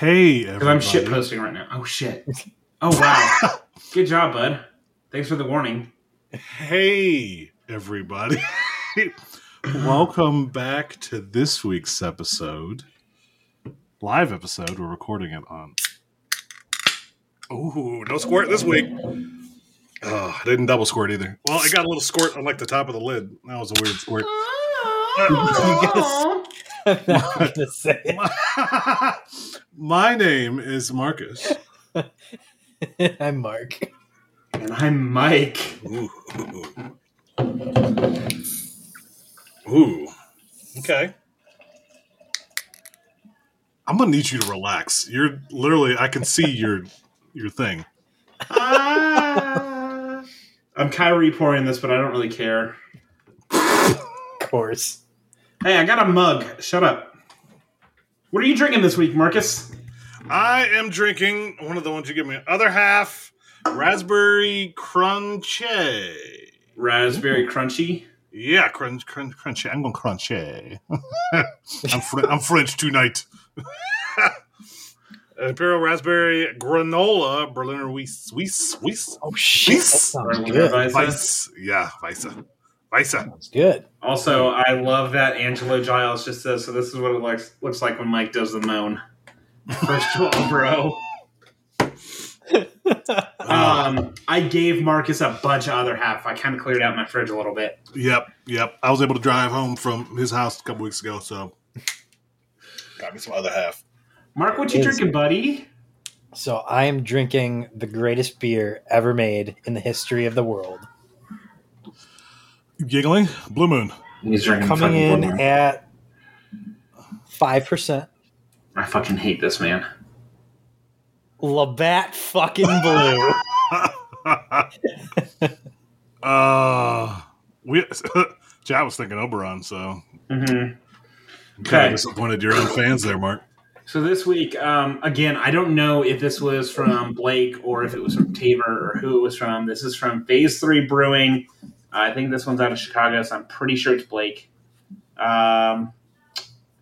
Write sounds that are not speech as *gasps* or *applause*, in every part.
Hey, Because I'm shit posting right now. Oh shit. Oh wow. *laughs* Good job, bud. Thanks for the warning. Hey, everybody. *laughs* Welcome back to this week's episode. Live episode. We're recording it on. Ooh, no squirt this week. Oh, I didn't double squirt either. Well, I got a little squirt on like the top of the lid. That was a weird squirt. I'm *laughs* *laughs* not gonna say it. *laughs* My name is Marcus. *laughs* I'm Mark. And I'm Mike. Ooh. Ooh. Okay. I'm gonna need you to relax. You're literally I can see your your thing. Ah. I'm kind Kyrie pouring this, but I don't really care. Of course. Hey, I got a mug. Shut up. What are you drinking this week, Marcus? I am drinking one of the ones you give me. Other half raspberry crunchy. Raspberry crunchy. Yeah, crunch, crunch, crunchy. I'm going crunchy. *laughs* I'm, Fr- I'm French tonight. *laughs* Imperial raspberry granola Berliner Weiss. Weiss. Weiss. Oh shit, that Weiss. sounds Berliner good. Weiss. Weiss. Yeah, Weiss. Weiss. Sounds good. Also, I love that Angelo Giles just says, so this is what it looks, looks like when Mike does the moan. *laughs* First of all, bro. *laughs* Um, I gave Marcus a bunch of other half. I kind of cleared out my fridge a little bit. Yep, yep. I was able to drive home from his house a couple weeks ago, so got me some other half. Mark, what you Is- drinking, buddy? So I am drinking the greatest beer ever made in the history of the world. Giggling, Blue Moon. He's drinking Coming in at five percent. I fucking hate this man. Labatt fucking blue. *laughs* *laughs* uh, we. *laughs* Chat was thinking Oberon, so hmm kind of disappointed your own fans there, Mark. So this week, um, again, I don't know if this was from Blake or if it was from Tabor or who it was from. This is from Phase Three Brewing. I think this one's out of Chicago, so I'm pretty sure it's Blake. Um,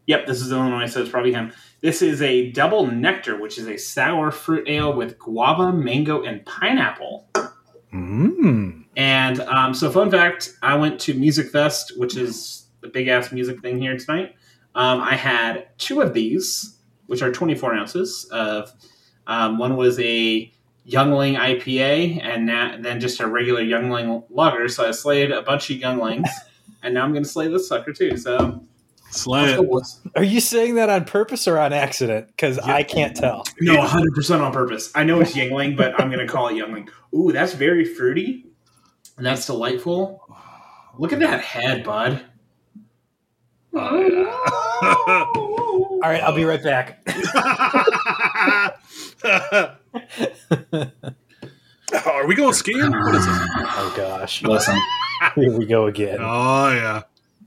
yep, this is Illinois, so it's probably him. This is a double nectar, which is a sour fruit ale with guava, mango, and pineapple. Mmm. And um, so, fun fact: I went to Music Fest, which is the big ass music thing here tonight. Um, I had two of these, which are 24 ounces of. Um, one was a Youngling IPA, and na- then just a regular Youngling lager. So I slayed a bunch of Younglings, *laughs* and now I'm going to slay this sucker too. So Slay it. Are you saying that on purpose or on accident? Because I can't tell. no, 100 percent on purpose. I know it's Yuengling, but I'm going to call it Youngling. Ooh, that's very fruity. And that's delightful. Look at that head, bud. *laughs* All right, I'll be right back. *laughs* *laughs* Are we going skiing? What is it? *sighs* Oh gosh, Listen, *laughs* here we go again. Oh yeah.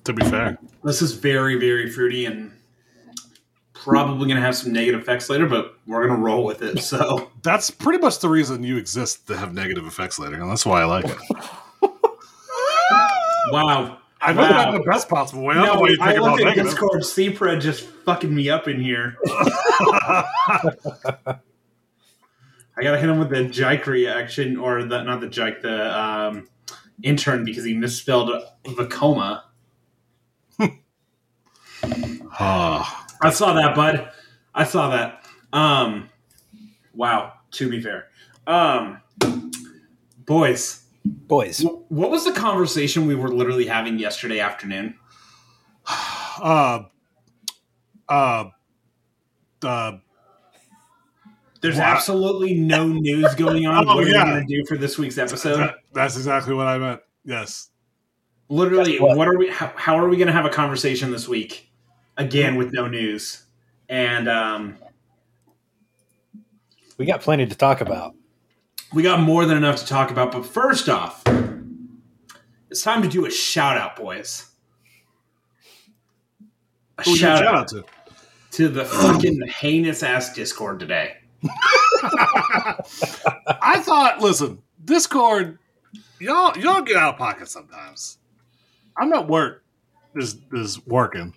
To be fair, this is very, very fruity and probably going to have some negative effects later, but we're going to roll with it. So, *laughs* that's pretty much the reason you exist to have negative effects later, and that's why I like it. wow. I Wow. know that in the best possible way. I don't know No, why you I think about looked at negative. Discord. CPRA just fucking me up in here. I gotta hit him with the Jike reaction, or the not the Jike, the um, intern because he misspelled Vekoma. Ah. I saw that, bud. I saw that. Um, wow. To be fair, um, boys, Boys, wh- what was the conversation we were literally having yesterday afternoon? *sighs* uh, uh, uh, There's What? absolutely no news going on. *laughs* Oh, what are yeah. we going to do for this week's episode? that- that's exactly what I meant. Yes. Literally, what? what? are we? How, how are we going to have a conversation this week? Again, with no news, and um, we got plenty to talk about. we got more than enough to talk about. But first off, it's time to do a shout out, boys. A Who you shout, shout out out to? to the fucking heinous ass Discord today. I thought, listen, Discord, y'all y'all get out of pocket sometimes. I'm at work. Is is working.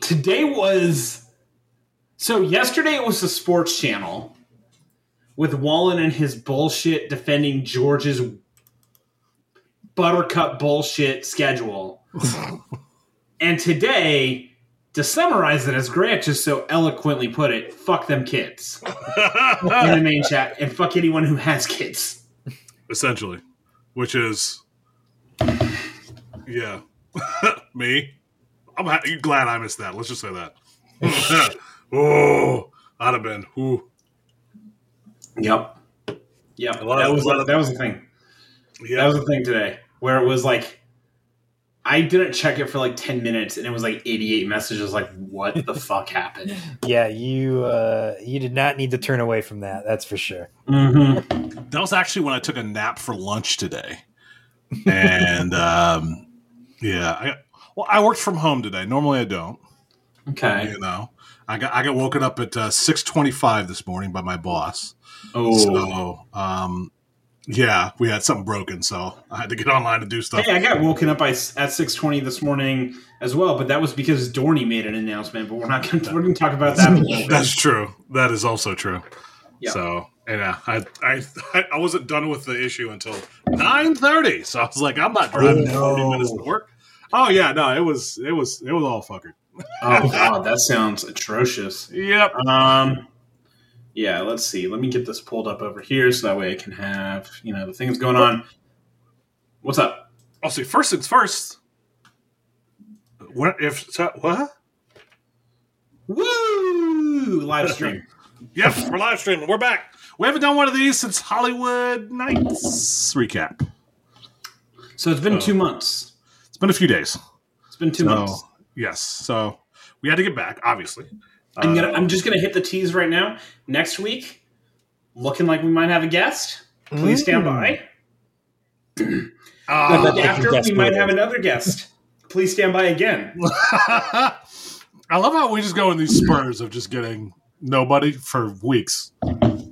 Today was So yesterday it was the Sports Channel with Wallen and his bullshit defending George's buttercup bullshit schedule. *laughs* and today, to summarize it, as Grant just so eloquently put it, fuck them kids in the main chat and fuck anyone who has kids. Essentially, which is, yeah, *laughs* me. I'm ha- glad I missed that. Let's just say that. *laughs* oh, I'd have been. Ooh. Yep. Yep. A lot that of- was a lot of- that was the thing. That was the thing today, where it was like, I didn't check it for like ten minutes, and it was like eighty-eight messages. Like, what the *laughs* fuck happened? Yeah, you uh, you did not need to turn away from that. That's for sure. Mm-hmm. that was actually when I took a nap for lunch today, and um, yeah, I well, I worked from home today. Normally, I don't. Okay. You know, I got I got woken up at uh, six twenty five this morning by my boss. Oh. So, um, yeah, we had something broken, so I had to get online to do stuff. Hey, I got woken up by, at six twenty this morning as well, but that was because Dorney made an announcement. But we're not going to we're going to talk about that. in a little bit. That's true. That is also true. Yeah. So, and uh, I, I, I wasn't done with the issue until nine thirty. So I was like, I'm not driving Oh, forty no. minutes to work. Oh yeah, no, it was, it was, it was all fuckered. Oh god, that sounds atrocious. *laughs* Yep. Um, yeah, let's see. Let me get this pulled up over here so that way I can have you know the things going on. What's up? I'll see. First things first. What if so, what? Woo! Live stream. *laughs* Yep, we're live streaming. We're back. We haven't done one of these since Hollywood Nights recap. So it's been Oh. two months. It's been a few days. It's been two So, months. Yes. So we had to get back, obviously. I'm gonna. Uh, I'm just gonna hit the tease right now. Next week, looking like we might have a guest. Please stand Mm. by. uh, The I after, we might have another guest. Please stand by again. *laughs* I love how we just go in these spurs of just getting nobody for weeks.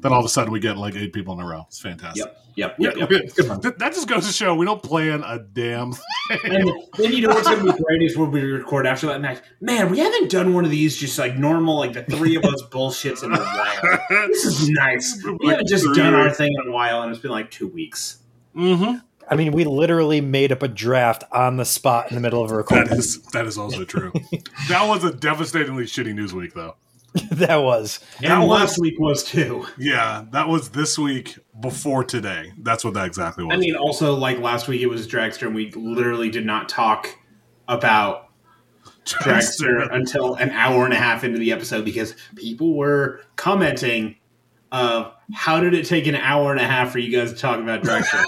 Then all of a sudden we get like eight people in a row. It's fantastic. Yep. Yep. Yeah, Yep. yep. good. That, that just goes to show we don't plan a damn thing. And then you know what's gonna be great is when we record after that match. Man, we haven't done one of these just like normal, like the three of us *laughs* bullshits in a while. This is *laughs* nice. We haven't just done our thing in a while, and it's been like two weeks. hmm I mean, we literally made up a draft on the spot in the middle of a That recording. is that is also true. that was a devastatingly shitty news week, though. *laughs* that was. And That was- last week was too. Yeah, that was this week before today. That's what that exactly was. I mean, also like last week it was Dragster, and we literally did not talk about Dragster *laughs* until an hour and a half into the episode because people were commenting of how did it take an hour and a half for you guys to talk about Dragster?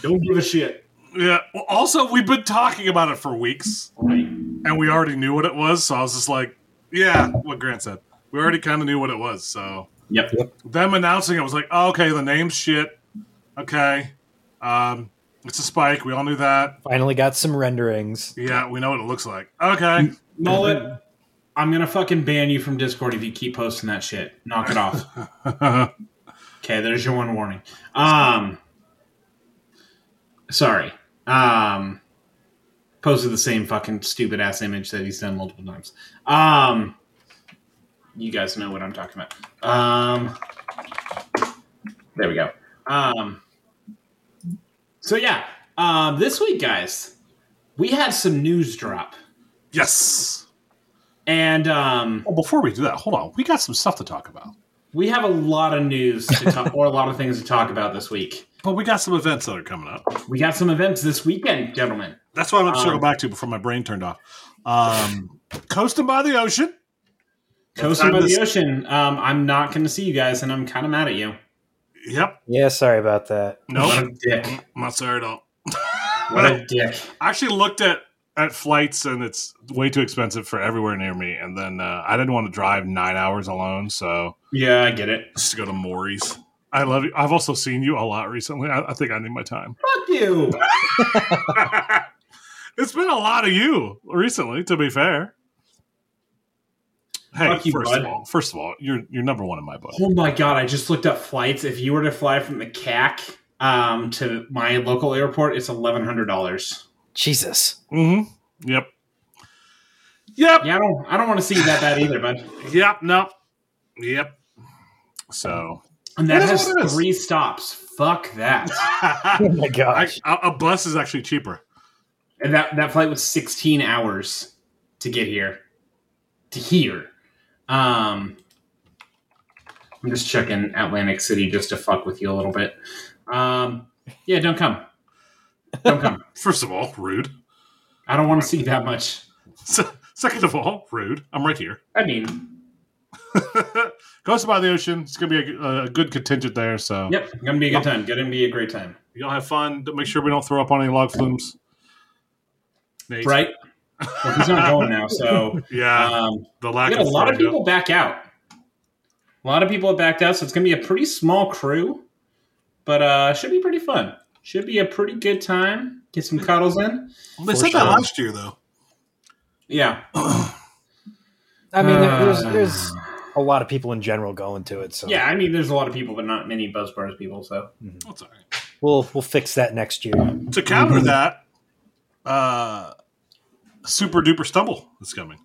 *laughs* Don't give a shit. Yeah. Well, also, we've been talking about it for weeks, Right. and we already knew what it was. So I was just like, "Yeah, what Grant said. We already kind of knew what it was." So Yep. them announcing it was like, oh, "Okay, the name's shit. Okay, um, it's a spike. We all knew that. Finally got some renderings. Yeah, we know what it looks like. Okay, Mullet, I'm gonna fucking ban you from Discord if you keep posting that shit. Knock it off. *laughs* Okay, there's your one warning. Um, sorry. Um, posted the same fucking stupid ass image that he's done multiple times. Um, you guys know what I'm talking about. Um, there we go. Um, so yeah, um, this week, guys, we had some news drop, yes. and um, Well, before we do that, hold on. We got some stuff to talk about, we have a lot of news to talk, or a lot of things to talk about this week. but we got some events that are coming up. We got some events this weekend, gentlemen. That's what I'm going to circle Um, back to before my brain turned off. Um, coasting by the ocean. Coasting by Time the ocean. Um, I'm not going to see you guys, and I'm kind of mad at you. Yep. Yeah, sorry about that. No, what Nope. a dick. I'm not sorry at all. What *laughs* a dick. I actually looked at at flights and it's way too expensive for everywhere near me. And then uh, I didn't want to drive nine hours alone, so Yeah, I get it. just to go to Morey's. I love you. I've also seen you a lot recently. I, I think I need my time. Fuck you. *laughs* it's been a lot of you recently, to be fair. Hey, Fuck you, first bud. of all, first of all, you're you're number one in my book. Oh my god, I just looked up flights. If you were to fly from the CAC um, to my local airport, it's $1,100. Jesus. Mm-hmm. Yep. Yep. Yeah, I don't. I don't want to see that bad either, bud. Yep. No. Yep. So. And that has what it is. three stops. Fuck that. *laughs* Oh my gosh. a, a bus is actually cheaper. And that that flight was 16 hours to get here. To here. Um, I'm just checking Atlantic City just to fuck with you a little bit. Um, yeah, don't come. Don't come. *laughs* First of all, rude. I don't want to see that much. Se- Second of all, rude. I'm right here. I mean, *laughs* Goes by the ocean. It's gonna be a, a good contingent there. So yep, gonna be a good time. Gonna be a great time. you all have fun. Make sure we don't throw up on any log flumes. Nate. Right? Well, he's not going now, so *laughs* Yeah. um, the we lack had a lot of throwing people back out. A lot of people have backed out, so it's gonna be a pretty small crew, but uh, should be pretty fun. Should be a pretty good time. Get some cuddles in. up. They For said that last year though. Yeah. *clears throat* I mean, there- there's Uh, there's a lot of people in general going to it, so Yeah, I mean, there's a lot of people, but not many Buzz Bars people. So That's all right. we'll we'll fix that next year. To counter that, uh, Super Duper Stumble is coming.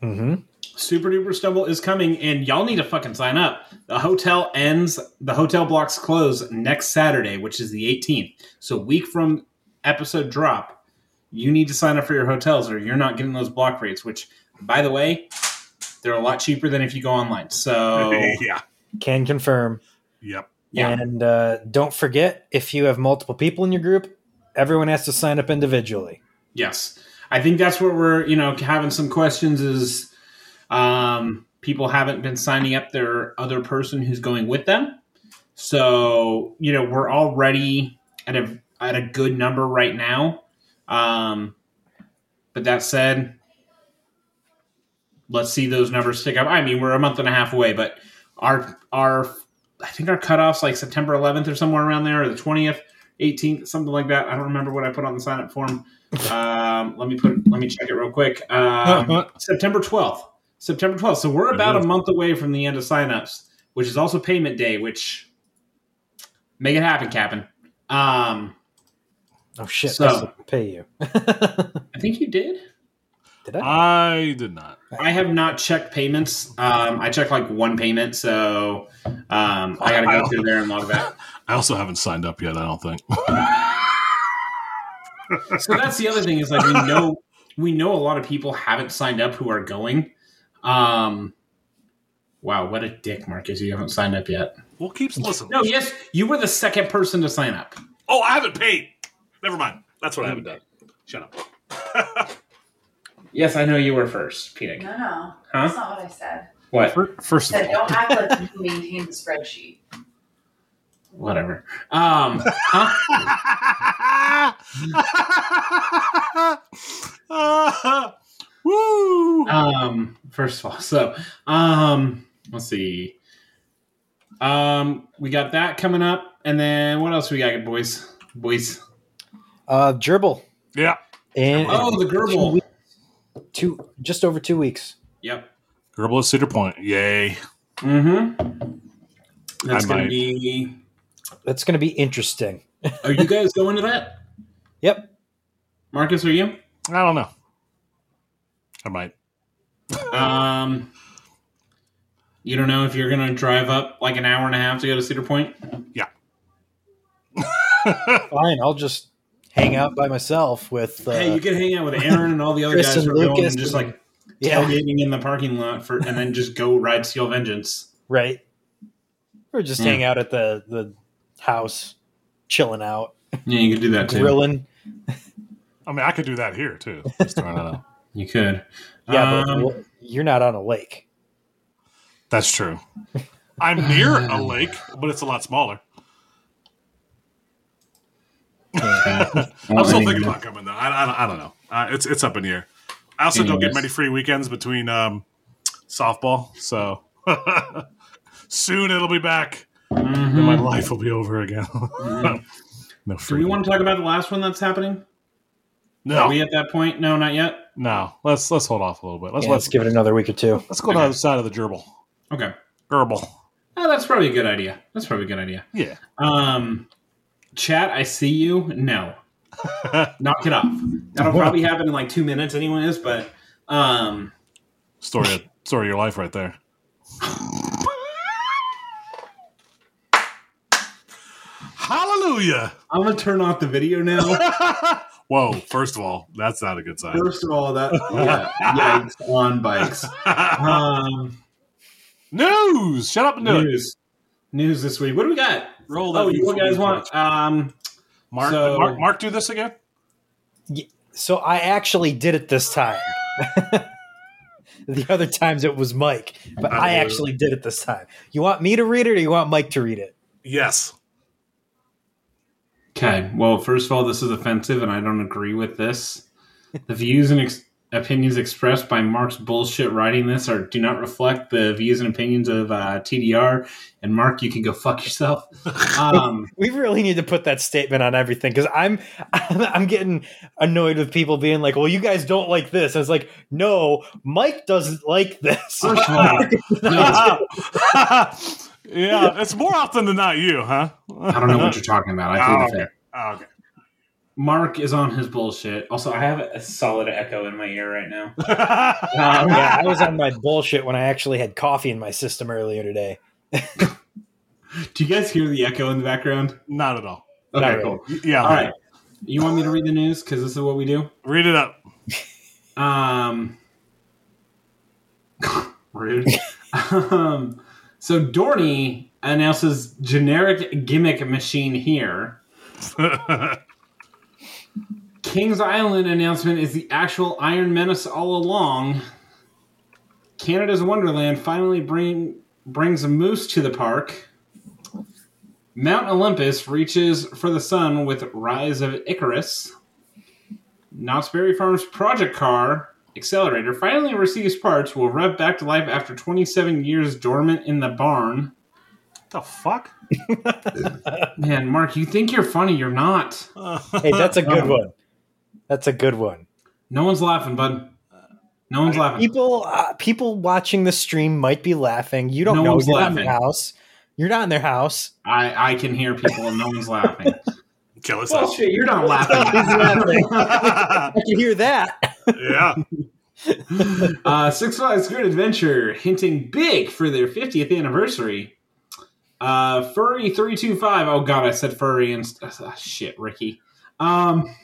hmm Super Duper Stumble is coming, and y'all need to fucking sign up. The hotel ends. The hotel blocks close next Saturday, which is the 18th. So week from episode drop, you need to sign up for your hotels, or you're not getting those block rates. Which, by the way, they're a lot cheaper than if you go online. So *laughs* yeah. Can confirm. Yep. yeah, And uh, don't forget, if you have multiple people in your group, everyone has to sign up individually. Yes, I think that's where we're you know having some questions. Is um, people haven't been signing up their other person who's going with them, so you know we're already at a at a good number right now. Um, but that said, let's see those numbers tick up. I mean, we're a month and a half away, but our our I think our cutoff's like September 11th or somewhere around there, or the 20th, 18th, something like that. I don't remember what I put on the sign up form. Um, let me put let me check it real quick. Um, September 12th. September 12th. So we're about a month away from the end of signups, which is also payment day, which make it happen, Captain. Um, Oh shit! So- I pay you. *laughs* I think you did. Did I? I did not. I have not checked payments. Um, I checked like one payment, so um, I got to go through there and log that. *laughs* I also haven't signed up yet. I don't think. So that's the other thing is like we know we know a lot of people haven't signed up who are going. Um, wow, what a dick, Marcus! You haven't signed up yet. Well, keeps listen. No, yes, you were the second person to sign up. Oh, I haven't paid. Never mind. That's what I haven't done. Shut up. Yes, I know you were first, Peter. No, no. Huh? That's not what I said. What? Fir- First I of said all, don't act like you maintain the spreadsheet. Whatever. Um, huh? *laughs* Woo! Um, first of all, so um, let's see. Um, we got that coming up, and then what else we got, boys? Boys. Uh, gerbil. yeah. And Oh, the gerbil. two, just over two weeks. Yep. Gerbil at Cedar Point. Yay. Mm-hmm. That's I gonna might. be. That's going to be interesting. Are you guys going to that? *laughs* Yep. Marcus, are you? I don't know. I might. Um, you don't know if you're gonna drive up like an hour and a half to go to Cedar Point. Yeah. *laughs* Fine. I'll just hang out by myself with. Uh, hey, you can hang out with Aaron and all the other Chris guys who and are going and just and- like yeah. tailgating in the parking lot for, and then just go ride Steel Vengeance. Right. Or just Mm. hang out at the the house, chilling out, Yeah, you could do that too. grilling. I mean, I could do that here too. Just throwing that out. *laughs* You could. Yeah, Um, but you're not on a lake. That's true. I'm near a *laughs* lake, but it's a lot smaller. *laughs* I'm still thinking about coming though. I, I, I don't know. Uh, it's it's up in the air. I also don't get many free weekends between um, softball, so soon it'll be back, and my life will be over again. *laughs* Mhm. no Do free. we want to talk about the last one that's happening? no, Are we at that point? No, not yet. no. Let's let's hold off a little bit. Let's Yeah, let's let's give it another week or two. let's go to the other side of the gerbil. Okay. Gerbil. Oh, that's probably a good idea. That's probably a good idea. Yeah. Um, chat, I see you. No, *laughs* knock it off. That'll probably happen in like two minutes, anyways. But Um, Story of, story of your life right there. *laughs* Hallelujah. I'm gonna turn off the video now. *laughs* Whoa, first of all, that's not a good sign. First of all, that *laughs* yeah, yikes on bikes. Um, News! Shut up and do it. news, news this week. What do we got? Roll that Oh, you guys want? Um, Mark, so- Mark, Mark, do this again? So I actually did it this time. *laughs* the other times it was Mike, but I actually did it this time. You want me to read it or you want Mike to read it? Yes. Okay. Well, first of all, this is offensive, and I don't agree with this. The views and ex- opinions expressed by Mark's bullshit writing this are do not reflect the views and opinions of uh, TDR. And Mark, you can go fuck yourself. *laughs* Um, We really need to put that statement on everything because I'm, I'm I'm getting annoyed with people being like, "Well, you guys don't like this." And it's like, no, Mike doesn't like this. first of all, *laughs* *laughs* yeah, it's more often than not you, huh? I don't know what you're talking about. I plead *laughs* Oh, the okay. Oh, okay. Mark is on his bullshit. Also, I have a solid echo in my ear right now. *laughs* Um, yeah, I was on my bullshit when I actually had coffee in my system earlier today. Do you guys hear the echo in the background? Not at all. Okay, Not cool. Yeah. All right. You want me to read the news? Because this is what we do. Read it up. Um, *laughs* rude. um, so Dorney announces generic gimmick machine here. *laughs* Kings Island announcement is the actual Iron Menace all along. Canada's Wonderland finally bring brings a moose to the park. Mount Olympus reaches for the sun with Rise of Icarus. Knott's Berry Farms project car Xcelerator finally receives parts, will rev back to life after 27 years dormant in the barn. the fuck? *laughs* Man, Mark, you think you're funny, you're not. Hey, that's a good Um, one. That's a good one. No one's laughing, bud. No one's laughing. People, uh, people watching the stream might be laughing. You don't No know. one's You're not in their house. You're not in their house. I, I can hear people and no one's laughing. *laughs* Kill us all. Bullshit, you're not *laughs* laughing. I can hear that. Yeah. *laughs* uh, Six Flags Great Adventure hinting big for their 50th anniversary. Uh, Furry 325. Oh, God, I said furry and. ah, shit, Ricky. Um,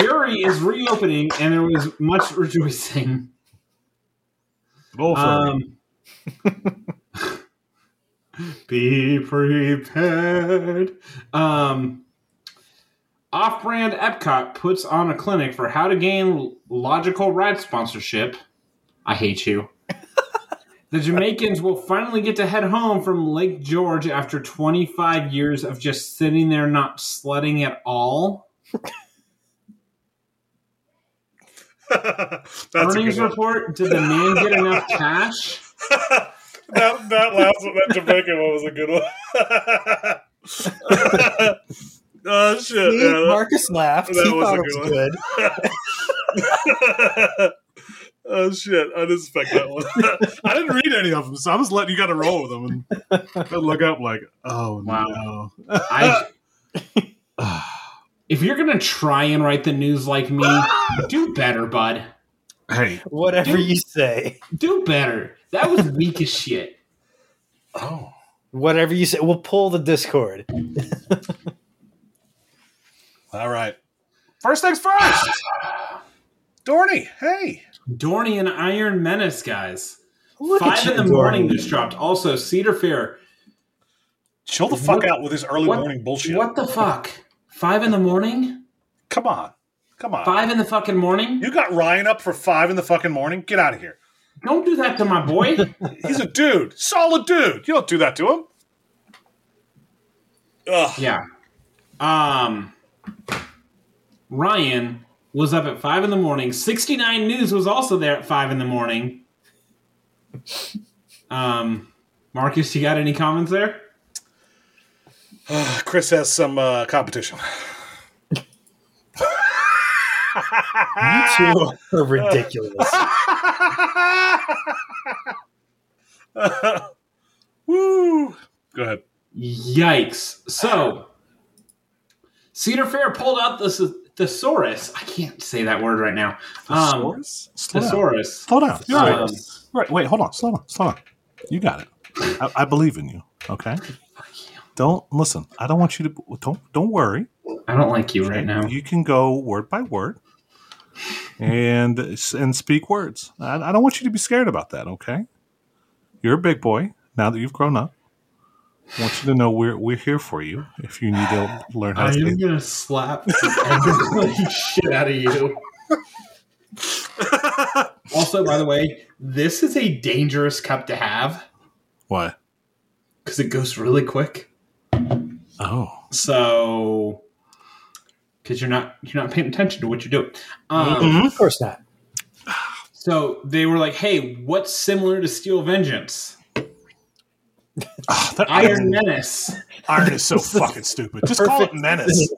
Fury is reopening, and there was much rejoicing. It. Um, *laughs* be prepared. Um, off-brand Epcot puts on a clinic for how to gain logical ride sponsorship. I hate you. *laughs* the Jamaicans will finally get to head home from Lake George after 25 years of just sitting there not sledding at all. *laughs* Earnings report: Did the man get enough *laughs* cash? that, that last one, that Jamaican one was a good one. Oh, shit. See, Yeah, that- Marcus laughed. that he was thought a it was good one. good. *laughs* oh shit! I didn't expect that one. *laughs* I didn't read any of them, so I was letting you got to roll with them and look up like, oh Wow. no. I. *laughs* *sighs* If you're gonna try and write the news like me, do better, bud. hey, Whatever you say. Do better. That was weak as shit. oh, Whatever you say. We'll pull the Discord. All right. First things first. Dorney, hey. Dorney and Iron Menace, guys. Look at Five in you, the morning Dorney. just dropped. Also, Cedar Fair. Chill the fuck What- out with this early what- morning bullshit. What the fuck? Five in the morning? Come on, come on. Five in the fucking morning? You got Ryan up for five in the fucking morning. Get out of here. Don't do that to my boy. *laughs* He's a dude, solid dude. You don't do that to him. Ugh. yeah. Um. Ryan was up at five in the morning. 69 News was also there at five in the morning. Um, Marcus, you got any comments there? *sighs* Chris has some uh, competition. You two are ridiculous. *laughs* Woo! Go ahead. Yikes. So, Cedar Fair pulled out the thesaurus. I can't say that word right now. Um, Thesaurus? Slow down. Slow down. You're all right. Um, Right. Wait. Hold on. Slow down. Slow down. You got it. I, I believe in you. Okay. Don't listen. I don't want you to. Don't. Don't worry. I don't like you right now. You can go word by word, and and speak words. I, I don't want you to be scared about that. Okay. You're a big boy now that you've grown up. I want you to know we're we're here for you if you need to learn how I to. I am gonna slap the *laughs* shit out of you. *laughs* Also, by the way, this is a dangerous cup to have Why? because it goes really quick. Oh. So, because you're not you're not paying attention to what you're doing. Um, Mhm. Of course not. So they were like, "Hey, what's similar to Steel Vengeance? Ah, Iron Menace." Iron is so *laughs* fucking stupid. Just call it menace.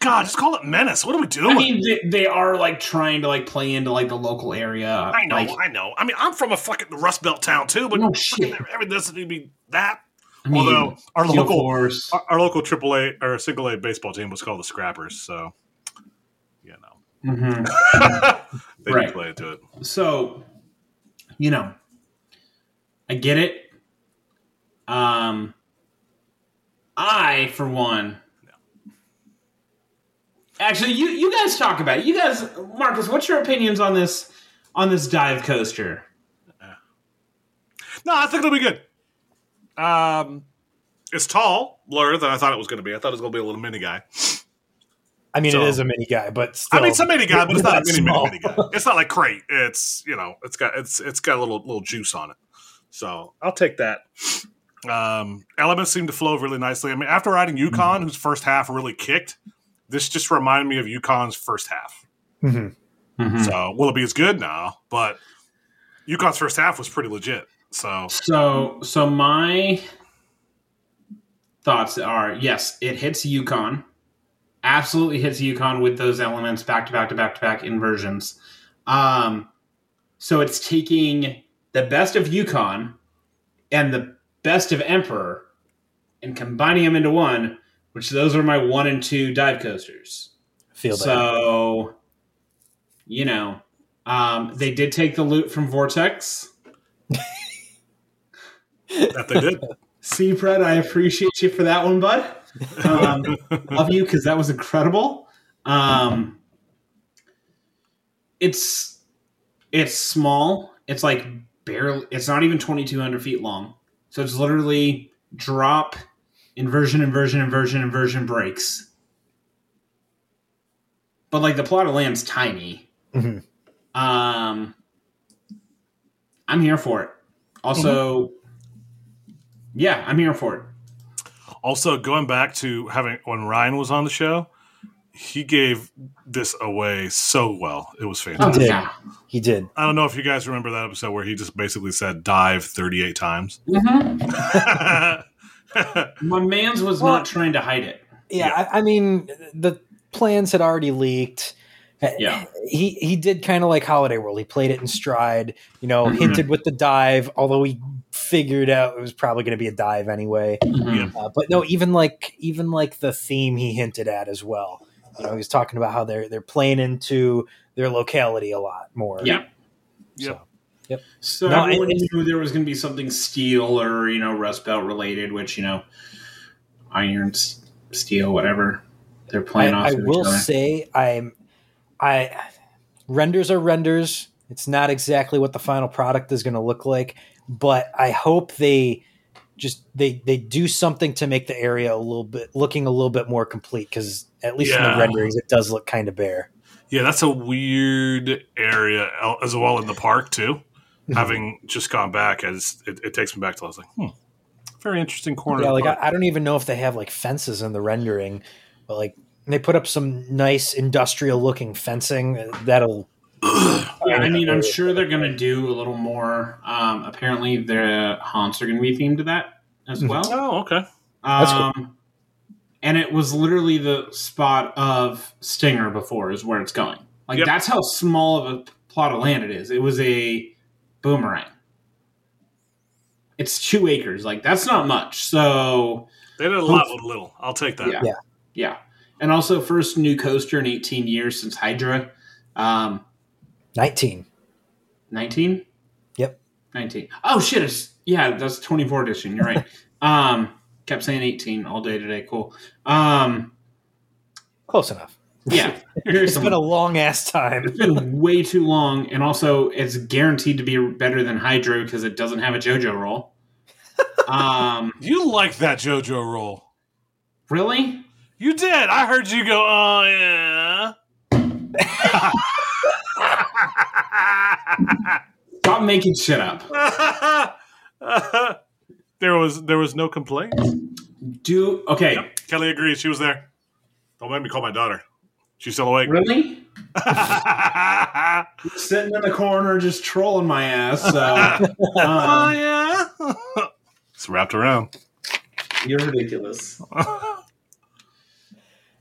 God, just call it menace. What are we doing? I mean, they, they are like trying to like play into like the local area. I know, Like, I know. I mean, I'm from a fucking Rust Belt town too, but No shit. everything doesn't need to be that. I mean, Although our local our, our local AAA or single A baseball team was called the Scrappers, so you know Mhm. *laughs* they Right. play into it. So, you know, I get it. Um, I, for one, actually, you you guys talk about it. You guys, Marcus, what's your opinions on this on this dive coaster? No, I think it'll be good. Um, it's tall, lower than I thought it was going to be. I thought it was going to be a little mini guy. I mean, So- it is a mini guy, but still. I mean, it's a mini guy, but it's not a *laughs* mini, mini small. mini guy. It's not like crate. It's you know, it's got it's it's got a little little juice on it. So I'll take that. Um, elements seem to flow really nicely. I mean, after riding Yukon, whose first half really kicked, this just reminded me of Yukon's first half. Mm-hmm. So will it be as good now? But Yukon's first half was pretty legit. So So, so my thoughts are: yes, it hits Yukon, absolutely hits Yukon with those elements back to back to back to back inversions. Um, so it's taking the best of Yukon and the best of Emperor and combining them into one, which those are my one and two dive coasters. Feel that. So, you know, um, they did take the loot from Vortex. *laughs* that they did. See, Fred, I appreciate you for that one, bud. Um, *laughs* love you because that was incredible. Um, it's it's small. It's like barely. It's not even twenty two hundred feet long. So it's literally drop, inversion, inversion, inversion, inversion breaks. But like the plot of land's tiny. Mhm. Um, I'm here for it. Also, yeah, I'm here for it. Also, going back to having when Ryan was on the show, he gave this away so well. It was Oh, fantastic. did. yeah. He did. I don't know if you guys remember that episode where he just basically said dive 38 times. Mhm. *laughs* My man's was Well- not trying to hide it. Yeah, Yeah. I, I mean, the plans had already leaked. Yeah. he he did kind of like Holiday World. He played it in stride. You know, Mhm. hinted with the dive, although he figured out it was probably going to be a dive anyway. Mhm. Uh, but no, even like even like the theme he hinted at as well. You know, he was talking about how they're they're playing into their locality a lot more. Yeah. Yep. So, So No, everyone and- knew there was going to be something steel or you know Rust Belt related, which you know iron, steel, whatever they're I, playing off. I of each will other. say I'm I renders are renders. It's not exactly what the final product is going to look like, but I hope they just they they do something to make the area a little bit looking a little bit more complete because at least in the renderings it does look kind of bare. Yeah, that's a weird area as well in the park too. *laughs* Having just gone back, as it, it takes me back to I was like, hmm, very interesting corner. Yeah, like. I, I don't even know if they have like fences in the rendering, but like they put up some nice industrial looking fencing that'll *coughs* Yeah, I mean, I'm sure they're going to do a little more. Um, apparently, the haunts are going to be themed to that as Mhm. well. oh, okay. That's cool. And it was literally the spot of Stinger before is where it's going. Like Yep. that's how small of a plot of land it is. It was a boomerang. It's two acres. Like that's not much. So They did a lot with little. I'll take that. Yeah. Yeah. yeah, and also first new coaster in 18 years since Hydra. Um, 19. 19? Yep. 19. Oh shit, it's yeah, that's 24 edition. You're right. *laughs* um kept saying 18 all day today. Cool. Um Close enough. yeah. *laughs* Here's It's been a long ass time. it's been way too long and also it's guaranteed to be better than Hydra because it doesn't have a JoJo roll. *laughs* um You like that JoJo roll? really? You did. I heard you go. Oh yeah. *laughs* Stop making shit up. There was there was no complaint. Do okay. Kelly agrees. She was there. Don't make me call my daughter. She's still awake. Really? *laughs* Sitting in the corner just trolling my ass. *laughs* Oh um, yeah. *laughs* it's wrapped around. you're ridiculous.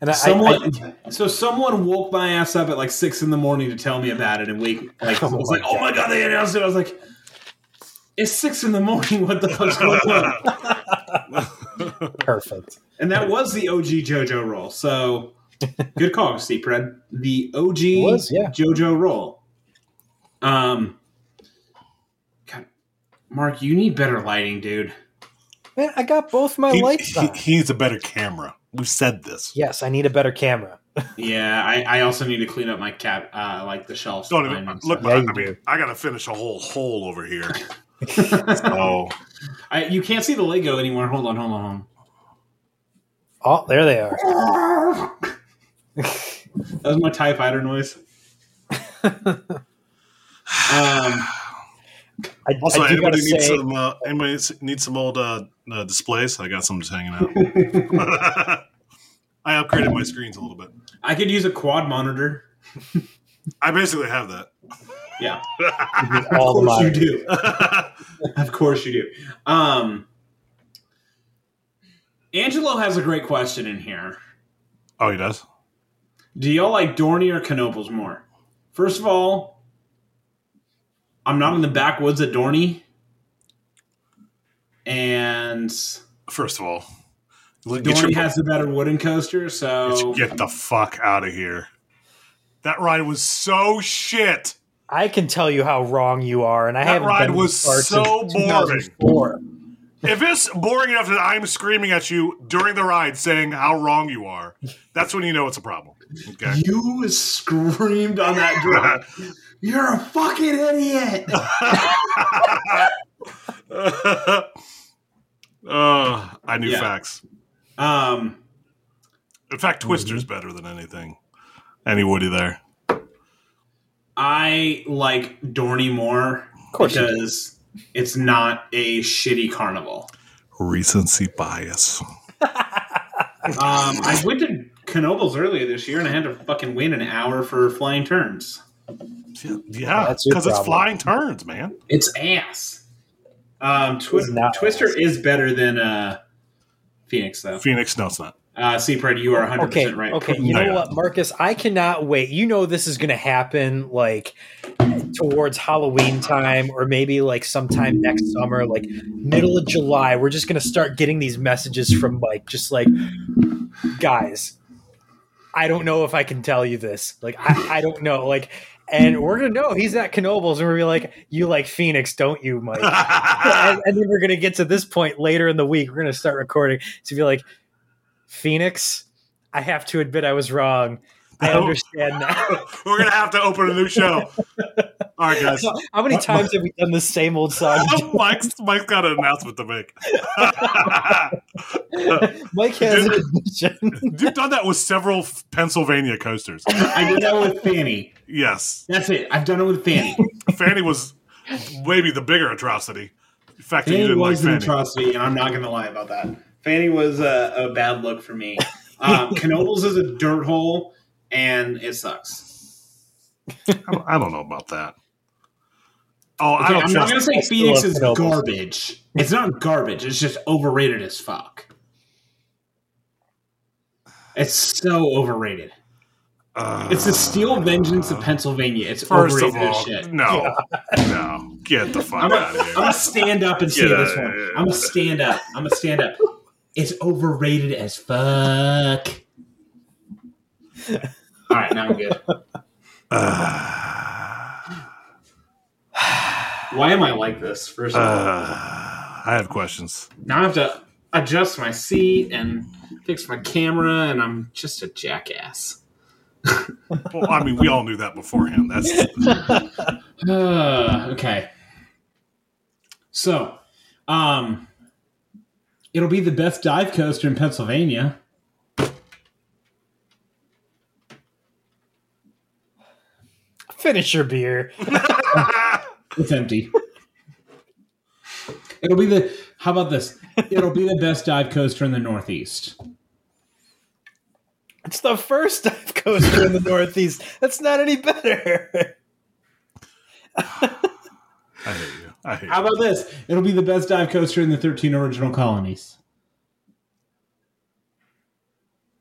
And I, I, Someone, so someone woke my ass up at like six in the morning to tell me about it, and wake like I Oh was my like, "Oh my god, they announced it!" I was like, "It's six in the morning. *laughs* What the fuck's going on?" *laughs* perfect. And that was the OG JoJo roll. So good call, Steve Red. The OG It was, yeah. JoJo roll. Um, God, Mark, you need better lighting, dude. Man, I got both my He, lights he- on. he needs a better camera. We've said this. yes, I need a better camera. *laughs* Yeah, I, I also need to clean up my cat, uh, like the shelves. Don't even look. Yeah, I you mean. I gotta finish a whole hole over here. Oh, *laughs* I, you can't see the Lego anymore. Hold on, hold on, hold on. Oh, there they are. *laughs* That was my TIE fighter noise. *laughs* um, I, also, I do gotta anybody needs say, some? Uh, anybody needs some old uh, uh, displays? I got some just hanging out. I upgraded my screens a little bit. I could use a quad monitor. I basically have that. Yeah, *laughs* all of the course you do. *laughs* Of course you do. Um, Angelo has a great question in here. oh, he does. Do y'all like Dorney or Knoebels more? First of all, I'm not in the backwoods at Dorney, and First of all, get, your, Dorney has the better wooden coaster. So get the fuck out of here. That ride was so shit. I can tell you how wrong you are, and I That haven't ride been was this so boring. If it's boring enough that I'm screaming at you during the ride saying how wrong you are, that's when you know it's a problem. Okay. you screamed on that drive. *laughs* You're a fucking idiot. *laughs* uh, I knew Yeah. facts. Um, In fact, Twister's better than anything. Any Woody there. I like Dorney more Of course, because it's not a shitty carnival. Recency bias. *laughs* Um, I went to Knoebels earlier this year and I had to fucking wait an hour for flying turns. Yeah, because it's flying turns, man. It's ass. Um, Twi- It's Twister ass. is better than uh, Phoenix, though. Phoenix, no, it's not. Uh, Seapred, you are 100% Okay, right. okay. You know what, Marcus? I cannot wait. You know this is going to happen like towards Halloween time, or maybe like sometime next summer, like middle of July. We're just going to start getting these messages from like just like guys. I don't know if I can tell you this. Like I, I don't know. Like, and we're gonna know he's at Knoebels, and we're gonna be like, "You like Phoenix, don't you, Mike?" *laughs* and, and then we're gonna get to this point later in the week. We're gonna start recording to be like, Phoenix. I have to admit I was wrong. I oh. understand now. *laughs* We're gonna have to open a new show. *laughs* All right, guys. How many times have we done the same old song? *laughs* Oh, Mike's Mike's got an announcement to make. Mike has an admission. You've done that with several Pennsylvania coasters. I did that with Fanny. Yes, That's it. I've done it with Fanny. Fanny was maybe the bigger atrocity. The fact that you Fanny didn't like was an Fanny. atrocity, and I'm not going to lie about that. Fanny was a, a bad look for me. Um, *laughs* Knoebels is a dirt hole, and it sucks. I don't, know about that. Oh, I Okay, don't I'm not going to say Phoenix is Knoebels. garbage. It's not garbage. It's just overrated as fuck. It's so overrated. Uh, It's the Steel Vengeance of Pennsylvania. It's First overrated as all, shit. no, no, get the fuck I'm out of gonna, I'm gonna stand up and say Get this one. here. I'm gonna stand up. I'm gonna stand up. It's overrated as fuck. All right, now I'm good. Uh, Why am I like this? First of all, uh, I have questions. now I have to adjust my seat and fix my camera, and I'm just a jackass. Well, I mean, we all knew that beforehand. That's Uh, *sighs* *sighs* okay. So, um, it'll be the best dive coaster in Pennsylvania. Finish your beer. *laughs* It's empty. It'll be the. How about this? It'll be the best dive coaster in the Northeast. It's the first dive coaster in the Northeast. That's not any better. *laughs* I hate you. I hate How you. about this? It'll be the best dive coaster in the 13 original colonies.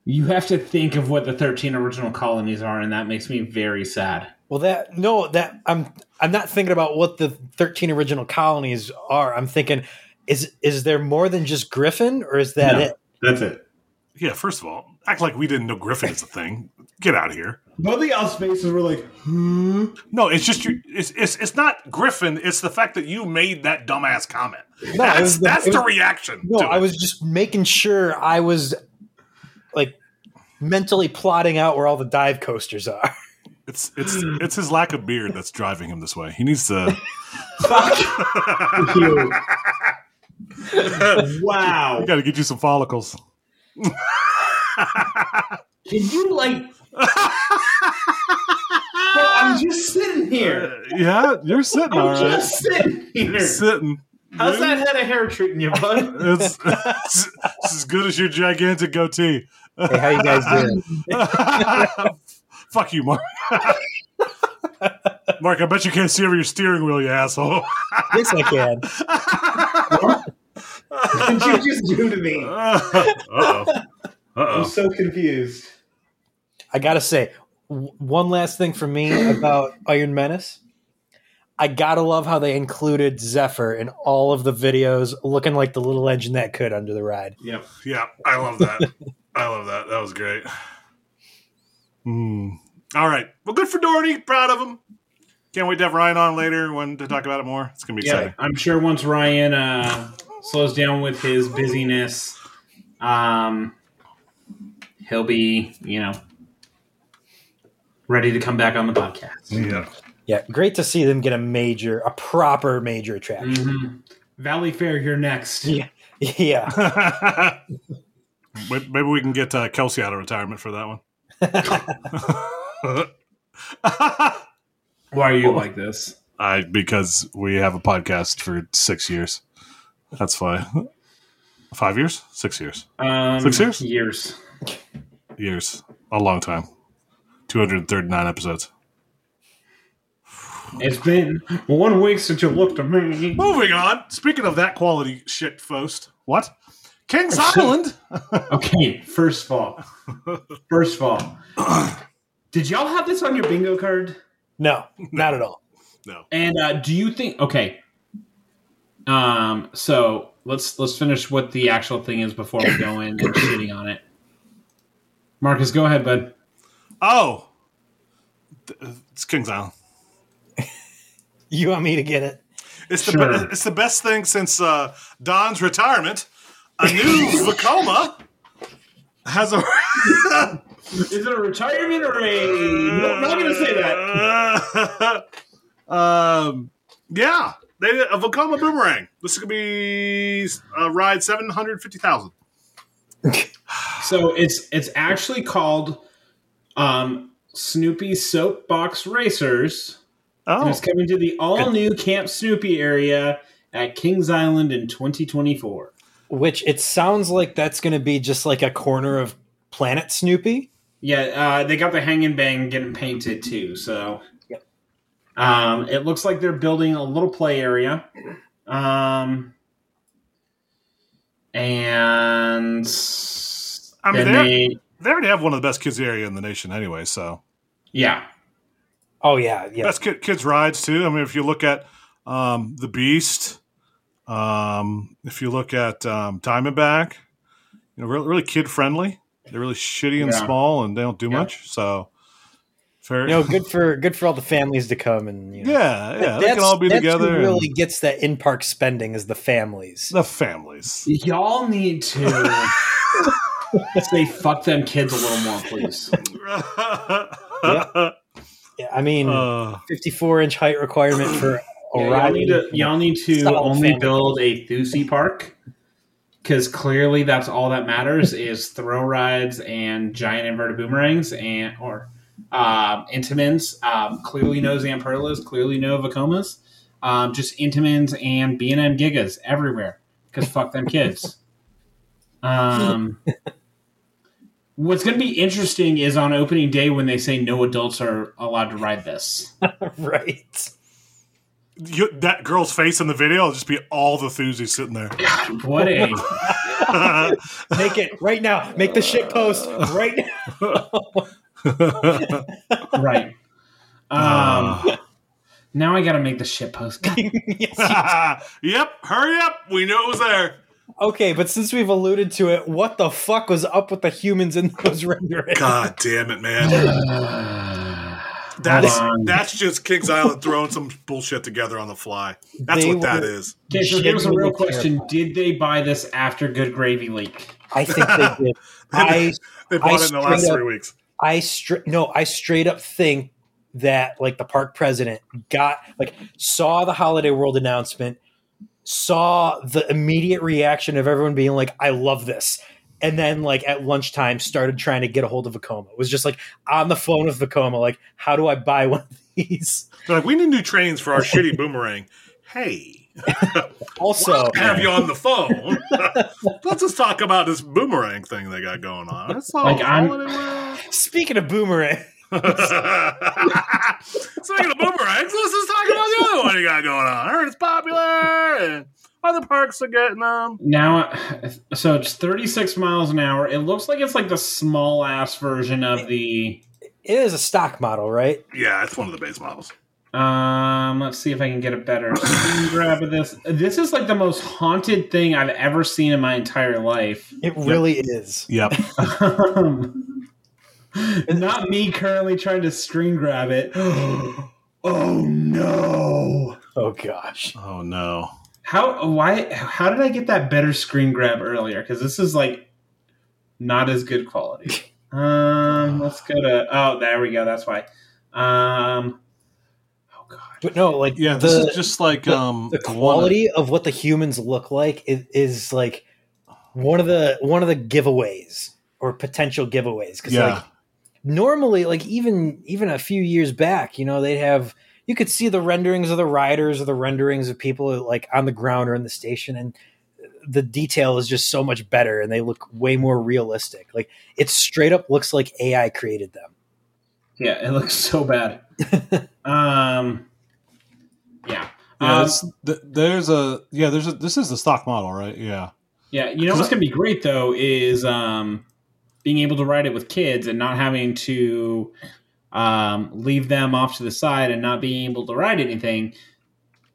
You have to think of what the 13 original colonies are, and that makes me very sad. Well, that no, that I'm I'm not thinking about what the 13 original colonies are. I'm thinking, is is there more than just Griffin, or is that No. it? That's it. Yeah, first of all, act like we didn't know Griffin is a thing. Get out of here. Both the out faces were like, hmm. No, it's just you. It's, it's it's not Griffin. It's the fact that you made that dumbass comment. No, that's the- that's it the was- reaction. No, to I it. was just making sure I was like mentally plotting out where all the dive coasters are. It's it's it's his lack of beard that's driving him this way. He needs to. *laughs* Fuck you. wow. We got to get you some follicles. Can you, like. Bro, I'm just sitting here. Uh, yeah, you're sitting I'm right. just sitting You're here. sitting. How's that head of hair treating you, bud? *laughs* It's, it's, it's as good as your gigantic goatee. Hey, how you guys doing? *laughs* Fuck you, Mark. *laughs* Mark, I bet you can't see over your steering wheel, you asshole. yes, I can. What did you just do to me? Uh-oh. I'm so confused. I gotta say, w- one last thing for me *clears throat* about Iron Menace. I gotta love how they included Zephyr in all of the videos, looking like the little engine that could under the ride. Yep. Yeah, I love that. *laughs* I love that. That was great. Hmm. All right. Well, good for Doherty. Proud of him. Can't wait to have Ryan on later when to talk about it more. It's gonna be Yeah, exciting. I'm sure once Ryan uh, slows down with his busyness, um, he'll be, you know, ready to come back on the podcast. Yeah. Yeah, great to see them get a major, a proper major attraction. Mhm. Valleyfair, you're next. Yeah, yeah. *laughs* Maybe we can get uh, Kelsey out of retirement for that one. *laughs* Why are you like this? I because we have a podcast for six years. That's fine. Five years? Six years. Um, Six years? Years. Years. A long time. Two hundred and thirty nine episodes. It's been one week since you looked at me. Moving on. Speaking of that quality shit post. What? Kings Island? *laughs* Okay, first of all, first of all, did y'all have this on your bingo card? No, not at all. No. And uh, do you think? Okay, um, so let's let's finish what the actual thing is before we go in and shitting on it. Marcus, go ahead, bud. Oh. It's Kings Island. *laughs* You want me to get it? It's the Sure. be- it's the best thing since uh, Don's retirement. A new *laughs* Vekoma has a. *laughs* Is it a retirement or a? No, I'm not going to say that. that. um, yeah, they did a Vekoma boomerang. This is gonna be a ride seven hundred fifty thousand. So it's it's actually called um, Snoopy Soapbox Racers. And Oh, it's coming to the all new Camp Snoopy area at Kings Island in 2024. Which it sounds like that's going to be just like a corner of Planet Snoopy. Yeah, uh, they got the hang and bang getting painted too. So, Yep. um, it looks like they're building a little play area, um, and I mean, they, they already have one of the best kids area in the nation anyway. So yeah, Oh yeah, yeah. best kid, kids rides too. I mean, if you look at um, the Beast, um, if you look at um, Diamondback, you know, really, really kid friendly. They're really shitty and Yeah. small, and they don't do Yeah. much. So, fair. You know, good for good for all the families to come and you know. yeah, yeah, they can all be that's who together. and Really gets that in park spending is the families. the families. Y'all need to *laughs* say fuck them kids a little more, please. Yeah, I mean, Uh, 54 inch height requirement for a Yeah, y'all need to y'all need to only family. build a Thusi park because clearly that's all that matters is throw rides and giant inverted boomerangs and or um, Intamins. Um, clearly no Zamperlas, clearly no Vekomas. Um, just Intamins and B and M Gigas everywhere because fuck them kids. *laughs* Um, what's going to be interesting is on opening day when they say no adults are allowed to ride this. *laughs* right. you, that girl's face in the video will just be all the Thusies sitting there. What a *laughs* Make it right now. Make the shit post right now. *laughs* right. Um, now I got to make the shit post. God, yep, hurry up. We knew it was there. Okay, but since we've alluded to it, what the fuck was up with the humans in those renderings? God damn it, man. *sighs* That's that's just Kings Island throwing some bullshit together on the fly. That's They what that were- is. Okay, so here's a real question: Did they buy this after Good Gravy leak? I think they *laughs* did. I They bought I it in the last up- three weeks. I straight no, I straight up think that like the park president got like saw the Holiday World announcement, saw the immediate reaction of everyone being like, "I love this," and then like at lunchtime started trying to get a hold of Vekoma. It was just like on the phone with Vekoma, like, "How do I buy one of these?" They're like, we need new trains for our shitty boomerang. Hey, *laughs* Also, I'll have you on the phone. *laughs* Let's just talk about this boomerang thing they got going on. That's all. Like, I'm- speaking of boomerang, *laughs* Speaking of boomerangs, let's just talk about the other one you got going on. I heard it's popular, and other parks are getting them. Now, so it's 36 miles an hour. It looks like it's like the small ass version of the. it is a stock model, right? Yeah, it's one of the base models. Um, let's see if I can get a better *laughs* screen grab of this. This is like the most haunted thing I've ever seen in my entire life. It really is. Yep. Um, *laughs* *laughs* not me currently trying to screen grab it. *gasps* oh no! Oh gosh. Oh no. How why how did I get that better screen grab earlier? Because this is like not as good quality. *laughs* Um, let's go to oh there we go. That's why. Um, oh god. But no, like Yeah, this the, is just like the- um the one- quality of what the humans look like is, is like one of the one of the giveaways or potential giveaways because Yeah. like normally like even even a few years back you know they'd have you could see the renderings of the riders or the renderings of people like on the ground or in the station and the detail is just so much better and they look way more realistic like it straight up looks like ai created them Yeah, it looks so bad. *laughs* um, yeah. Yeah, Um, th- there's a yeah. There's a this is the stock model, right? Yeah. Yeah, you know what's going to be great though is um, being able to ride it with kids and not having to um, leave them off to the side and not being able to ride anything.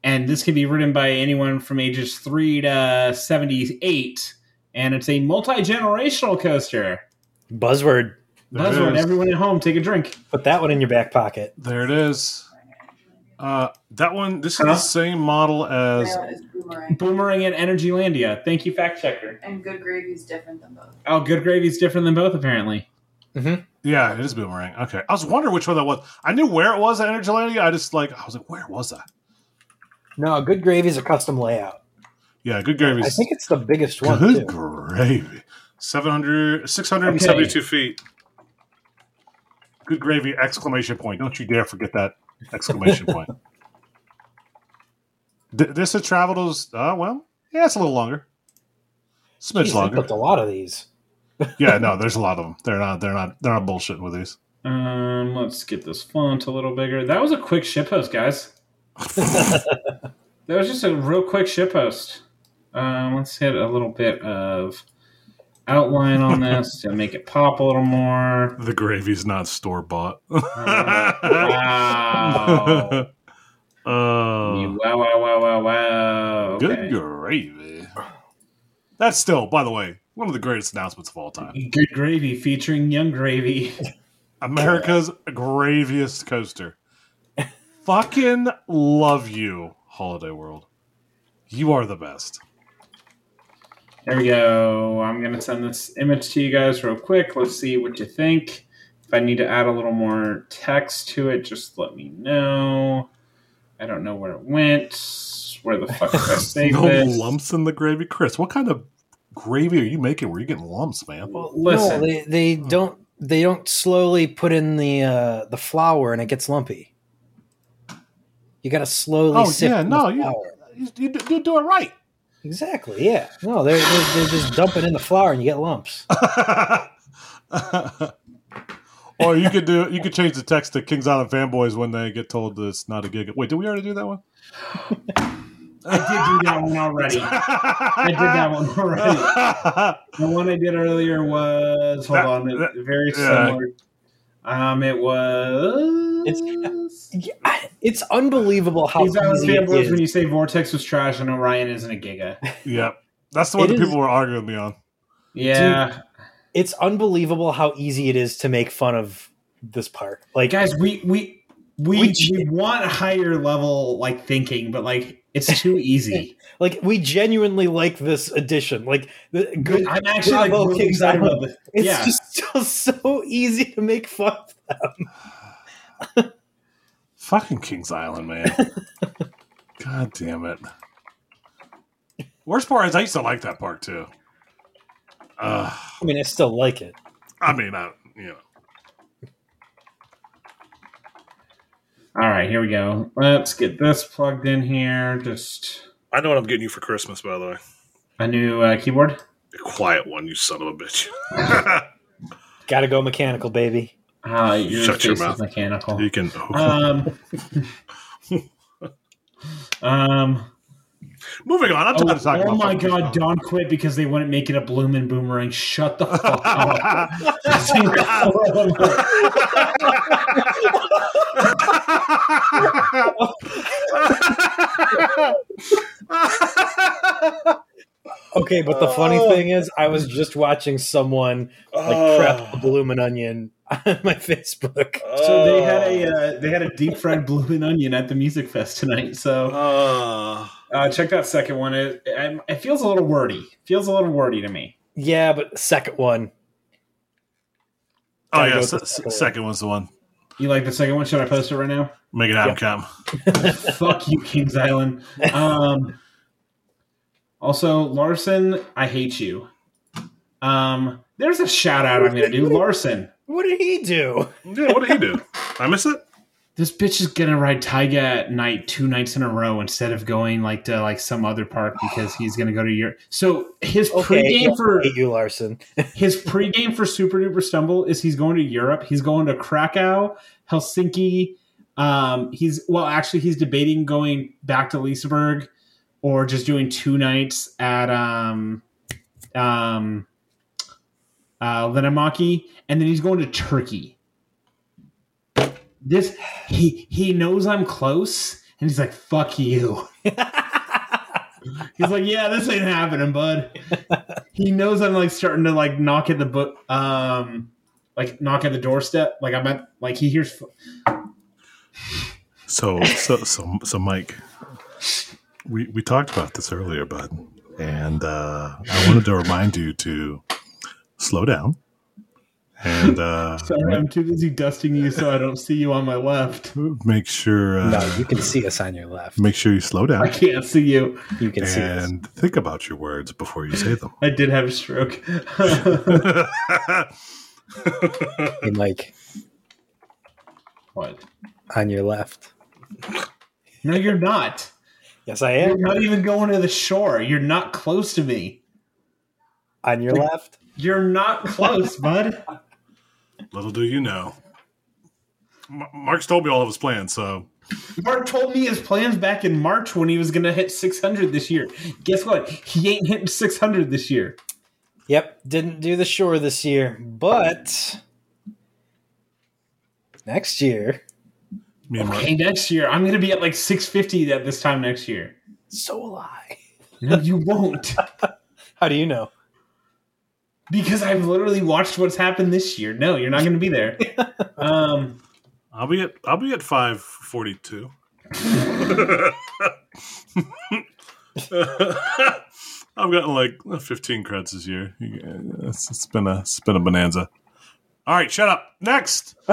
And this can be ridden by anyone from ages three to seventy-eight, and it's a multi-generational coaster. buzzword There Buzzword, everyone at home, take a drink. put that one in your back pocket There it is. Uh, that one. This is the same model as. That is boomerang. Boomerang at Energylandia. Thank you, fact checker. And good gravy is different than both. Oh, Good Gravy's different than both, apparently. Yeah, it is boomerang. Okay, I was wondering which one that was. I knew where it was at Energylandia. I just like I was like, where was that? no good gravy is a custom layout Yeah, good gravy. i think it's the biggest one good too. gravy. 700, 672 feet. Good gravy! Exclamation point! Don't you dare forget that exclamation point. *laughs* Th- this has traveled as uh, well. Yeah, it's a little longer. Smidge Jeez, they longer. booked a lot of these. *laughs* yeah, no, there's a lot of *laughs* them. They're not. They're not. They're not bullshitting with these. Um, let's get this font a little bigger. That was a quick shitpost, guys. that was just a real quick shitpost. Um, let's hit a little bit of outline on *laughs* this to make it pop a little more. The gravy's not store bought. *laughs* Wow. Oh, You- wow, wow, wow, wow, wow. good gravy. That's still, by the way, One of the greatest announcements of all time. Good gravy featuring Yung Gravy. America's graviest coaster. Fucking love you, Holiday World. You are the best. There we go. I'm gonna send this image to you guys real quick. Let's see what you think. If I need to add a little more text to it, just let me know. I don't know where it went. Where the fuck did I *laughs* save no this? lumps in the gravy, Chris. What kind of gravy are you making? Where you getting lumps, man? Well, Listen. no, they they don't they don't slowly put in the uh, the flour and it gets lumpy. You got to slowly. Oh, sift yeah, in the no, you- flour. You, you, do- you do it right. Exactly. Yeah, no, they're, they're they're just dumping in the flour and you get lumps. *laughs* or you could do you could change the text to Kings Island fanboys when they get told it's not a gig. Wait, did we already do that one? I did do that one already. I did that one already. *laughs* The one I did earlier was hold That- on, that- very yeah. Similar. Um, it was. Yeah, It's unbelievable how These easy it fanboys is. when you say Vortex was trash and Orion isn't a Giga. *laughs* Yep, that's the one It that is- people were arguing me on. Yeah, It's unbelievable how easy it is to make fun of this part. Like guys, we we we We- we want higher level like thinking, but like it's too *laughs* easy. like we genuinely like this edition. Like the good. I'm actually like Bravo, really Kings excited Island. about this. *laughs* It's yeah, just so, so easy to make fun of them. *laughs* Fucking Kings Island, man. God damn it. Worst part is I used to like that part too. Uh, I mean, I still like it. I mean, I, you know, All right, here we go. Let's get this plugged in here. Just I know what I'm getting you for Christmas, by the way. a new uh, keyboard. A quiet one, you son of a bitch. *laughs* *laughs* Got to go mechanical, baby. Uh, your Shut your face is mouth. mechanical. you can. *laughs* Um, um, Moving on. I'm oh, tired of talking oh about my god, stuff. Don quit because they wouldn't make it a bloomin' boomerang. Shut the fuck up. Okay, but the funny Oh. thing is, I was just watching someone like prep a bloomin' onion on my Facebook. so they had a uh, they had a deep fried bloomin' onion at the music fest tonight. So Uh, check that second one. It, it it feels a little wordy. Feels a little wordy to me. Yeah, but second one, oh Gotta yeah, go s- with the s- second one. one's the one. You like the second one? Should I post it right now? Make it happen, Cam. *laughs* Fuck you, Kings Island. Um, also, Larson, I hate you. Um, there's a shout out I'm going to do. Larson, what did he do? Yeah, what did he do? I miss it. This bitch is going to ride Taiga at night two nights in a row instead of going like to like some other park because *sighs* he's going to go to Europe. So his Okay, pregame for you, Larson. *laughs* his pregame for Super Duper Stumble is he's going to Europe. He's going to Krakow, Helsinki. Um, he's well, actually, he's debating going back to Liseberg or just doing two nights at um, um, uh, Linnanmäki, and then he's going to Turkey. This he he knows I'm close, and he's like, "Fuck you." He's like, "Yeah, this ain't happening, bud." he knows I'm like starting to like knock at the book, um, like knock at the doorstep. Like I'm at, like he hears. So, so, so, so, Mike, we we talked about this earlier, bud, and uh, I wanted to remind you to slow down and uh, *laughs* Sorry, I'm too busy dusting you, so I don't see you on my left. make sure uh, no, you can see us on your left. make sure you slow down. I can't see you. You can see us. and think about your words before you say them. I did have a stroke. *laughs* Hey, Mike, what? on your left. No, you're not. Yes, I am. You're am. not even going to the shore. You're not close to me. On your left. You're not close, bud. Little do you know, M- Mark's told me all of his plans, so Mark told me his plans back in March when he was going to hit 600 this year. Guess what? He ain't hitting 600 this year. Yep, didn't do the shore this year, but next year, me and Mark. Okay, next year I'm going to be at like 650 at this time next year. so will I. No, you won't. *laughs* How do you know? Because I've literally watched what's happened this year. No, you're not going to be there. *laughs* Um, I'll be at I'll be at five forty two. *laughs* I've gotten like fifteen creds this year. It's, it's been a it's been a bonanza. All right, shut up. Next, *laughs*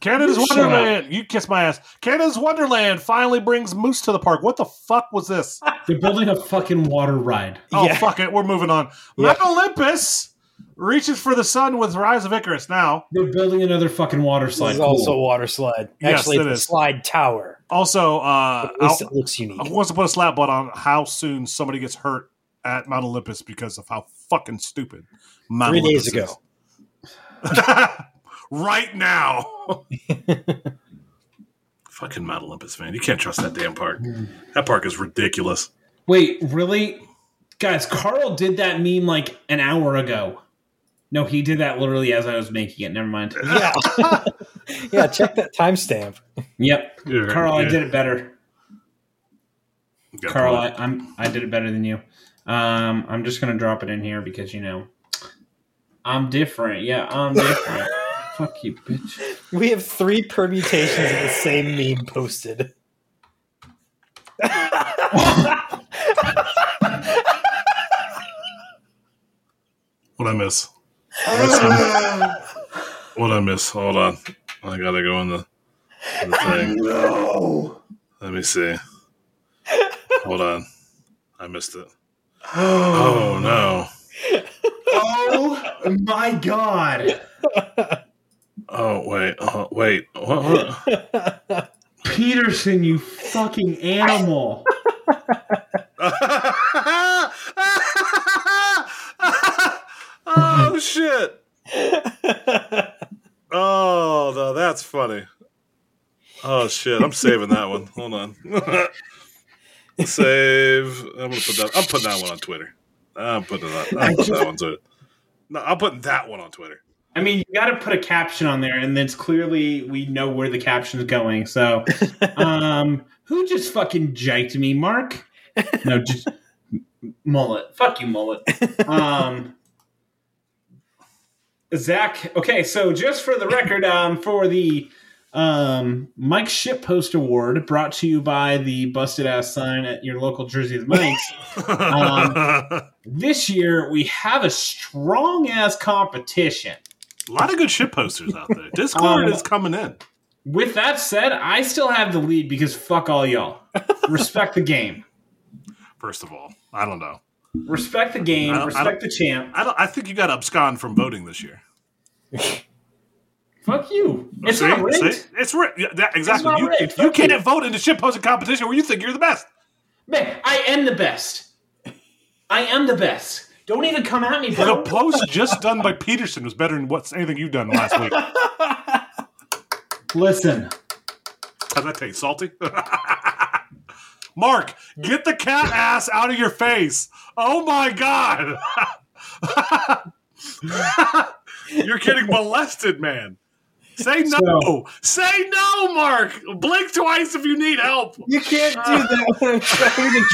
Canada's Shut Wonderland. You kiss my ass. Canada's Wonderland finally brings moose to the park. What the fuck was this? *laughs* they're building a fucking water ride. Oh Yeah. fuck it, we're moving on. Yeah. Mount Olympus reaches for the sun with Rise of Icarus. Now, They're building another fucking water This slide. is Cool. also a water slide. Yes, Actually, it it's a slide tower. also, uh, At it looks unique. I wants to put a slap butt on how soon somebody gets hurt at Mount Olympus because of how fucking stupid Mount Three Olympus days ago. *laughs* *laughs* is. right now. *laughs* fucking Mount Olympus, man. You can't trust that damn park. That park is ridiculous. Wait, really? Guys, Carl did that meme like an hour ago. No, he did that literally as I was making it. Never mind. Yeah. *laughs* yeah, check that timestamp. Yep. You're- Carl, I did it better. Carl, I, I'm I did it better than you. Um, I'm just gonna drop it in here because you know I'm different. Yeah, I'm different. Fuck you, bitch. We have three permutations of the same meme posted. what I miss? What I miss? Hold on. I gotta go in the, in the thing. No. Let me see. Hold on. I missed it. Oh, oh no. Oh my god. Oh wait. Oh wait. What? *laughs* Peterson, you fucking animal. *laughs* oh shit! Oh no, that's funny. Oh shit! I'm saving that one. Hold on. *laughs* Save. I'm gonna put that. I'm putting that one on Twitter. I'm putting that. I'm putting that one on Twitter. No, I'm putting that one on Twitter. I mean, you got to put a caption on there, and then it's clearly we know where the caption's going. So, *laughs* um, who just fucking jiked me, Mark? No, just *laughs* mullet. Fuck you, mullet. Um, Zach. Okay, so just for the record, um, for the um Mike Shitpost Award, brought to you by the busted ass sign at your local Jersey of Mike's. *laughs* Um, This year we have a strong ass competition. A lot of good shit posters out there. Discord Um, is coming in. With that said, I still have the lead because fuck all y'all. Respect the game. First of all, I don't know. Respect the game. I don't- I respect the champ. I don't. I think you got abscond from voting this year. Fuck you. It's See? not rigged. See? It's rigged. Yeah, that, exactly. you, rigged. you can't you. vote in the shit posting competition where you think you're the best. Man, I am the best. I am the best. Don't even come at me, but The post *laughs* just done by Peterson was better than what's anything you've done last week. Listen, How's that taste? Salty? *laughs* Mark, get the cat ass out of your face. Oh my god. *laughs* You're getting molested, man. Say no. Say no, Mark. Blink twice if you need help. You can't do that when I'm trying to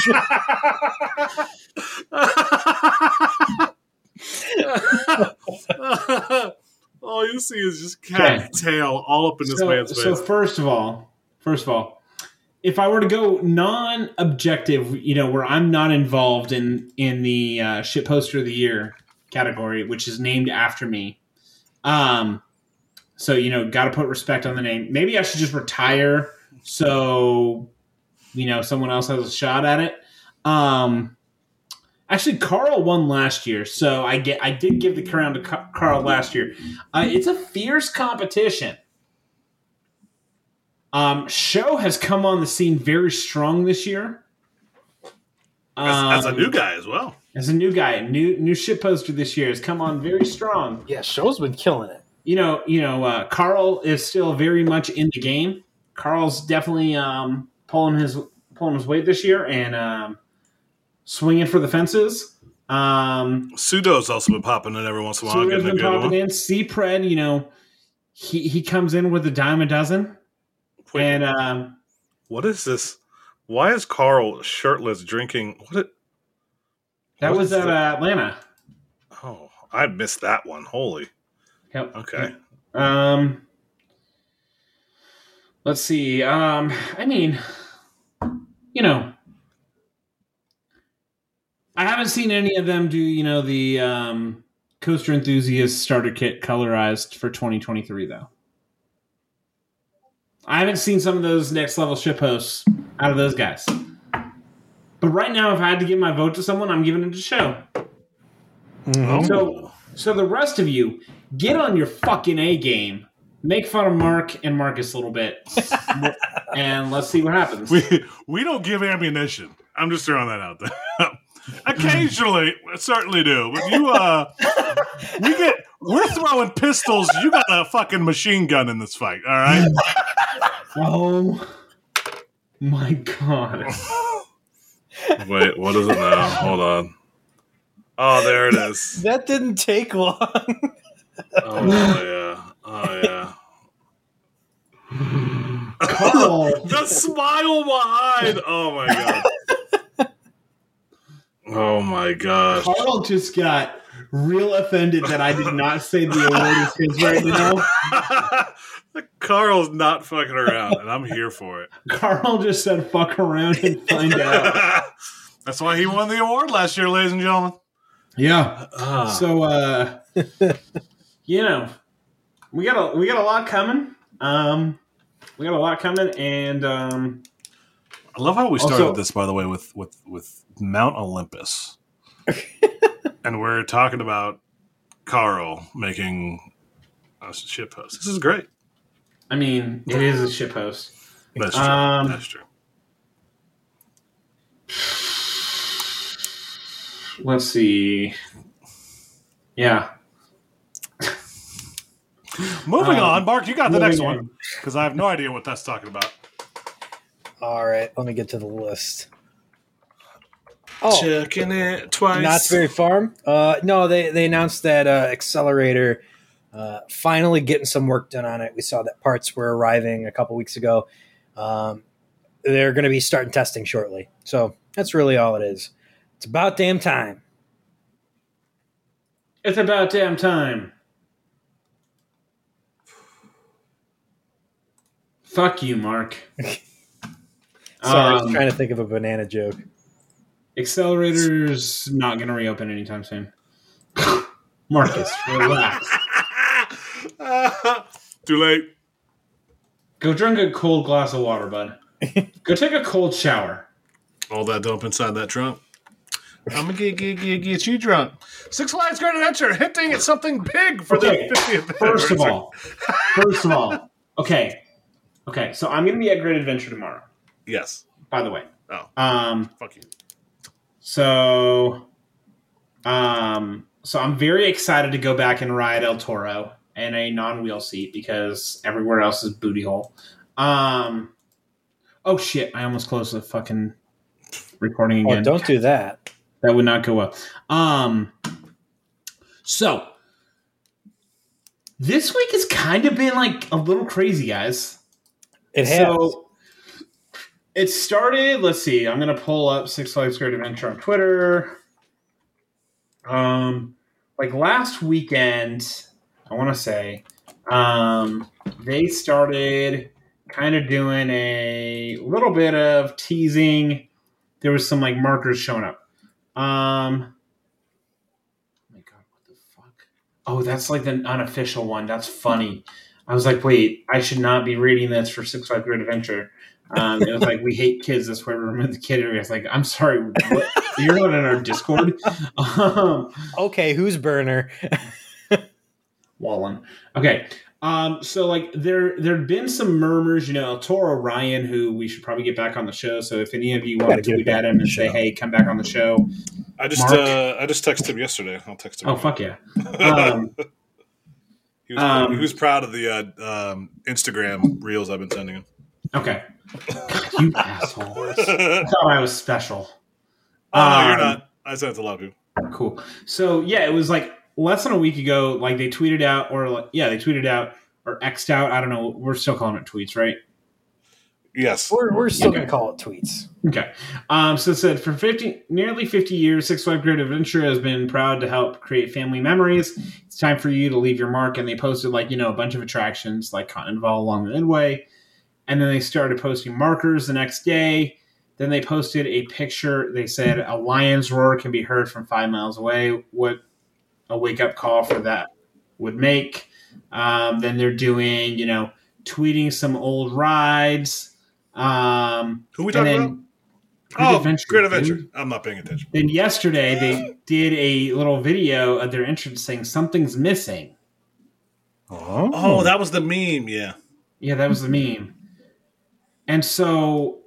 all you see is just cat Okay. tail all up in this so, man's face. so first of all, first of all, if I were to go non-objective, you know, where I'm not involved in in the uh, shit poster of the year category, which is named after me, um, so you know, got to put respect on the name. Maybe I should just retire so you know someone else has a shot at it. Um, actually, Carl won last year, so I get I did give the crown to Carl last year. Uh, it's a fierce competition. Um, show has come on the scene very strong this year. as, as a Um, new guy as well. as a new guy, new new shit poster this year has come on very strong. Yeah, show's been killing it. You know, you know, uh, Carl is still very much in the game. Carl's definitely um, pulling his pulling his weight this year and um, swinging for the fences. Um, Pseudo's also been popping in every once in a while. a been popping one. in. C Pred, you know, he he comes in with a dime a dozen, Wait, and um, what is this? Why is Carl shirtless drinking? What? It, that What was at that? uh, Atlanta. oh, I missed that one. Holy. Yep. Okay. Um, let's see. Um, I mean, you know, I haven't seen any of them do, you know, the um, Coaster Enthusiast starter kit colorized for 2023, though. I haven't seen some of those next level ship hosts out of those guys. But right now, if I had to give my vote to someone, I'm giving it to Show. Oh. So, so the rest of you, get on your fucking A game. Make fun of Mark and Marcus a little bit, *laughs* and let's see what happens. we we don't give ammunition. I'm just throwing that out there. *laughs* Occasionally, certainly do. But you, uh, we get we're throwing pistols. You got a fucking machine gun in this fight. All right. *laughs* Oh my god! Wait, what is it now? Hold on. Oh, there it is. That didn't take long. Oh yeah. Oh yeah. Carl, *laughs* the smile behind. Oh my god. Oh my gosh. Carl just got real offended that I did not say the award is his right now. *laughs* Carl's not fucking around, and I'm here for it. Carl just said "fuck around and find out." *laughs* That's why he won the award last year, ladies and gentlemen. Yeah. Ah. So, uh, you know, we got a we got a lot coming. Um, we got a lot coming, and um, I love how we started Also- this, by the way, with with with Mount Olympus, *laughs* and we're talking about Carl making a ship host. This is great. I mean, it is a ship host. That's true. Um, That's true. Let's see. Yeah. *laughs* Moving um, on, Mark. You got the next on. one because I have no idea what that's talking about. All right, let me get to the list. Oh, Checking it twice. Knott's Berry Farm. Uh, no, they they announced that uh, Xcelerator uh, finally getting some work done on it. We saw that parts were arriving a couple weeks ago. Um, they're going to be starting testing shortly. So that's really all it is. It's about damn time. It's about damn time. Fuck you, Mark. *laughs* Sorry, I was Um, trying to think of a banana joke. Xcelerator's not going to reopen anytime soon. *laughs* Marcus, relax. *laughs* Too late. Go drink a cold glass of water, bud. Go take a cold shower. All that dump inside that trunk. I'm gonna get, get, get, get you drunk. Six Flags Great Adventure hinting at something big for Okay, the 50th. First of all, first of all, okay, okay. So I'm going to be at Great Adventure tomorrow. yes. By the way, Oh, um, fuck you. So, um, so I'm very excited to go back and ride El Toro in a non-wheel seat because everywhere else is booty hole. Um, oh shit! I almost closed the fucking recording again. Oh, again. don't do that. That would not go well. Um, so this week has kind of been like a little crazy, guys. It has. So it started. Let's see. I'm gonna pull up Six Flags Great Adventure on Twitter. Um, like last weekend, I want to say, um, they started kind of doing a little bit of teasing. There was some like markers showing up. Um, oh my god, what the fuck? Oh, that's like the unofficial one. That's funny. I was like, wait, I should not be reading this for Six Flags Great Adventure. Um, it was like, we hate kids. That's why we remove the kid area. It's like, I'm sorry, what? you're not in our Discord. *laughs* Um, okay, who's burner? *laughs* Wallen. Okay. Um, so like there there'd been some murmurs, you know, El Toro Ryan, who we should probably get back on the show. So if any of you want Gotta tweet at him and say, hey, come back on the show. I just Mark? uh, I just texted him yesterday. I'll text him. Oh fuck yeah. Um, *laughs* he, was, um, he was proud of the uh, um, Instagram reels I've been sending him. okay. God, *laughs* you asshole. oh, *laughs* I thought I was special. no, you're Um, not. I sent it to a lot of people. Cool. So yeah, it was like less than a week ago. Like they tweeted out, or like, yeah, they tweeted out or xed out. I don't know. We're still calling it tweets, right? Yes. We're, we're still Okay. going to call it tweets. Okay. Um, so it said for 50, nearly 50 years, Six Flags Great Adventure has been proud to help create family memories. It's time for you to leave your mark. And they posted like, you know, a bunch of attractions like Continental along the Midway. And then they started posting markers the next day. Then they posted a picture. They said a lion's roar can be heard from five miles away. What a wake up call for that would make. Um, then they're doing, you know, tweeting some old rides. Um, Who we and talking then about? Great oh, Adventure, Great dude. Adventure. I'm not paying attention. then yesterday they did a little video of their entrance saying something's missing. Oh, Oh, that was the meme. Yeah. Yeah, that was the meme. And so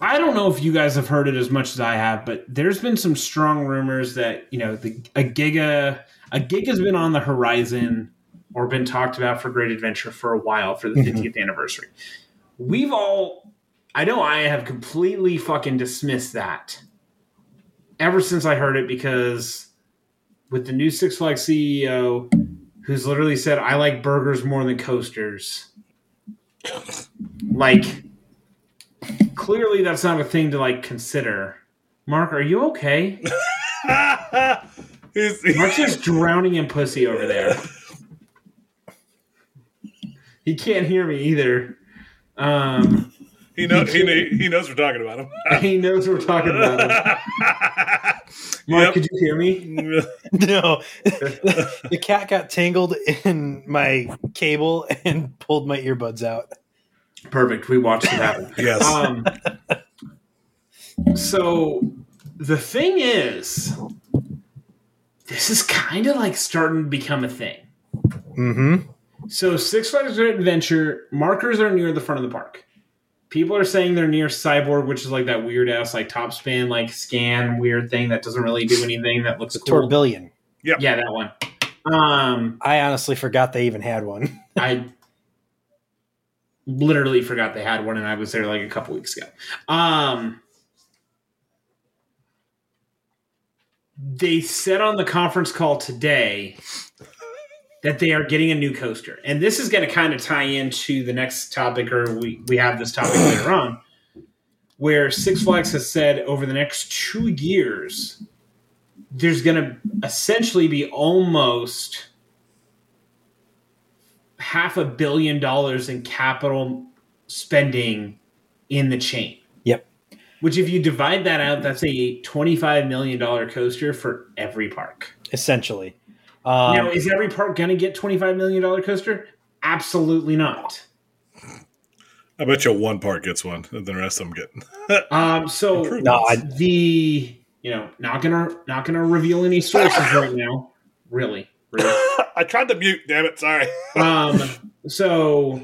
I don't know if you guys have heard it as much as I have, but there's been some strong rumors that, you know, the a giga a gig has been on the horizon or been talked about for Great Adventure for a while for the mm-hmm. 50th anniversary. We've all I know I have completely fucking dismissed that ever since I heard it because with the new Six Flags CEO who's literally said, I like burgers more than coasters. *laughs* Like, clearly that's not a thing to like consider. Mark, are you okay? *laughs* Mark's just drowning in pussy over there. *laughs* He can't hear me either. Um, he knows. He, kn- he knows we're talking about him. *laughs* he knows we're talking about him. *laughs* Mark, Yep. could you hear me? *laughs* no. the cat got tangled in my cable and pulled my earbuds out. Perfect. We watched it happen. yes. Um, so the thing is, this is kind of like starting to become a thing. Mm-hmm. So Six Flags Great Adventure markers are near the front of the park. People are saying they're near Cyborg, which is like that weird ass like top spin like scan weird thing that doesn't really do anything that looks The cool. Tourbillon. Yeah, that one. Um, I honestly forgot they even had one. *laughs* I literally forgot they had one, and I was there like a couple weeks ago. Um, they said on the conference call today that they are getting a new coaster, and this is going to kind of tie into the next topic, or we we have this topic later *coughs* on, where Six Flags has said over the next two years, there's going to essentially be almost half a billion dollars in capital spending in the chain. Yep. Which, if you divide that out, that's a $25 million coaster for every park. Essentially. Um, now, is every park going to get $25 million coaster? Absolutely not. I bet you one part gets one, and the rest of them get. *laughs* Um, so no, I, the you know not gonna not gonna reveal any sources right now. Really, really. I tried to mute. Damn it! Sorry. *laughs* Um, so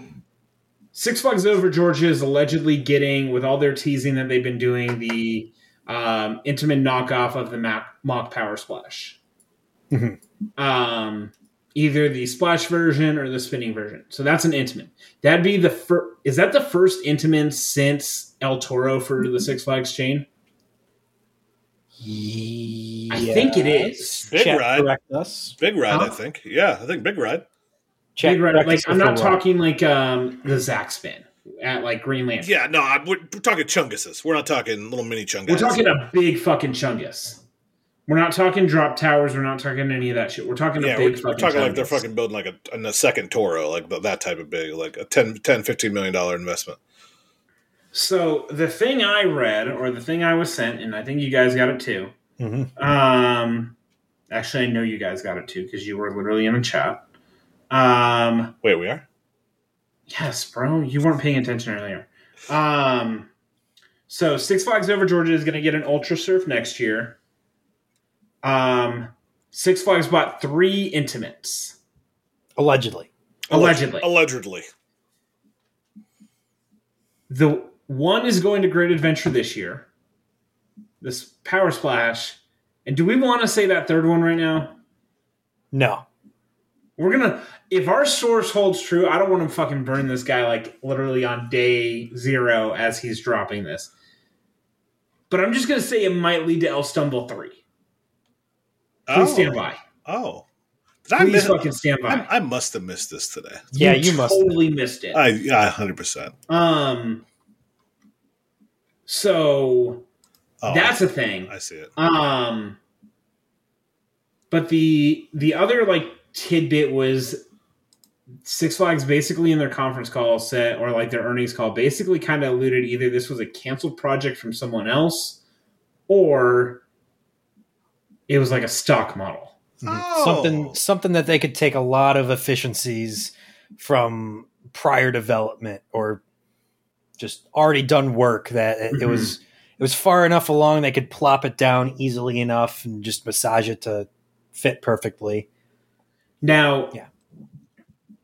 Six Flags Over Georgia is allegedly getting, with all their teasing that they've been doing, the um, Intamin knockoff of the mock, Mack Power Splash. Mhm. Um, either the splash version or the spinning version. So that's an Intamin. That'd be the first. Is that the first Intamin since El Toro for the Six Flags chain? I think it is. Big Chat ride. correct us. Big ride, Huh? I think. Yeah, I think big ride. Chat Big Red- correct like I'm not we're talking like um, the ZacSpin at like Green Lantern. Yeah, no, I, we're, we're talking chunguses. We're not talking little mini chunguses. We're talking a big fucking chungus. We're not talking drop towers. We're not talking any of that shit. We're talking a Yeah, big we're, we're talking like they're fucking building like a, a second Toro, like th- that type of big, like a 10, 10 15 million dollar investment. So the thing I read, or the thing I was sent, and I think you guys got it too. Mhm. Um, actually, I know you guys got it too because you were literally in the chat. Um, Wait, we are. yes, bro, you weren't paying attention earlier. Um, so Six Flags Over Georgia is going to get an Ultra Surf next year. Um, Six Flags bought three Intamins Allegedly. allegedly. Allegedly. The one is going to Great Adventure this year. This Power Splash. And do we want to say that third one right now? No. We're gonna if our source holds true, I don't want to fucking burn this guy like literally on day zero as he's dropping this. But I'm just gonna say it might lead to El Stumble 3. Please Oh, stand by. oh, Did I Please miss? fucking stand by. I, I must have missed this today. Yeah, you must. totally missed it. I yeah, hundred percent. um. So Oh, that's a thing. I see it. Um. But the the other like tidbit was Six Flags basically in their conference call set or like their earnings call, basically kind of alluded either this was a canceled project from someone else, or it was like a stock model. Oh. something something that they could take a lot of efficiencies from prior development or just already done work that it, it Mhm. was it was far enough along they could plop it down easily enough and just massage it to fit perfectly. Now, Yeah.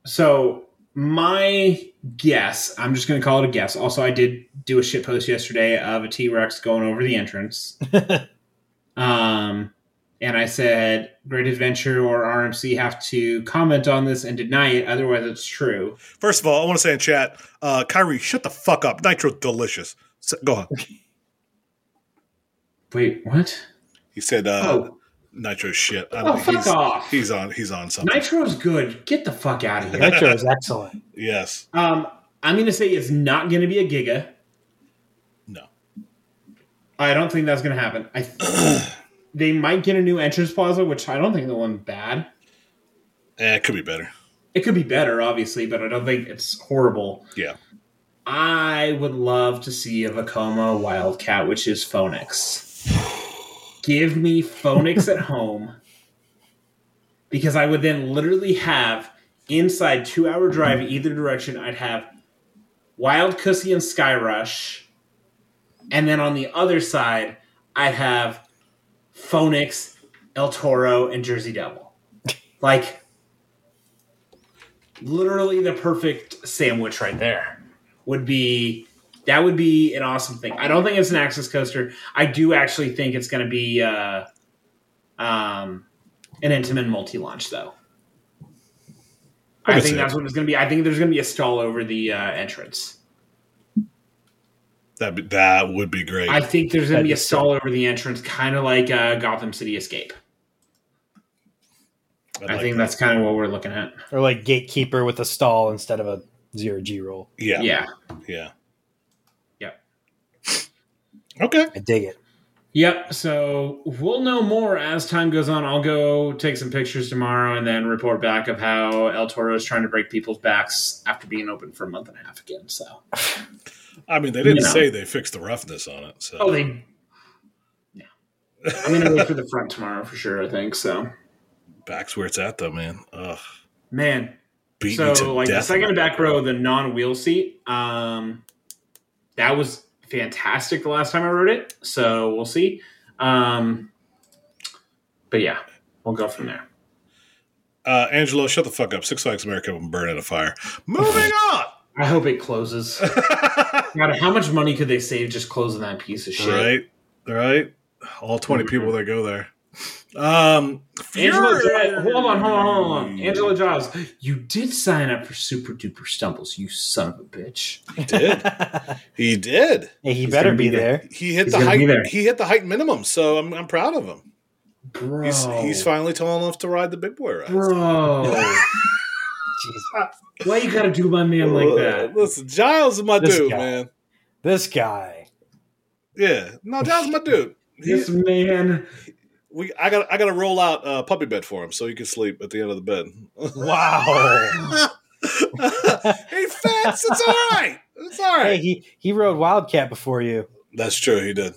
So my guess, I'm just going to call it a guess. Also, I did do a shit post yesterday of a T Rex going over the entrance. *laughs* Um, and I said, Great Adventure or RMC have to comment on this and deny it, otherwise it's true. First of all, I want to say in chat, uh, Kyrie, shut the fuck up. Nitro delicious. So, go on. Wait, what? He said uh, oh, Nitro shit. I oh, don't, fuck he's, off! he's on. He's on something. Nitro's good. Get the fuck out of here. Nitro is excellent. yes. Um, I'm going to say it's not going to be a Giga. No. I don't think that's going to happen. I *clears throat* they might get a new entrance plaza, which I don't think the one bad. Eh, it could be better. It could be better, obviously, but I don't think it's horrible. Yeah. I would love to see a Vekoma Wildcat, which is Phoenix. Give me Phoenix at *laughs* home because I would then literally have inside two hour drive either direction. I'd have Wild Cussy and Skyrush, and then on the other side, I'd have Phoenix, El Toro, and Jersey Devil. Like literally the perfect sandwich right there would be that would be an awesome thing. I don't think it's an access coaster. I do actually think it's going to be uh, um, an Intamin multi launch though. I I, think that's it. what it's going to be. I think there's going to be a stall over the uh, entrance. That be, that would be great. I think there's going to That'd be be a stall over the entrance, kind of like uh, Gotham City Escape. I'd I like think that. that's kind of what we're looking at. Or like gatekeeper with a stall instead of a zero G roll. yeah, Yeah. yeah. Yep. Okay. I dig it. Yep. So we'll know more as time goes on. I'll go take some pictures tomorrow and then report back of how El Toro is trying to break people's backs after being open for a month and a half again. So, *laughs* I mean, they didn't You know. say they fixed the roughness on it. So oh, they. Yeah. I'm gonna wait for the front tomorrow for sure. I think so. back's where it's at, though, man. Ugh, Man. beat So like the second back row, the non-wheel seat, um, that was fantastic the last time I rode it. So we'll see. Um, but yeah, we'll go from there. Uh, Angelo, shut the fuck up. Six Flags America will burn in a fire. Moving *laughs* on. I hope it closes. *laughs* God, how much money could they save just closing that piece of shit? right, right. All 20 people that go there. Um, Angela, Fury- hold on, hold on, hold on. Angela Giles, you did sign up for Super Duper Stumbles, you son of a bitch. He did. *laughs* He did. Hey, he He's better be be there. there. He hit He's the height. He hit the height minimum. So I'm, I'm proud of him. Bro. He's, he's finally tall enough to ride the big boy ride. Bro. *laughs* Jeez. Why you gotta do my man like that? Listen, Giles is my This dude, guy. man. This guy. Yeah, no, Giles is my dude. *laughs* He- This man. we, I got, I got to roll out a puppy bed for him so he can sleep at the end of the bed. *laughs* Wow. *laughs* hey, Fats, it's all right. It's all right. hey, he he rode Wildcat before you. That's true. He did.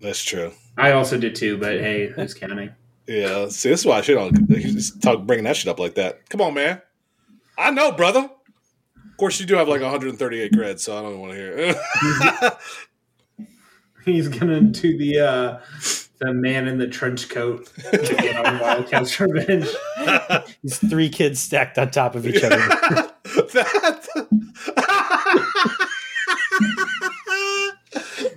That's true. I also did too, but hey, who's counting? Yeah. See, this is why I should don't he's talk bringing that shit up like that. Come on, man. I know, brother. Of course, you do have like 138 creds, so I don't want to hear. it. *laughs* He's gonna do the uh the man in the trench coat to get on Wildcats Revenge. These three kids stacked on top of each other. *laughs* that.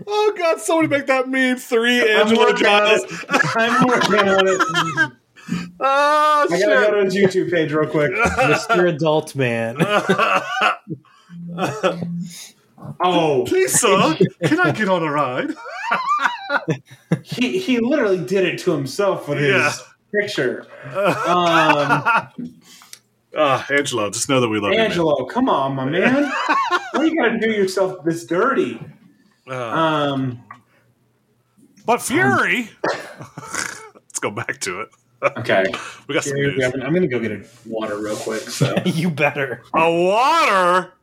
oh God! Somebody make that meme. Three I'm Angelo working Giles. I'm working on it. Oh I gotta go to his YouTube page real quick. Mr. Adult Man. *laughs* Oh, Please, sir, can I get on a ride? *laughs* he he literally did it to himself with his picture. *laughs* Um, Ah, Angelo, just know that we love you. Angelo, come on, my man. Why you gotta do yourself this dirty? You, man. Uh, Um, but Fury. *laughs* Let's go back to it. okay. *laughs* We got some news. I'm gonna go get a water real quick. So *laughs* you better. A water.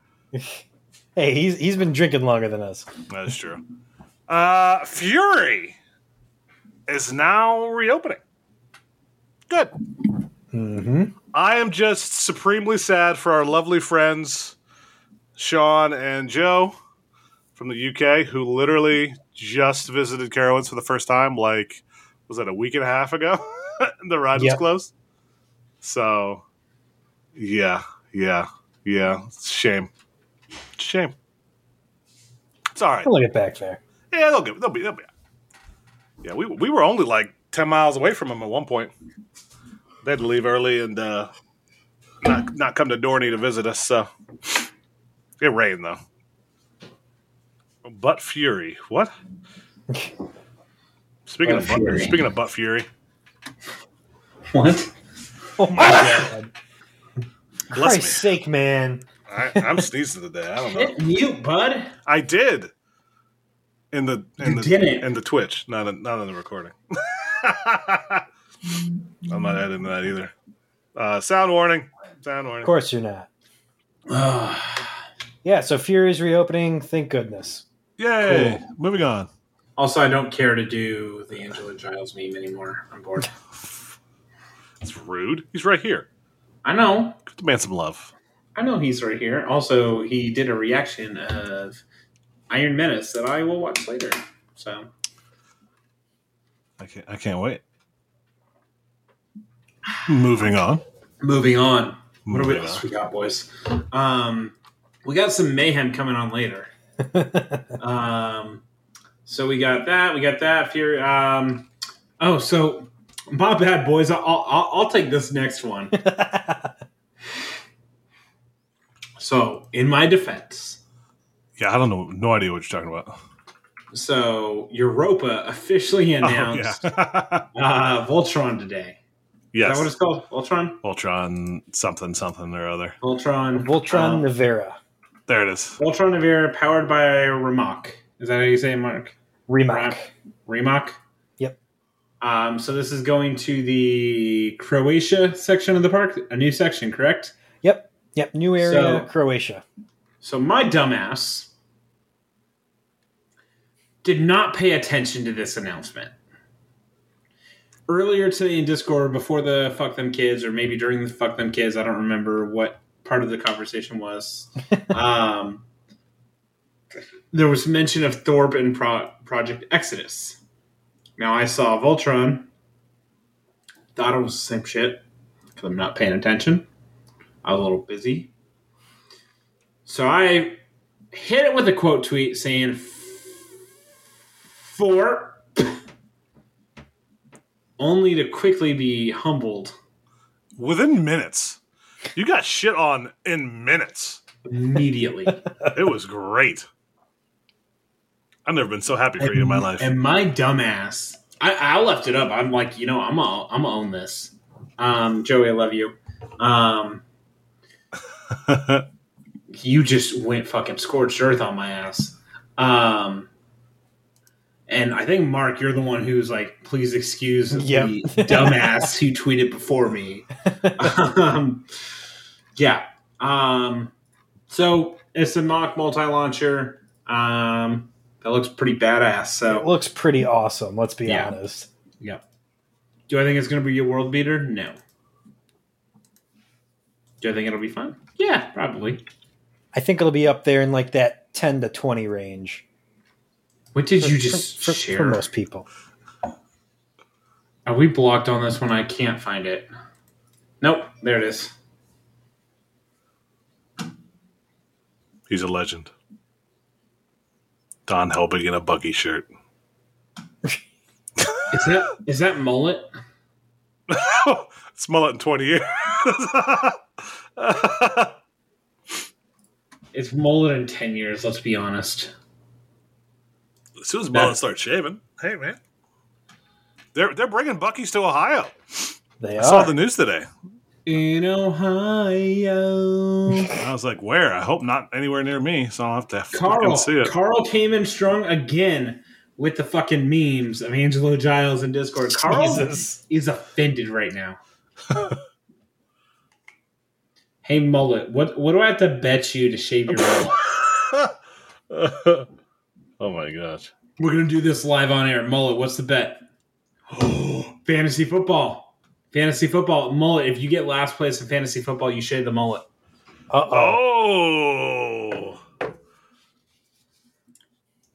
Hey, he's he's been drinking longer than us. That is true. Uh, Fury is now reopening. Good. Mm-hmm. I am just supremely sad for our lovely friends Sean and Joe from the UK who literally just visited Carowinds for the first time. Like, was that a week and a half ago? *laughs* the ride was closed. So, yeah, yeah, yeah. Shame. Shame. It's all right. I'll get back there. Yeah, they'll get. They'll be. They'll be. Yeah, we we were only like ten miles away from them at one point. They had to leave early and uh, not not come to Dorney to visit us. So it rained though. Butt Fury, what? Speaking Butt of butt, Fury. speaking of butt Fury, what? Oh my god! bless Christ's sake, man! I, I'm sneezing today. I don't know. Hit mute, bud. I did in the in You the didn't. in the Twitch, not in, not in the recording. *laughs* I'm not editing that either. Uh, sound warning. Sound warning. Of course you're not. *sighs* Yeah, so Fury's reopening. Thank goodness. Yay! Moving on. also, I don't care to do the Angela Giles meme anymore. I'm bored. *laughs* It's rude. He's right here. I know. Give the man some love. I know he's right here. Also, he did a reaction of Iron Menace that I will watch later. So I can't. I can't wait. Moving on. moving on. What do we Moving else we got, boys? Um, we got some mayhem coming on later. Um, so we got that. We got that. Fury. Um, oh, so my bad, boys. I'll, I'll I'll take this next one. *laughs* So, in my defense, Yeah, I don't know. No idea what you're talking about. so Europa officially *laughs* Oh, announced yeah. uh, Voltron today. Is yes. that what it's called? Voltron. Ultron something something or other. Voltron. Voltron Uh, Nevera There it is. Voltron Nevera powered by Rimac. Is that how you say it, Mark? Rimac. Rimac. Yep. Um, so this is going to the Croatia section of the park, a new section, correct? Yep. Yep. New area, So- Croatia. So my dumbass did not pay attention to this announcement. Earlier today in Discord, before the fuck them kids, or maybe during the fuck them kids, I don't remember what part of the conversation was. um, there was mention of Thorpe and Pro- Project Exodus. Now I saw Voltron, thought it was the same shit because I'm not paying attention. I was a little busy. So I hit it with a quote tweet saying, "For only to quickly be humbled Within minutes. You got shit on in minutes. immediately." *laughs* It was great. I've never been so happy for you in my life. And my dumbass, I, I left it up. I'm like, you know, I'm gonna, I'm gonna own this. Um, Joey, I love you. Um, *laughs* you just went fucking scorched earth on my ass. Um, and I think Mark, you're the one who's like, please excuse Yep. the *laughs* dumbass who tweeted before me. um, yeah. Um, so it's a Mack multi launcher. Um, that looks pretty badass. So It looks pretty awesome. Let's be Yeah. honest. Yeah. Do I think it's going to be a world beater? No. Do I think it'll be fun? Yeah, probably. I think it'll be up there in like that ten to twenty range. What did for- you just for, for- share? for most people? Are we blocked on this one? I can't find it. Nope, there it is. He's a legend. Don Helbig in a Buc-ee shirt. *laughs* Is that is that mullet? *laughs* it's mullet in 20 years. *laughs* It's mullet in ten years. Let's be honest. As soon as mullet starts shaving, hey man, they're they're bringing Buc-ee's to Ohio. They I saw the news today. In Ohio. I was like, where? I hope not anywhere near me, so I'll have to fucking Carl, see it. Carl came in strong again with the fucking memes of Angelo Giles in Discord. Carl Jesus. is offended right now. hey mullet, what what do I have to bet you to shave your mullet? *laughs* oh my gosh. We're gonna do this live on air. Mullet, what's the bet? *gasps* fantasy football. Fantasy football. Mullet, if you get last place in fantasy football, you shave the mullet. Uh Oh. oh.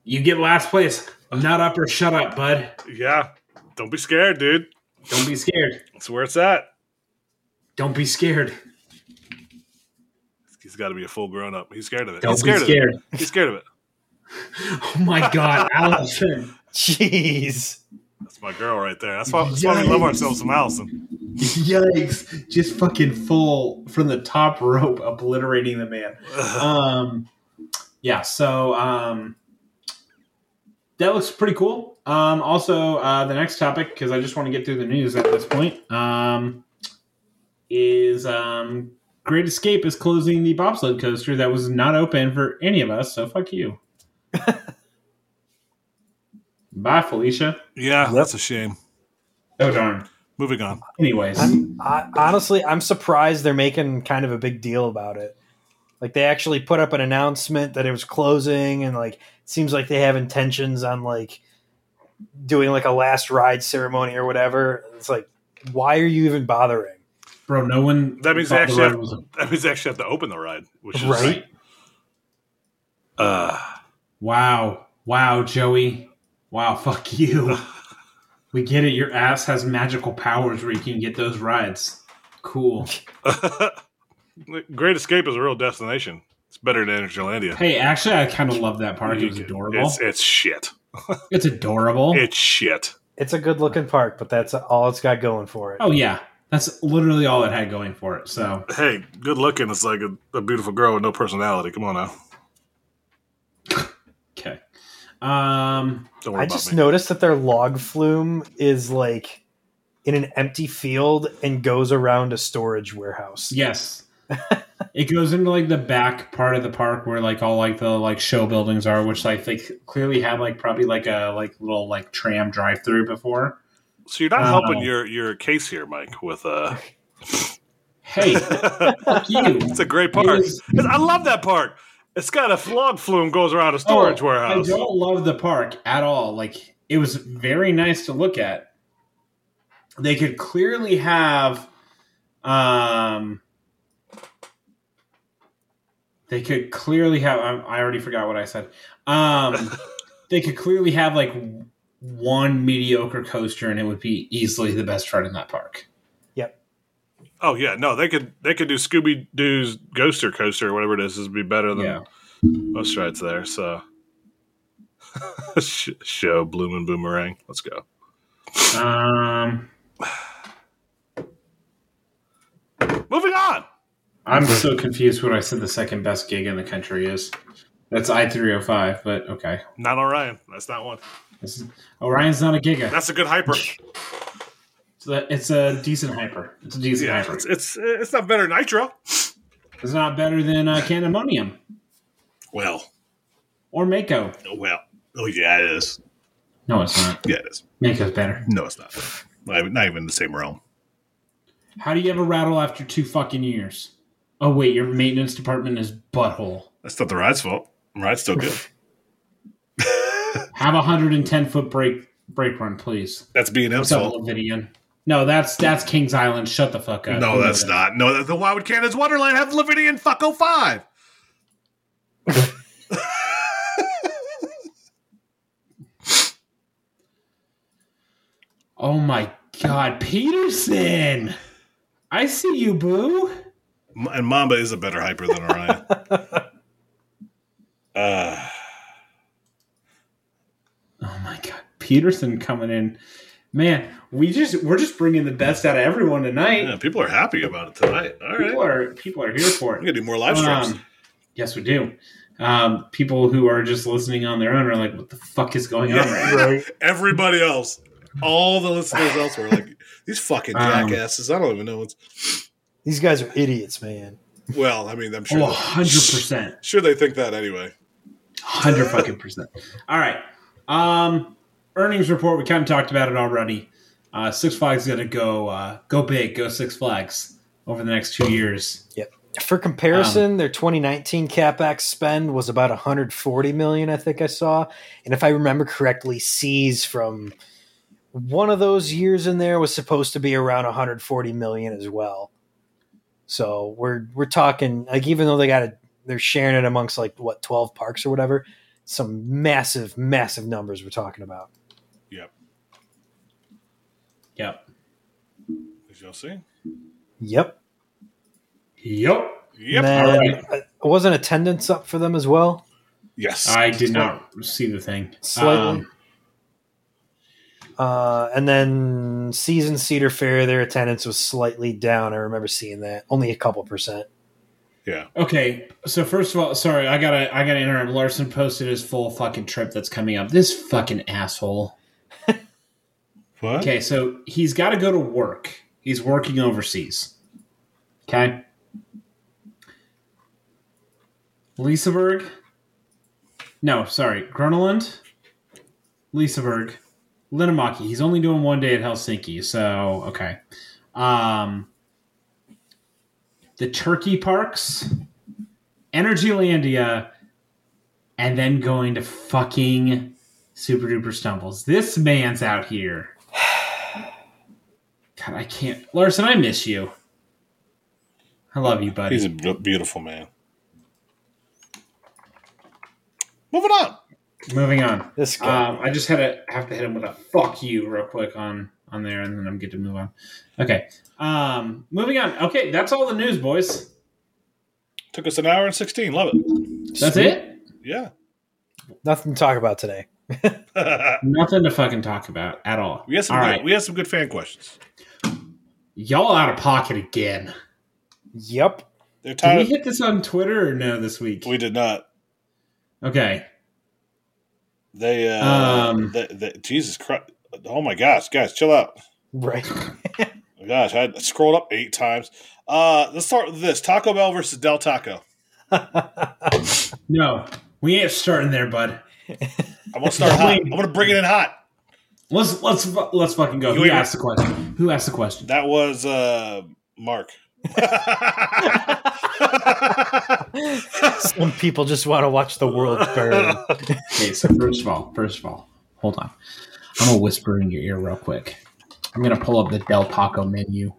You get last place. I'm not up or shut up, bud. Yeah. Don't be scared, dude. Don't be scared. That's where it's at. Don't be scared. He's got to be a full grown up. He's scared of it. Don't He's be scared, scared. of it. He's scared of it. *laughs* Oh my god, Allison. Jeez. That's my girl right there. That's why, that's why we love ourselves some Allison. Yikes. Just fucking full from the top rope, obliterating the man. Um yeah, so um that looks pretty cool. Um also uh the next topic, because I just want to get through the news at this point, um is um Great Escape is closing the bobsled coaster that was not open for any of us, so fuck you. *laughs* Bye, Felicia. yeah, Yep. that's a shame. Oh darn. Moving on. Anyways. I'm I, honestly, I'm surprised they're making kind of a big deal about it. Like they actually put up an announcement that it was closing, and like seems like they have intentions on like doing like a last ride ceremony or whatever. It's like, why are you even bothering? Bro, no one. That means they actually have, was- that means they actually have to open the ride, which is Right? Uh, Wow. Wow, Joey. Wow, *laughs* fuck you. we get it. Your ass has magical powers where you can get those rides. Cool. *laughs* Great Escape is a real destination. It's better than Energylandia. Hey, actually, I kind of love that park. It was adorable. It's, it's shit. *laughs* It's adorable. It's shit. It's a good looking park, but that's all it's got going for it. oh, yeah. That's literally all it had going for it. So, Hey, good looking. It's like a, a beautiful girl with no personality. Come on now. Okay. Um, I just me. noticed that their log flume is like in an empty field and goes around a storage warehouse. yes. *laughs* it goes into like the back part of the park where like all like the like show buildings are, which like they clearly had like probably like a like little like tram drive through before. So you're not helping your your case here, Mike. With uh, Hey, *laughs* fuck you. it's a great park. It is- I love that park. It's got a log flume goes around a storage Oh, warehouse. I don't love the park at all. Like it was very nice to look at. They could clearly have um they could clearly have I I already forgot what I said. Um *laughs* they could clearly have like one mediocre coaster and it would be easily the best ride in that park. Oh yeah, no, they could they could do Scooby Doo's Ghoster Coaster or whatever it is. Would Is be better than Yeah. most rides there. So *laughs* show Bloom and Boomerang. Let's go. Um Moving on. I'm so confused what I said the second best gig in the country is. That's I three oh five, but okay. Not Orion. That's not one. Is, Orion's not a giga. That's a good hyper. *laughs* So that, it's a decent hyper. It's a decent Yeah, hyper. it's, it's it's not better than Nitro. It's not better than uh, Candymonium Well, or Mako. well, oh yeah, it is. No, it's not. Yeah, it is. Mako's better. No, it's not. Not even, in the same realm. How do you ever rattle after two fucking years? Oh wait, your maintenance department is butthole. That's not the ride's fault. The ride's still good. *laughs* *laughs* Have a hundred and ten foot break break run, please. That's B and M's fault. No, that's that's Kings Island. Shut the fuck up. No, that's not. No, then why would Canada's Wonderland have Leviathan fuck 05? Oh my god, Peterson! I see you, boo. And Mamba is a better hyper than Orion. *laughs* uh, Oh my god, Peterson coming in. Man, we just we're just bringing the best out of everyone tonight. yeah, people are happy about it tonight. All right. People are people are here for it. We're going to do more live streams. Um, yes, we do. Um, people who are just listening on their own are like, "What the fuck is going on?" Right now? Right. *laughs* Everybody else. all the listeners elsewhere like these fucking Um, jackasses. I don't even know what's. These guys are idiots, man. Well, I mean, I'm sure. Oh, they- 100%. Sure, they think that anyway. Hundred fucking percent. All right. Um, earnings report. We kind of talked about it already. Uh, Six Flags is gonna go uh, go big, go Six Flags over the next two years. Yep. For comparison, their 2019 capex spend was about 140 million. I think I saw, and if I remember correctly, C's from one of those years in there was supposed to be around 140 million as well. So we're we're talking like even though they got it, they're sharing it amongst like what 12 parks or whatever. Some massive, massive numbers we're talking about. Yep, Yep. as you'll see. Yep. Yep. Yep. And then, Alright. uh, wasn't attendance up for them as well? yes, I did not see the thing. Slightly. Um, Uh, and then season Cedar Fair, their attendance was slightly down. I remember seeing that, only a couple percent. Yeah. okay. So first of all, sorry, I gotta I gotta interrupt. Larson posted his full fucking trip that's coming up. This fucking asshole. What? Okay, so he's got to go to work. He's working overseas. Okay. Liseberg. No, sorry, Gröna Lund. Liseberg. Linnanmäki. He's only doing one day at Helsinki, so okay. Um, the Turkey parks, Energylandia, and then going to fucking Super Duper Stumbles. This man's out here. God, I can't. Larson, I miss you. I love you, buddy. He's a beautiful man. Moving on. Moving on. This guy. Um, I just had to have to hit him with a fuck you real quick on on there, and then I'm good to move on. Okay. Um, moving on. Okay, that's all the news, boys. Took us an hour and sixteen. Love it. That's Sweet. it. Yeah. Nothing to talk about today. *laughs* Nothing to fucking talk about at all. we had some. all good, right, We had some good fan questions. Y'all out of pocket again. Yep. They're Did tired. we hit this on Twitter or no this week? we did not. Okay. They. Uh, Um, they, they, Jesus Christ! Oh my gosh, guys, chill out. Right. *laughs* Gosh, I scrolled up eight times. Uh, let's start with this: Taco Bell versus Del Taco. No, we ain't starting there, bud. I'm gonna start hot. I'm gonna bring it in hot. Let's let's let's fucking go. You Who asked the question? Who asked the question? That was uh, Mark. Some people just want to watch the world burn. Okay, so first of all, first of all, hold on. I'm gonna whisper in your ear real quick. I'm gonna pull up the Del Taco menu,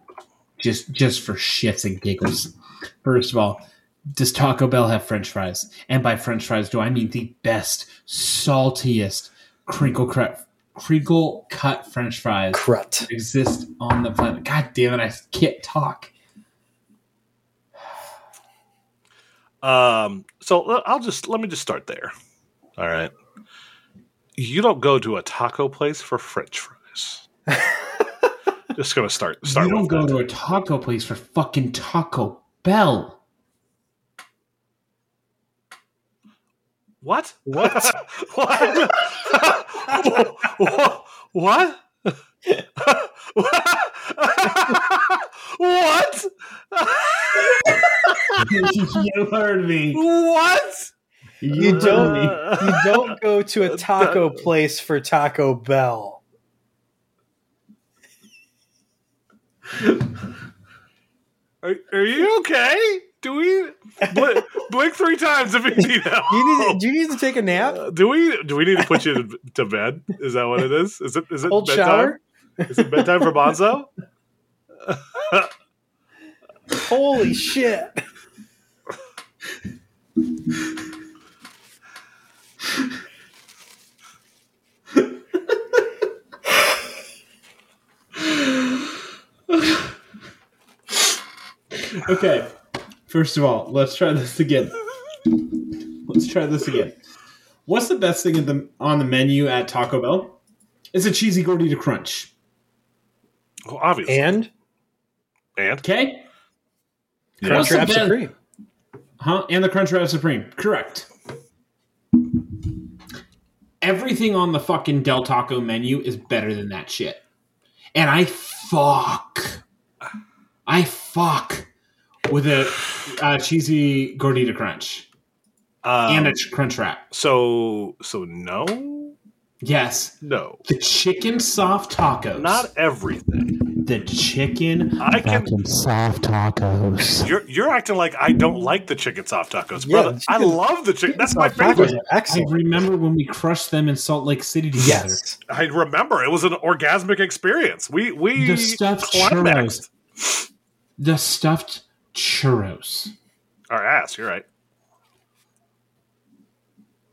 just just for shits and giggles. First of all, does Taco Bell have French fries? And by French fries, do I mean the best, saltiest crinkle cut, crinkle cut French fries Crut. exist on the planet? God damn it, I can't talk. Um, so I'll just let me just start there. All right. You don't go to a taco place for French fries. *laughs* just gonna start start you don't go that. to a taco place for fucking Taco Bell. What? What? *laughs* what? what? what? what? you heard me. What? You don't- You don't go to a *laughs* taco place for Taco Bell. Are, are you okay? Do we blink, blink three times if you need help? *laughs* Do you need, do you need to take a nap? Uh, do we do we need to put you to, to bed? Is that what it is? Is it is it Cold bedtime? shower? Is it bedtime for Bonzo? *laughs* Holy shit. Okay. First of all, let's try this again. Let's try this again. What's the best thing in the, on the menu at Taco Bell? It's a cheesy gordita crunch. Well, obviously. And And Okay? Yeah. What's the Crunchwrap Supreme. Huh? And the Crunchwrap Supreme. Correct. everything on the fucking Del Taco menu is better than that shit. And I fuck, I fuck with a uh, cheesy gordita crunch Um, and a crunch wrap. so so no, Yes, no, the chicken soft tacos. not everything. the chicken I can. soft tacos. You're you're acting like I don't like the chicken soft tacos, Yeah, brother. the I love the chicken. That's my favorite. are I remember when we crushed them in Salt Lake City together. Yes. I remember it was an orgasmic experience. We we The stuffed climaxed The stuffed churros. our ass. You're right.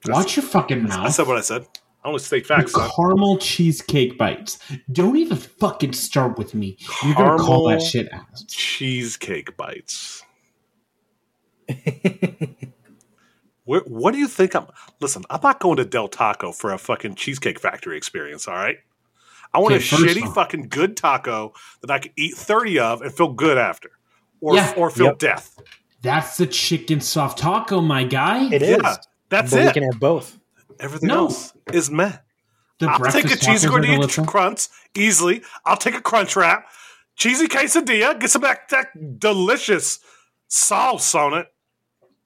Watch your fucking I mouth. said what I said. I only state facts. son. caramel cheesecake bites. Don't even fucking start with me. You're gonna call that shit out. Cheesecake bites. Where, what do you think I'm? Listen, I'm not going to Del Taco for a fucking cheesecake factory experience. All right. I want Okay, a shitty off- fucking good taco that I can eat thirty of and feel good after, or Yeah. or feel Yep. death. That's the chicken soft taco, my guy. It is. Yeah, that's but we it. can have both. Everything No. else is meh. the I'll take a breakfast cheesy gordita delicious. crunch easily. I'll take a crunch wrap, cheesy quesadilla, get some of that, that delicious sauce on it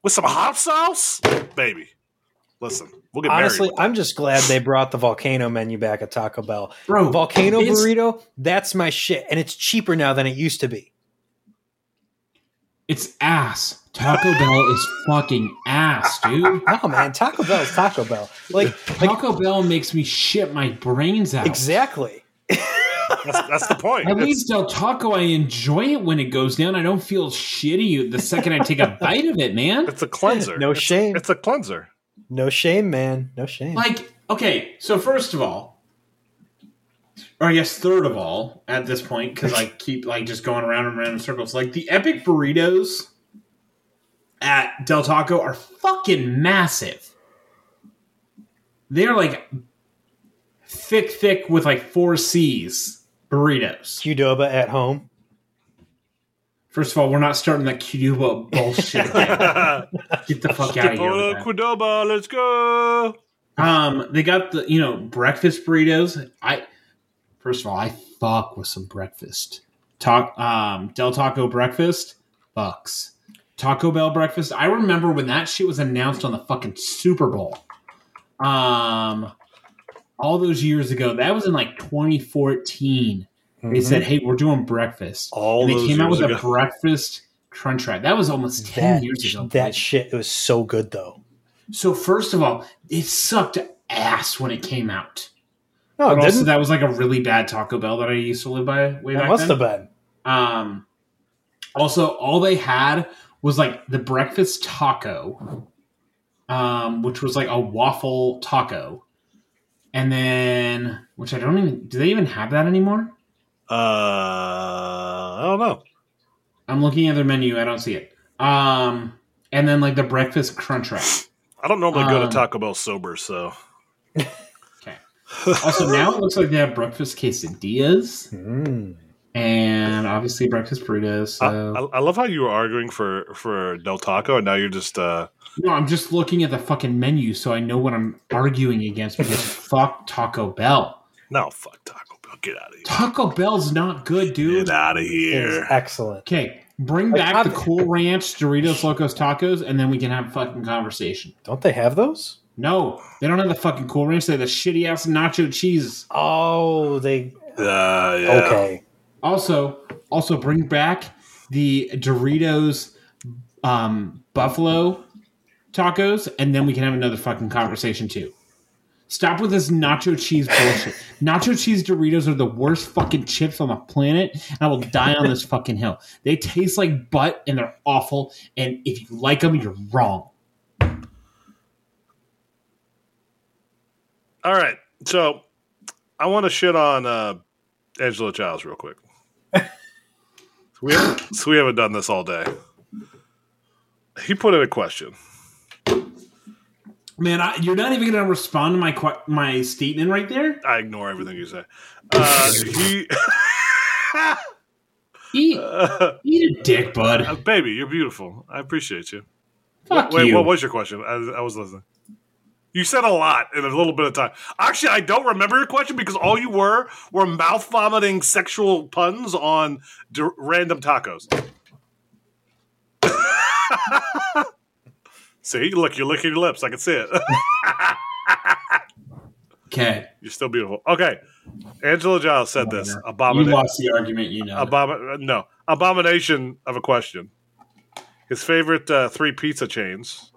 with some hot sauce, baby. Listen, we'll get Honestly. I'm just glad they brought the volcano menu back at Taco Bell. Bro, Volcano burrito, that's my shit. And it's cheaper now than it used to be. It's ass. Taco Bell is fucking ass, dude. *laughs* No, man, Taco Bell is Taco Bell. Like, like Taco Bell makes me shit my brains out. exactly. That's, that's the point. At It's- least Del Taco, I enjoy it when it goes down. I don't feel shitty the second I take a *laughs* bite of it, man. it's a cleanser. No It's- shame. It's a cleanser. No shame, man. No shame. Like, okay, so first of all, or I guess third of all, at this point, because I *laughs* keep like just going around and around in circles, like the epic burritos at Del Taco are fucking massive. They're like thick, thick with like four C's burritos. Qdoba at home. First of all, we're not starting that Cuba bullshit. *laughs* Get the fuck out of here. with. Qdoba, let's go. Um, they got the you know breakfast burritos. I first of all, I fuck with some breakfast. Talk um Del Taco breakfast bucks. Taco Bell breakfast. I remember when that shit was announced on the fucking Super Bowl. Um, all those years ago. That was in like 2014. They said, "Hey, we're doing breakfast." All and they came out with a breakfast crunch wrap. That was almost ten that, years ago. that shit was so good though. So first of all, it sucked ass when it came out. No, But it also, didn't. that was like a really bad Taco Bell that I used to live by way That back must then. have been. Um, also, all they had was like the breakfast taco, um, which was like a waffle taco, and then which I don't even do they even have that anymore? Uh, I don't know. I'm looking at their menu, I don't see it. Um, and then like the breakfast crunch wrap. I don't normally go to Um, Taco Bell sober, so Okay. *laughs* *laughs* Also, now it looks like they have breakfast quesadillas Mm. and obviously breakfast burritos. I, So. I, I love how you were arguing for for Del Taco, and now you're just uh, No, I'm just looking at the fucking menu so I know what I'm arguing against because *laughs* fuck Taco Bell. no fuck Taco Bell. Get out of here. Taco Bell's not good, dude. Get out of It is here. excellent. Okay, bring Like, back the Cool Ranch Doritos Locos Tacos and then we can have a fucking conversation. Don't they have those? No, they don't have the fucking Cool Ranch. They have the shitty ass nacho cheese. Oh, they. Uh, yeah. Okay. Also, also bring back the Doritos um, Buffalo tacos, and then we can have another fucking conversation too. Stop with this nacho cheese bullshit. *laughs* nacho cheese Doritos are the worst fucking chips on the planet, and I will die on this *laughs* fucking hill. They taste like butt, and they're awful. And if you like them, you're wrong. All right, so I want to shit on uh, Angela Giles real quick. so, *laughs* we haven't, so we haven't done this all day. He put in a question. Man, I, you're not even going to respond to my que- my statement right there. I ignore everything you say. Uh, *laughs* he, Eat, *laughs* uh, eat a dick, bud. baby, you're beautiful. I appreciate you. Fuck Wait, you. what was your question? I, I was listening. You said a lot in a little bit of time. Actually, I don't remember your question because all you were were mouth vomiting sexual puns on d- random tacos. *laughs* see, look, you're licking your lips. I can see it. *laughs* Okay. you're still beautiful. Okay, Angela Giles said this. Abomination. You lost the argument, you know. Abomin- no, abomination of a question. His favorite uh, three pizza chains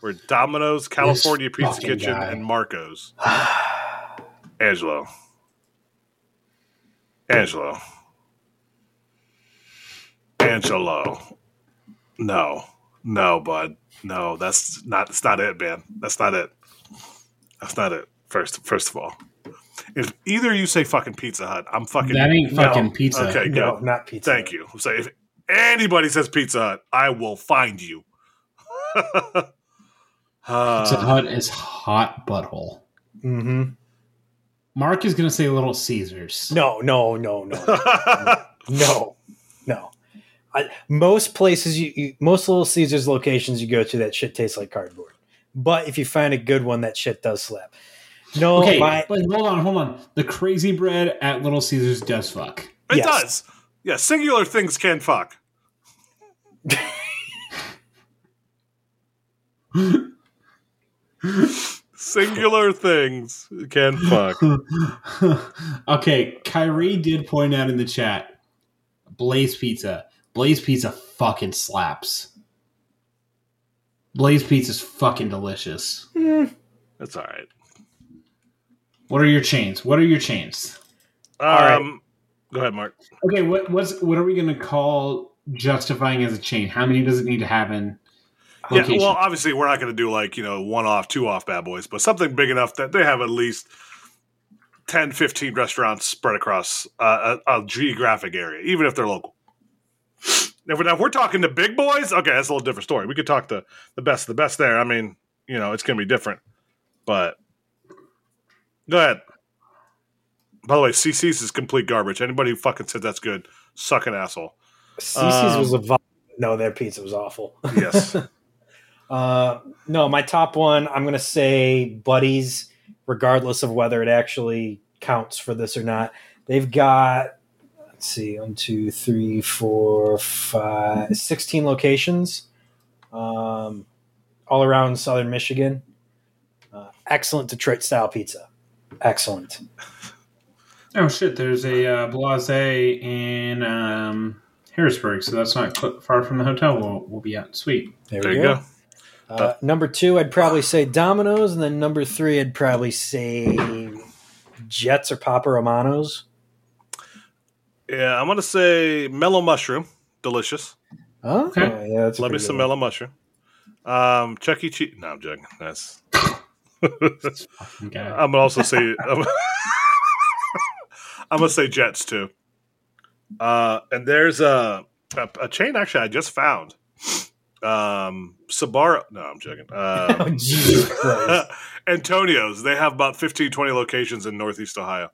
were Domino's, California Pizza Kitchen, guy. and Marco's. *sighs* Angelo. Angelo. Angelo. No. No, bud. No, that's not that's not it, man. That's not it. That's not it. First first of all. If either you say fucking Pizza Hut, I'm fucking that ain't No. fucking pizza. Okay. No, good. not pizza. Thank you. So if anybody says Pizza Hut, I will find you. *laughs* Pizza Uh, Hut is hot butthole. hmm Mark is going to say Little Caesars. No, no, no, no, no, no. I, most places, you, you most Little Caesars locations you go to, that shit tastes like cardboard. But if you find a good one, that shit does slap. No, Okay, my, but hold on, hold on. The crazy bread at Little Caesars does fuck. it Yes. does. Yeah, singular things can fuck. *laughs* singular things can fuck. *laughs* okay, Kyrie did point out in the chat Blaze Pizza. Blaze Pizza fucking slaps. Blaze Pizza's fucking delicious. That's all right. What are your chains? What are your chains? Um, right. Go ahead, Mark. Okay, what what's what are we gonna call justifying as a chain? How many does it need to have in Yeah, well, obviously, we're not going to do like, you know, one off, two off bad boys, but something big enough that they have at least 10, 15 restaurants spread across uh, a, a geographic area, even if they're local. If we're, now, if we're talking to big boys, okay, that's a little different story. We could talk to the best of the best there. I mean, you know, it's going to be different. But go ahead. By the way, CC's is complete garbage. Anybody who fucking said that's good, suck an asshole. CC's Um, was a vol- no. Their pizza was awful. Yes. *laughs* Uh, no, my top one, I'm going to say Buddy's, regardless of whether it actually counts for this or not. They've got, let's see, one, two, three, four, five, 16 locations um, all around southern Michigan. Uh, excellent Detroit style pizza. Excellent. *laughs* oh shit, there's a uh, Blaze in um, Harrisburg, so that's not far from the hotel we'll, we'll be at. Sweet. There, there we you go. go. Uh, number two, I'd probably say Domino's, and then number three, I'd probably say Jets or Papa Romano's. Yeah, I'm going to say mellow mushroom. Delicious. Oh, Okay. yeah, that's a Love me some good mellow mushroom. Um, Chuck E. Cheese. No, I'm joking. That's. Okay. I'm gonna also say. I'm, *laughs* I'm gonna say Jets too. Uh, and there's a, a a chain actually I just found. Um, Sbarro. No, I'm joking. one. Oh, Um, *laughs* Jesus Christ. *laughs* Antonio's. They have about 15, 20 locations in Northeast Ohio.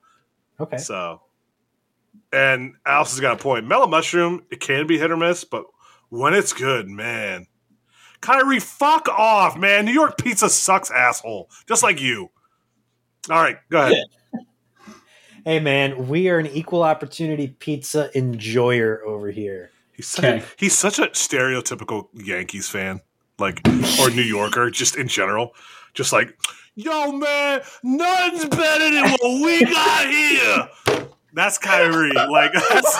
Okay. So, and Alice has got a point. Mellow mushroom, it can be hit or miss, but when it's good, man. Kyrie, fuck off, man. New York pizza sucks, asshole. Just like you. All right, go ahead. *laughs* Hey, man, we are an equal opportunity pizza enjoyer over here. He's such, Okay. he's such a stereotypical Yankees fan, like or New Yorker, just in general. Just like, yo, man, nothing's better than what we got here. That's Kyrie. Like that's,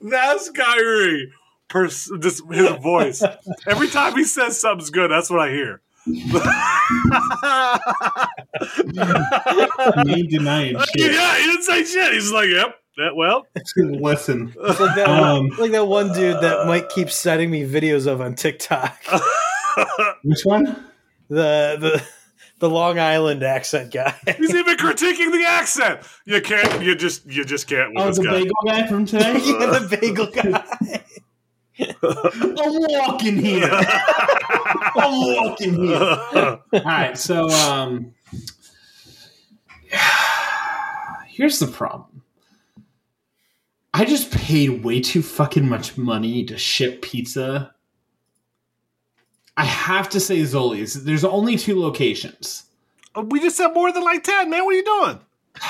that's Kyrie. Pers- just his voice. Every time he says something's good, that's what I hear. *laughs* Me denying yeah, he didn't say shit. He's like, yep. That, well, Listen. *laughs* It's like that, Um, one, like that one dude that Mike keeps sending me videos of on TikTok. *laughs* *laughs* Which one? The the the Long Island accent guy. He's even critiquing the accent. You can't. You just. You just can't with Oh, this the guy. bagel guy from today? yeah, the bagel guy. I'm walking here. I'm walking here. All right, so um, *sighs* here's the problem. I just paid way too fucking much money to ship pizza. I have to say Zoli's. There's only two locations. Uh, We just said more than like ten, man. What are you doing? *sighs*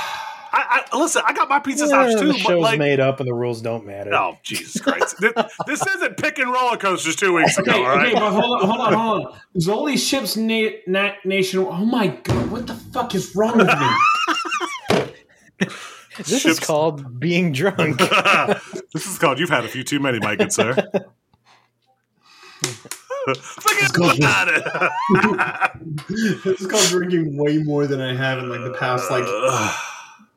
I, I listen. I got my pieces out Yeah, too, the but show's like, made up and the rules don't matter. oh Jesus Christ! this, *laughs* this isn't picking roller coasters two weeks ago. Okay, all right. okay, but hold on, hold on, hold on. Zoli ships na- na- nation. Oh my god, what the fuck is wrong with me? *laughs* this is called being drunk. *laughs* this is called "You've had a few too many, my good sir." Forget about it. *laughs* this is called drinking way more than I have in like the past like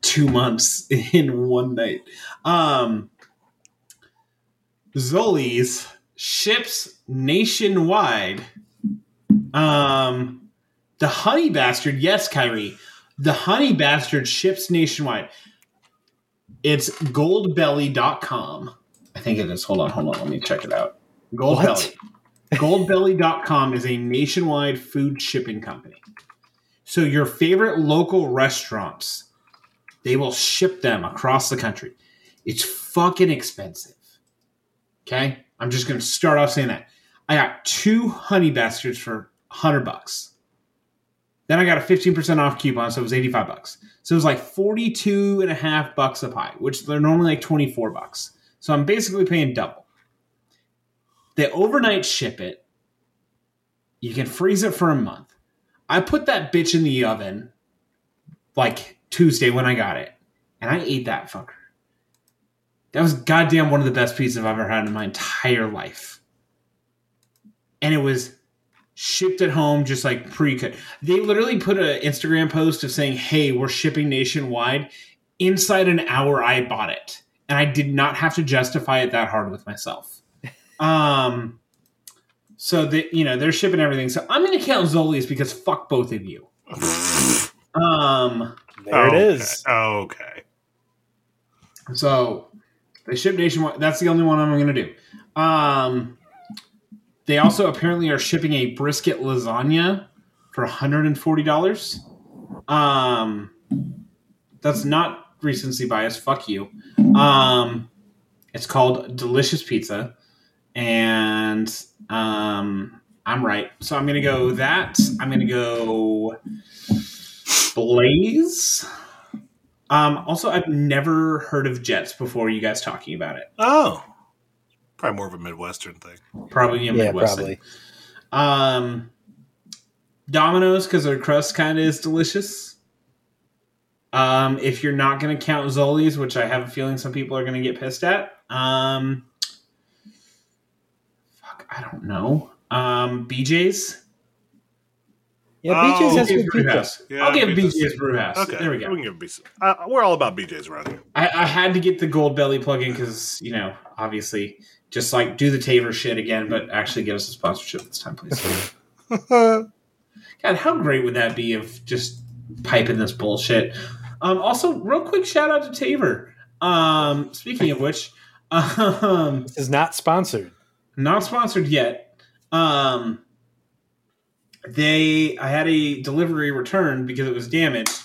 two months *laughs* in one night. Um, Zoli's ships nationwide. Um, the honey bastard, yes, Kyrie. The honey bastard ships nationwide. It's goldbelly.com. I think it is. Hold on, hold on. Let me check it out. Goldbelly. *laughs* Goldbelly.com is a nationwide food shipping company. So your favorite local restaurants, they will ship them across the country. It's fucking expensive. Okay? I'm just going to start off saying that. I got two honey bastards for 100 bucks. Then I got a 15% off coupon, so it was 85 bucks. So it was like 42 and a half bucks a pie, which they're normally like 24 bucks. So I'm basically paying double. They overnight ship it. You can freeze it for a month. I put that bitch in the oven like Tuesday when I got it, and I ate that fucker. That was goddamn one of the best pizzas I've ever had in my entire life. And it was shipped at home just like pre-cut. They literally put an Instagram post of saying, "Hey, we're shipping nationwide." Inside an hour, I bought it, and I did not have to justify it that hard with myself. *laughs* Um, so that you know they're shipping everything. So I'm going to count Zoli's because fuck both of you. *laughs* Um, There it Okay. is. Okay. so they ship nationwide. That's the only one I'm going to do. Um, they also apparently are shipping a brisket lasagna for $140. Um, that's not recency bias. Fuck you. Um, it's called Delicious Pizza, and um, I'm right. So I'm gonna go that. I'm gonna go Blaze. Um, also, I've never heard of Jets before. You guys talking about it? Oh, probably more of a Midwestern thing. Probably a Yeah, Midwest. probably. Um, Domino's because their crust kind of is delicious. Um, if you're not going to count Zoli's, which I have a feeling some people are going to get pissed at, um, fuck, I don't know. Um, BJ's. Yeah, Oh, BJ's has BJ's good Brew pizza. House. Yeah, I'll give BJ's. BJ's Brew House. Okay, There we go. We can give BC. Uh, we're all about BJ's around here. I, I had to get the gold belly plug in because you know, obviously, just like do the Tavour shit again, but actually get us a sponsorship this time, please. *laughs* God, how great would that be of just piping this bullshit? Um, also, real quick shout out to Tavour. Um, speaking of which, *laughs* um, This is not sponsored. not sponsored yet. Um, they, I had a delivery return because it was damaged,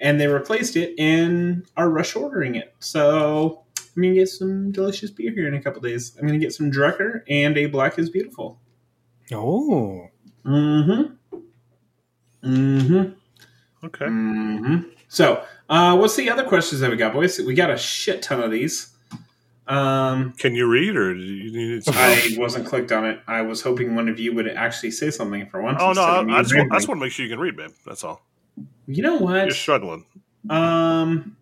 and they replaced it and are rush ordering it. So I'm gonna get some delicious beer here in a couple days. I'm gonna get some Drucker and a Black is Beautiful. Oh, Mm-hmm. Mm-hmm. Okay. Mm-hmm. So, uh, what's the other questions that we got, boys? We got a shit ton of these. Um, Can you read, or do you need? Some I *laughs* wasn't clicked on it. I was hoping one of you would actually say something for once. oh no! I, I just, want, I just want to make sure you can read, babe. That's all. You know what? You're struggling. Um.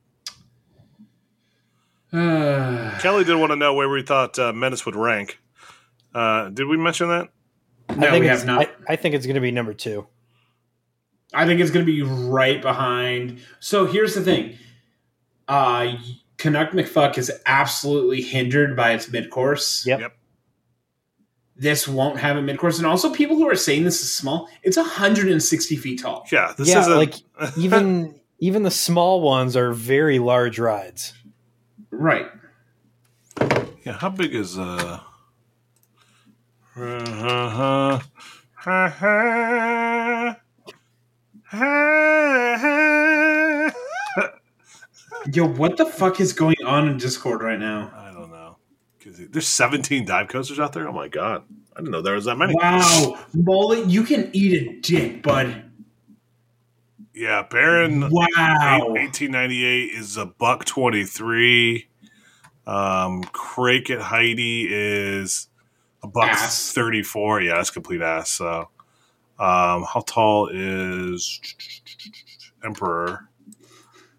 Uh, *sighs* Kelly did want to know where we thought uh, Menace would rank. Uh, did we mention that? no, I think we it's, have not. I, I think it's going to be number two. I think it's going to be right behind. So here's the thing. Uh, Canuck McFuck is absolutely hindered by its mid course. Yep. Yep. This won't have a mid course, and also people who are saying this is small. It's 160 feet tall. Yeah. This yeah, is a, like *laughs* even even the small ones are very large rides. Right. yeah. How big is uh? uh Yo, what the fuck is going on in Discord right now? I don't know. There's 17 dive coasters out there. Oh my god! I didn't know there was that many. Wow, mullet, you can eat a dick, bud. Yeah, Baron Wow. 1898 is a buck 23. Um, Krake at Heide is a buck Ass. 34. Yeah, that's complete ass. So, um, how tall is Emperor?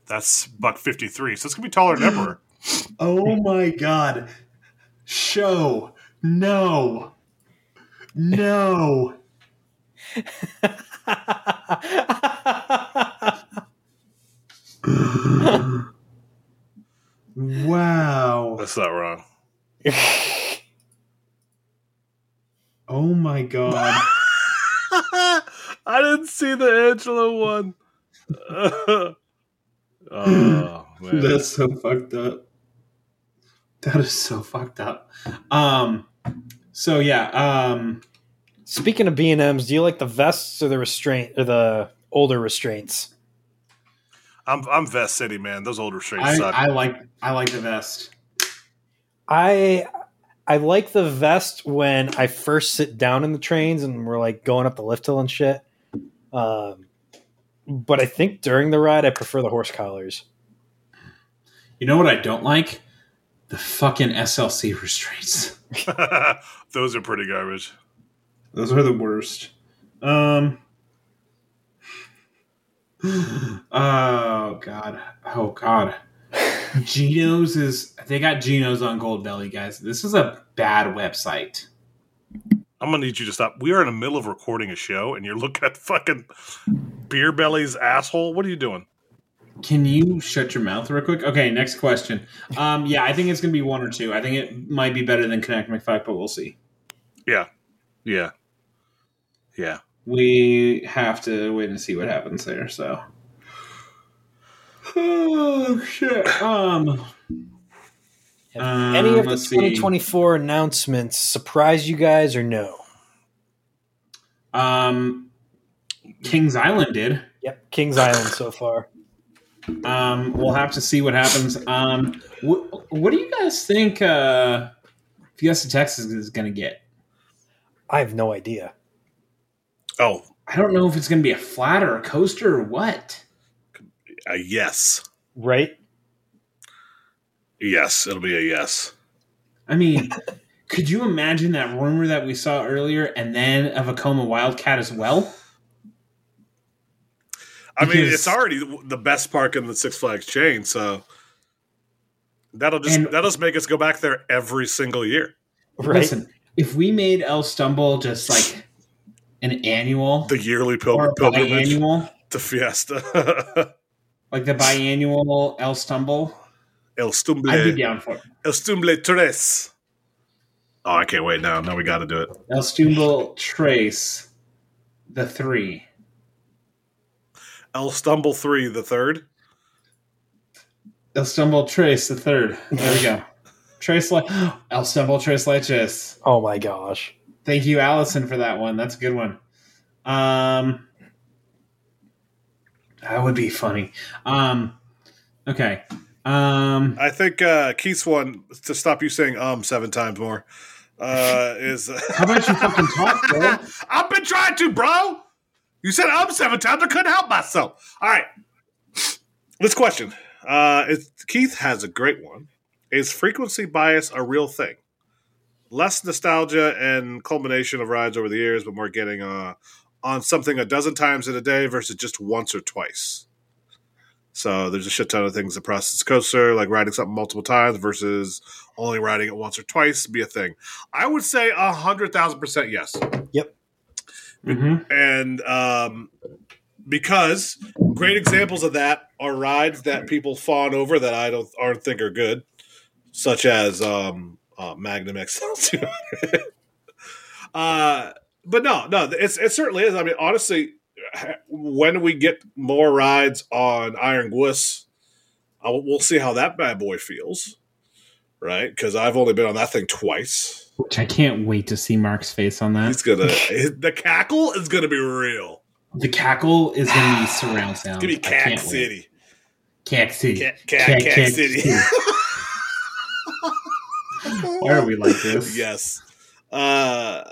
That's buck 53. So it's gonna be taller than Emperor. *gasps* Oh my god. Show. No. No. *laughs* *laughs* Wow. That's not wrong. *laughs* Oh my god. *laughs* I didn't see the Angela one. oh man. That's so fucked up. That is so fucked up. Um so yeah, um Speaking of B and M's, do you like the vests or the restraint or the older restraints? I'm I'm Vest City, man. Those older restraints I, suck. I like I like the vest. I I like the vest when I first sit down in the trains and we're like going up the lift hill and shit. Um, but I think during the ride, I prefer the horse collars. You know what I don't like? The fucking SLC restraints. *laughs* Those are pretty garbage. Those are the worst. Um. Oh god. Oh god. Geno's is they got Geno's on Gold Belly, guys. This is a bad website. I'm gonna need you to stop. We are in the middle of recording a show, and you're looking at fucking Beer Belly's asshole. What are you doing? Can you shut your mouth real quick? Okay, next question. Um, yeah, I think it's gonna be one or two. I think it might be better than Canuck McFuck, but we'll see. Yeah, yeah, yeah. We have to wait and see what happens there. So, *sighs* oh shit. Um, Um, any of the let's see. 2024 announcements surprise you guys or no? um, Kings Island did. Yep, Kings Island so far. Um, we'll have to see what happens. Um, wh- what do you guys think? Uh, Fiesta Texas is going to get? I have no idea. Oh, I don't know if it's going to be a flat or a coaster or what. uh, yes, Right? yes. It'll be a yes. I mean, *laughs* could you imagine that rumor that we saw earlier, and then a Vekoma Wildcat as well? I mean, it's already the best park in the Six Flags chain, so that'll just And- that'll just make us go back there every single year. Right? Listen, if we made El Stumble just like an annual The yearly or pil- a pilgrimage biannual, to Fiesta. *laughs* like the biannual El Stumble, El Stumble, I'd be down for it. El Stumble Tres. Oh, I can't wait now. Now we got to do it. El Stumble Trace, the three. El Stumble Three, the third. El Stumble Trace, the third. There we go. *laughs* Trace like *gasps* El Stumble Trace Leches. Oh my gosh. Thank you, Allison, for that one. That's a good one. Um, that would be funny. Um, okay. Um, I think uh, Keith's one to stop you saying um seven times more uh, is. *laughs* how about you fucking talk, bro? *laughs* I've been trying to, bro. You said um seven times. I couldn't help myself. All right. This question. Uh, Keith has a great one. Is frequency bias a real thing? Less nostalgia and culmination of rides over the years, but more getting uh, on something a dozen times in a day versus just once or twice. So there's a shit ton of things that process coaster, like riding something multiple times versus only riding it once or twice, be a thing. I would say a hundred thousand percent yes Yep. Mhm. and um, because great examples of that are rides that people fawn over that I don't aren't think are good, such as um, uh, Magnum XL2. *laughs* uh, but no, no, it's it certainly is. I mean, honestly, when we get more rides on Iron Gwazi, uh, we'll see how that bad boy feels, right? Because I've only been on that thing twice. Which I can't wait to see Mark's face on that. He's gonna the cackle is gonna be real. The cackle is going to be *sighs* surround sound. It's gonna be can't Cack. City. Cack City. Cack City. *laughs* Why are we like this? yes. Uh,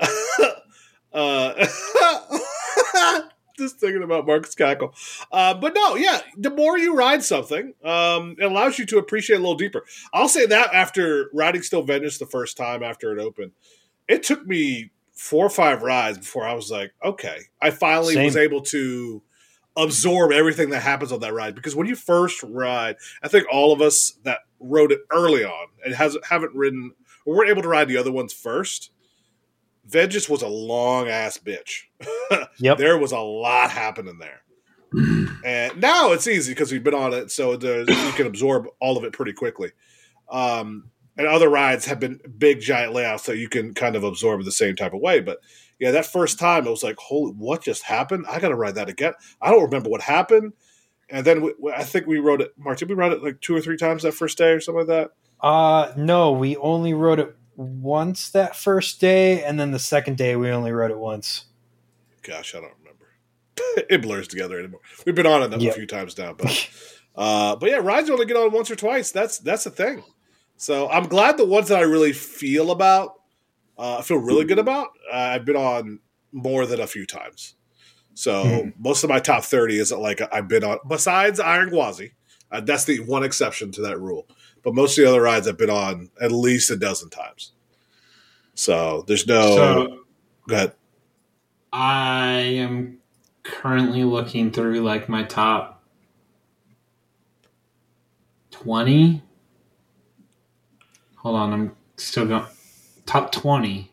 *laughs* uh, *laughs* just thinking about Marcus Cackle. Uh, but no, yeah, the more you ride something, um, it allows you to appreciate a little deeper. I'll say that after riding Steel Vengeance the first time after it opened, it took me four or five rides before I was like, okay, I finally Same. was able to absorb everything that happens on that ride. Because when you first ride, I think all of us that rode it early on and has haven't ridden or weren't able to ride the other ones first. Vengeance was a long ass bitch. *laughs* Yep. there was a lot happening there. *clears throat* and now it's easy because we've been on it, so you can absorb all of it pretty quickly. Um, and other rides have been big, giant layouts that you can kind of absorb in the same type of way. But yeah, that first time it was like, holy, what just happened? I got to ride that again. I don't remember what happened. And then we, I think we rode it. Mark, did we ride it like two or three times that first day or something like that? Uh no, we only rode it once that first day, and then the second day we only rode it once. Gosh, I don't remember. *laughs* it blurs together anymore. We've been on it a few times now, but uh, but yeah, rides only get on once or twice. That's that's the thing. So I'm glad the ones that I really feel about, uh, I feel really good about. Uh, I've been on more than a few times. So Mhm. most of my top thirty isn't like I've been on. Besides Iron Gwazi, uh, that's the one exception to that rule. But most of the other rides I've been on at least a dozen times. So there's no. So go ahead. I am currently looking through like my top 20. Hold on, I'm still going. Top 20.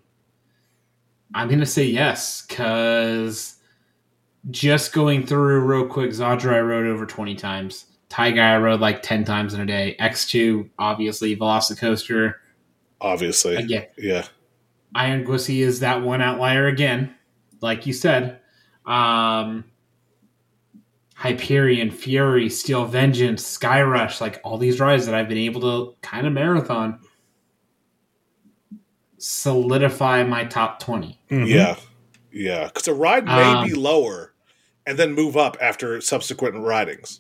I'm going to say yes because just going through real quick, Zadra I rode over 20 times. Taiga I rode like 10 times in a day. X2, obviously. Velocicoaster. Obviously, Again, yeah. Iron Gwazi is that one outlier again, like you said. Um, Hyperion, Fury, Steel Vengeance, Skyrush, like all these rides that I've been able to kind of marathon solidify my top 20. Yeah, yeah. Because a ride may Um, be lower and then move up after subsequent ridings.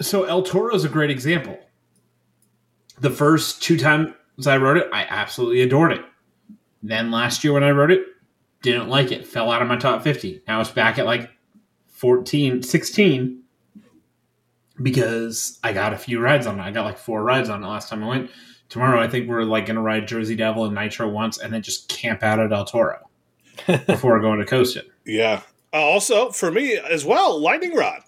So El Toro is a great example. The first two times I wrote it, I absolutely adored it. Then last year when I wrote it, didn't like it, fell out of my top 50. Now it's back at like 14, 16 because I got a few rides on it. I got like four rides on it last time I went. Tomorrow I think we're like going to ride Jersey Devil and Nitro once and then just camp out at El Toro *laughs* before going to coast it. Yeah. Uh, also, for me as well, lightning rod.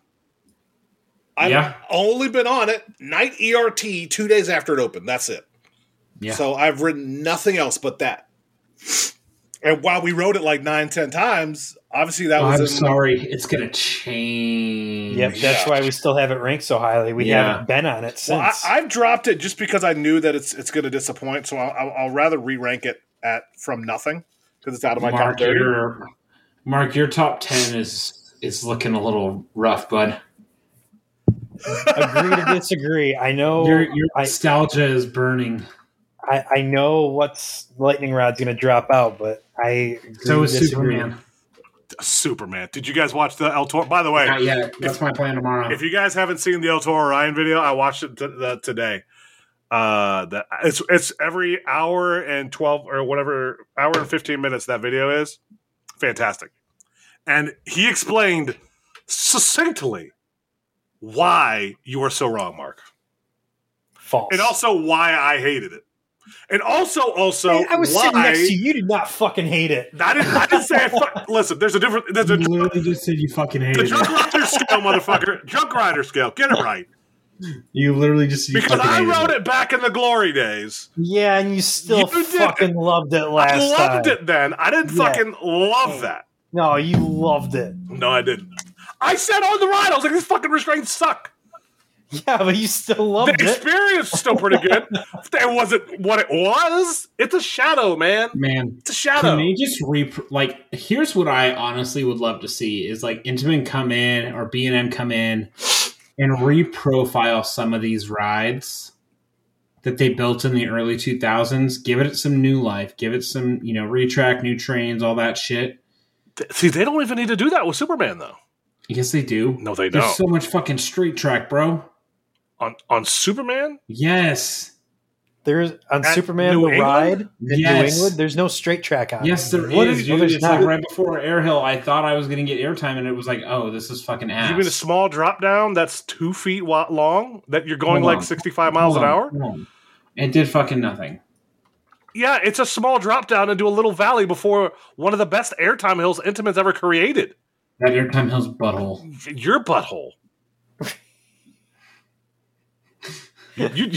I've Yeah. only been on it night ERT two days after it opened. That's it. Yeah. So I've ridden nothing else but that. And while we rode it like nine, ten times, obviously that oh, was I'm in, sorry, it's going to change. Yep, that's Yeah. why we still have it ranked so highly. We Yeah. haven't been on it Well, I, since. I've dropped it just because I knew that it's it's going to disappoint. So I'll, I'll, I'll rather re rank it at from nothing because it's out of my Mark, top thirty. your Mark, your top ten is is looking a little rough, bud. Agree to disagree. I know. Your your I- nostalgia is burning. I, I know what's lightning rod's going to drop out, but I agree So to is disagree. Superman. Superman. Did you guys watch the El Toro? By the way, Not yet. That's my plan tomorrow. if you guys haven't seen the El Toro Ryan video, I watched it t- the, today. Uh, that it's it's every hour and twelve or whatever hour and fifteen minutes that video is fantastic, and he explained succinctly why you are so wrong, Mark, False. and also why I hated it, and also also Man, I was why sitting next to you. You did not fucking hate it. I didn't, I didn't say I fu- listen. There's a different. There's a you literally just said you fucking the hated drunk it. rider scale, motherfucker. Junk rider scale. Get it right. You literally just said you Because I wrote it. it back in the glory days. Yeah, and you still You did. fucking loved it last I loved time. it then. I didn't Yeah. fucking love that. No, you loved it. No, I didn't. I said on the ride, I was like, these fucking restraints suck. *laughs* Yeah, but you still The loved it. experience was still pretty good. *laughs* it wasn't what it was. It's a shadow, man. Man, It's a shadow. Can they just re like? Here's what I honestly would love to see is like Intamin come in or B and M come in and reprofile some of these rides that they built in the early 2000s. Give it some new life. Give it some you know retrack, new trains, all that shit. See, they don't even need to do that with Superman, though. Yes, they do. No, they There's don't. so much fucking street track, bro. On on Superman, Yes. There's on At Superman New the England? Ride in New England. There's no straight track on. Yes, it. there What is, is- dude. oh, there's It's not? like right before Airhill. I thought I was going to get airtime, and it was like, oh, this is fucking ass. You mean a small drop down that's two feet long that you're going Hold like on. 65 miles Hold an on, hour? It did fucking nothing. Yeah, it's a small drop down into a little valley before one of the best airtime hills Intamin's ever created. That airtime hill's butthole. Your butthole. You, you,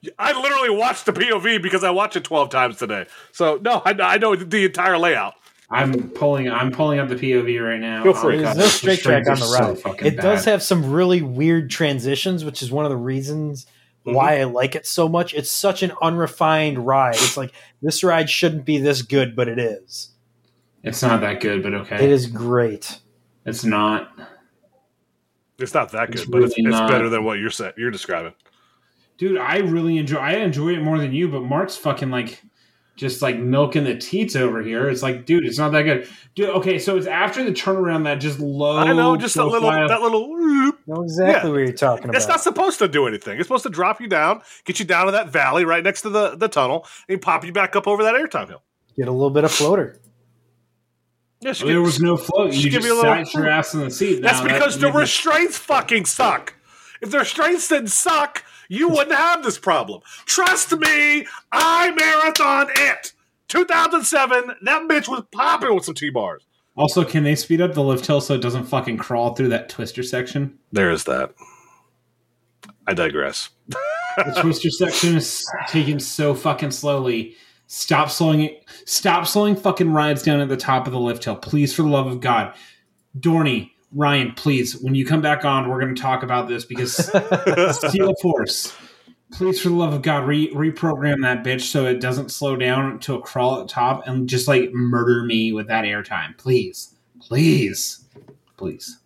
you- I literally watched the POV because I watched it 12 times today. So, no, I, I know the entire layout. I'm pulling. I'm pulling up the POV right now. Go for it. Oh, God, There's no straight track on the are so ride. fucking it does bad. have some really weird transitions, which is one of the reasons Mm-hmm. why I like it so much. It's such an unrefined ride. It's like this ride shouldn't be this good, but it is. It's not that good, but okay. It is great. It's not. It's not that good, It's but it's, really it's not. better than what you're sa- you're describing. Dude, I really enjoy. I enjoy it more than you, but Mark's fucking like, just like milking the teats over here. It's like, dude, it's not that good. Dude, okay, so it's after the turnaround that just low. I know, just a little that little. whoop. I know exactly Yeah. what you're talking about. It's not supposed to do anything. It's supposed to drop you down, get you down to that valley right next to the, the tunnel, and pop you back up over that airtime hill. Get a little bit of floater. Yes, There was no float. Just You give just me a little- sat your ass in the seat. That's Now that- because the restraints fucking suck. If the restraints didn't suck, you wouldn't have this problem. Trust me, I marathon it. 2007, that bitch was popping with some T bars. Also, can they speed up the lift hill so it doesn't fucking crawl through that twister section? There is that. I digress. The *laughs* twister section is taken so fucking slowly. Stop slowing it. Stop slowing fucking rides down at the top of the lift hill, please, for the love of God. Dorney, Ryan, please, when you come back on, we're going to talk about this because *laughs* Steel Force, please, for the love of God, re- reprogram that bitch so it doesn't slow down to a crawl at the top and just like murder me with that airtime, please, please, please.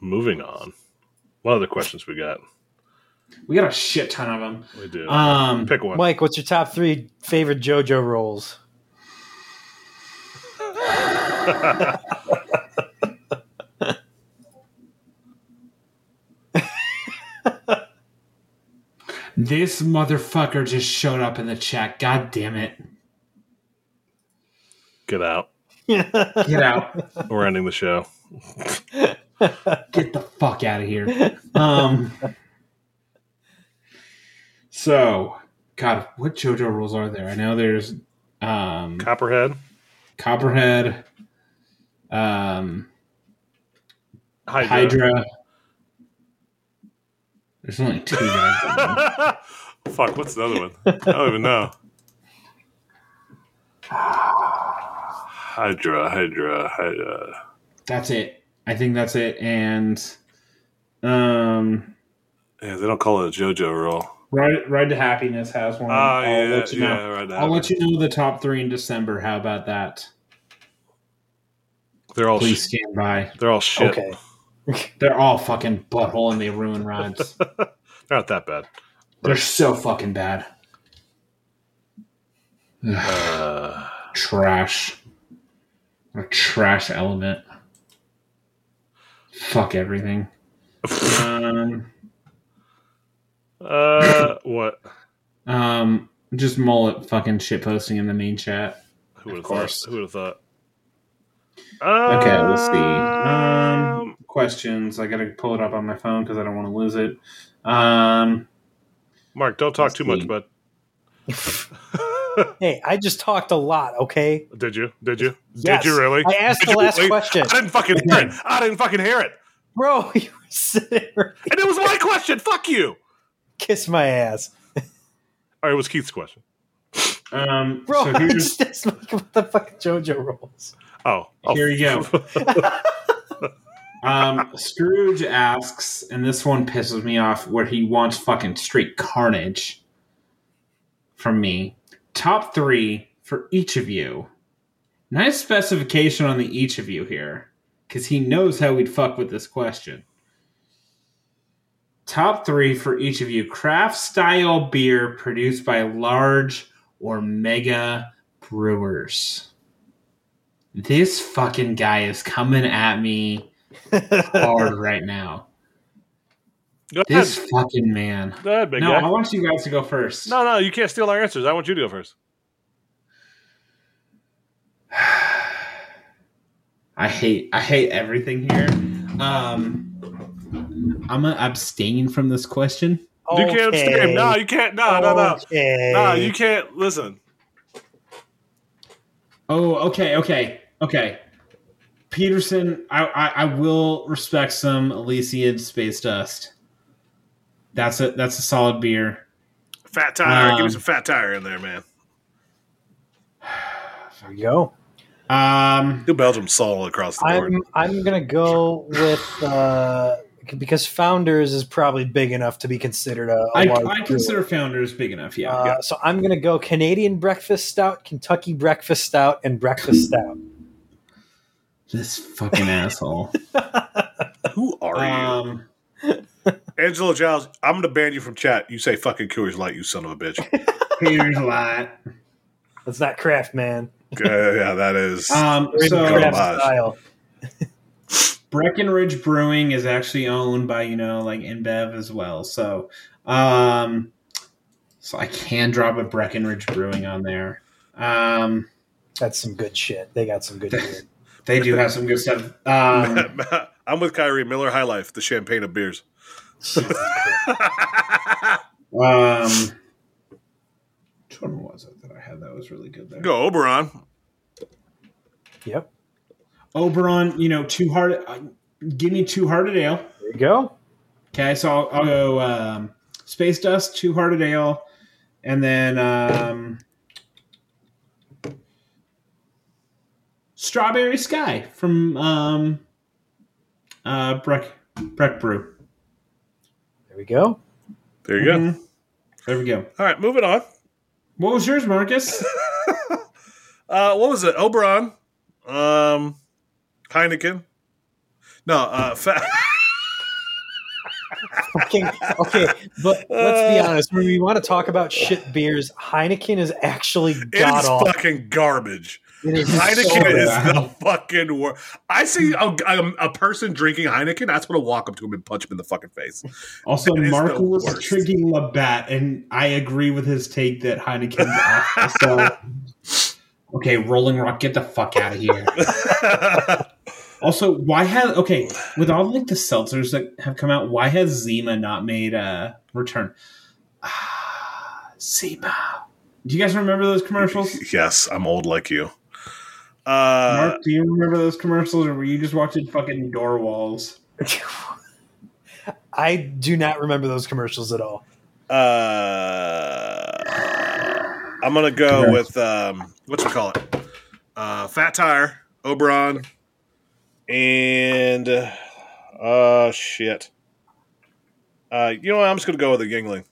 Moving on. What other questions we got? We got a shit ton of them. We do. Um, Pick one. Mike, what's your top three favorite JoJo rolls? *laughs* This motherfucker just showed up in the chat. God damn it. Get out. Get out. We're ending the show. Get the fuck out of here. Um So, God, what JoJo rules are there? I know there's um Copperhead. Copperhead, um Hydra. Hydra. There's only two that I've *laughs* done. Fuck, what's the other one? I don't even know. Hydra, Hydra, Hydra. That's it. I think that's it. And um Yeah, they don't call it a JoJo roll. Ride, Ride to Happiness has one. Oh, I'll yeah, let you know. I'll let you know the top three in December. How about that? They're all Please sh- stand by. they're all shit. Okay. *laughs* They're all fucking butthole and they ruin rides. *laughs* They're not that bad. They're so fucking bad. Uh, *sighs* *sighs* Trash. A trash element. Fuck everything. um, *laughs* uh, what? um, just mullet fucking shit posting in the main chat. Who would have thought? Who would have thought? Uh, Okay, let's see. Um, Um, questions. I gotta pull it up on my phone because I don't want to lose it. Um, Mark, don't talk let's too much, but. *laughs* Hey, I just talked a lot, okay? Did you? Did you? Yes. Did you really? I asked Did the last really? question. I didn't fucking hear it. *laughs* I didn't fucking hear it. Bro, *laughs* you were sitting there. And it was my question. Fuck you. Kiss my ass. All right, it was Keith's question. um, Bro, so I here's, just asked Mike what the fucking JoJo rolls. Oh, oh Here you go. Um, Scrooge asks, and this one pisses me off, where he wants fucking straight carnage from me. Top three for each of you. Nice specification on the each of you here, because he knows how we'd fuck with this question. Top three for each of you craft style beer produced by large or mega brewers. This fucking guy is coming at me hard right now. Go ahead. This fucking man. Go ahead, big No, guy. I want you guys to go first. No, no, you can't steal our answers. I want you to go first. No, no, you can't steal our answers. *sighs* I want you to go first. I hate I hate everything here. Um I'm gonna abstain from this question. You can't abstain. No, you can't. No, no, no. Okay. No, you can't. Listen. Oh, okay, okay, okay. Peterson, I, I, I will respect some Elysian Space Dust. That's a that's a solid beer. Fat tire. Give Um, me some fat tire in there, man. *sighs* There you go. Um, New Belgium solid across the board. I'm I'm gonna go with uh, because Founders is probably big enough to be considered a. a I, large I brewer. consider Founders big enough. Yeah. Uh, So I'm gonna go Canadian breakfast stout, Kentucky breakfast stout, and breakfast stout. This fucking asshole. *laughs* Who are Um, you? Angelo Giles, I'm going to ban you from chat. You say fucking Coors Light, you son of a bitch. *laughs* Peter's Light. That's not craft, man. Uh, yeah, that is. Um, so craft style. *laughs* Breckenridge Brewing is actually owned by you know like InBev as well. So, um, so I can drop a Breckenridge Brewing on there. Um, That's some good shit. They got some good beer. They do have some good stuff. *laughs* Um, I'm with Kyrie Miller High Life, the champagne of beers. *laughs* um, which one was it that I had that was really good there? Go Oberon. Yep. Oberon, you know, two hearted. Uh, give me two hearted ale. There you go. Okay, so I'll, I'll go um, Space Dust, Two Hearted Ale, and then um, Strawberry Sky from um, uh, Breck, Breck Brew. There we go. There you go. Mhm. There we go. All right, moving on. What was yours, Marcus? *laughs* Uh, what was it? Oberon, um, Heineken. No, uh, fa- *laughs* Okay, okay, but let's be Uh. honest. When we want to talk about shit beers, Heineken is actually it god is awful. fucking garbage. It is Heineken so is the fucking worst. I see a, a, a person drinking Heineken, that's when I walk up to him and punch him in the fucking face. Also, It Marco was worst. drinking Labatt, and I agree with his take that Heineken's awful. *laughs* So, okay, Rolling Rock, get the fuck out of here. *laughs* Also, why have okay with all like the seltzers that have come out? Why has Zima not made a return? Ah, Zima. Do you guys remember those commercials? yes, I'm old like you. Uh, Mark, do you remember those commercials, or were you just watching fucking door walls? *laughs* I do not remember those commercials at all. uh, I'm gonna go with um, what you call it? Uh, Fat Tire, Oberon, and uh, shit. Uh, you know what? I'm just gonna go with the Yuengling.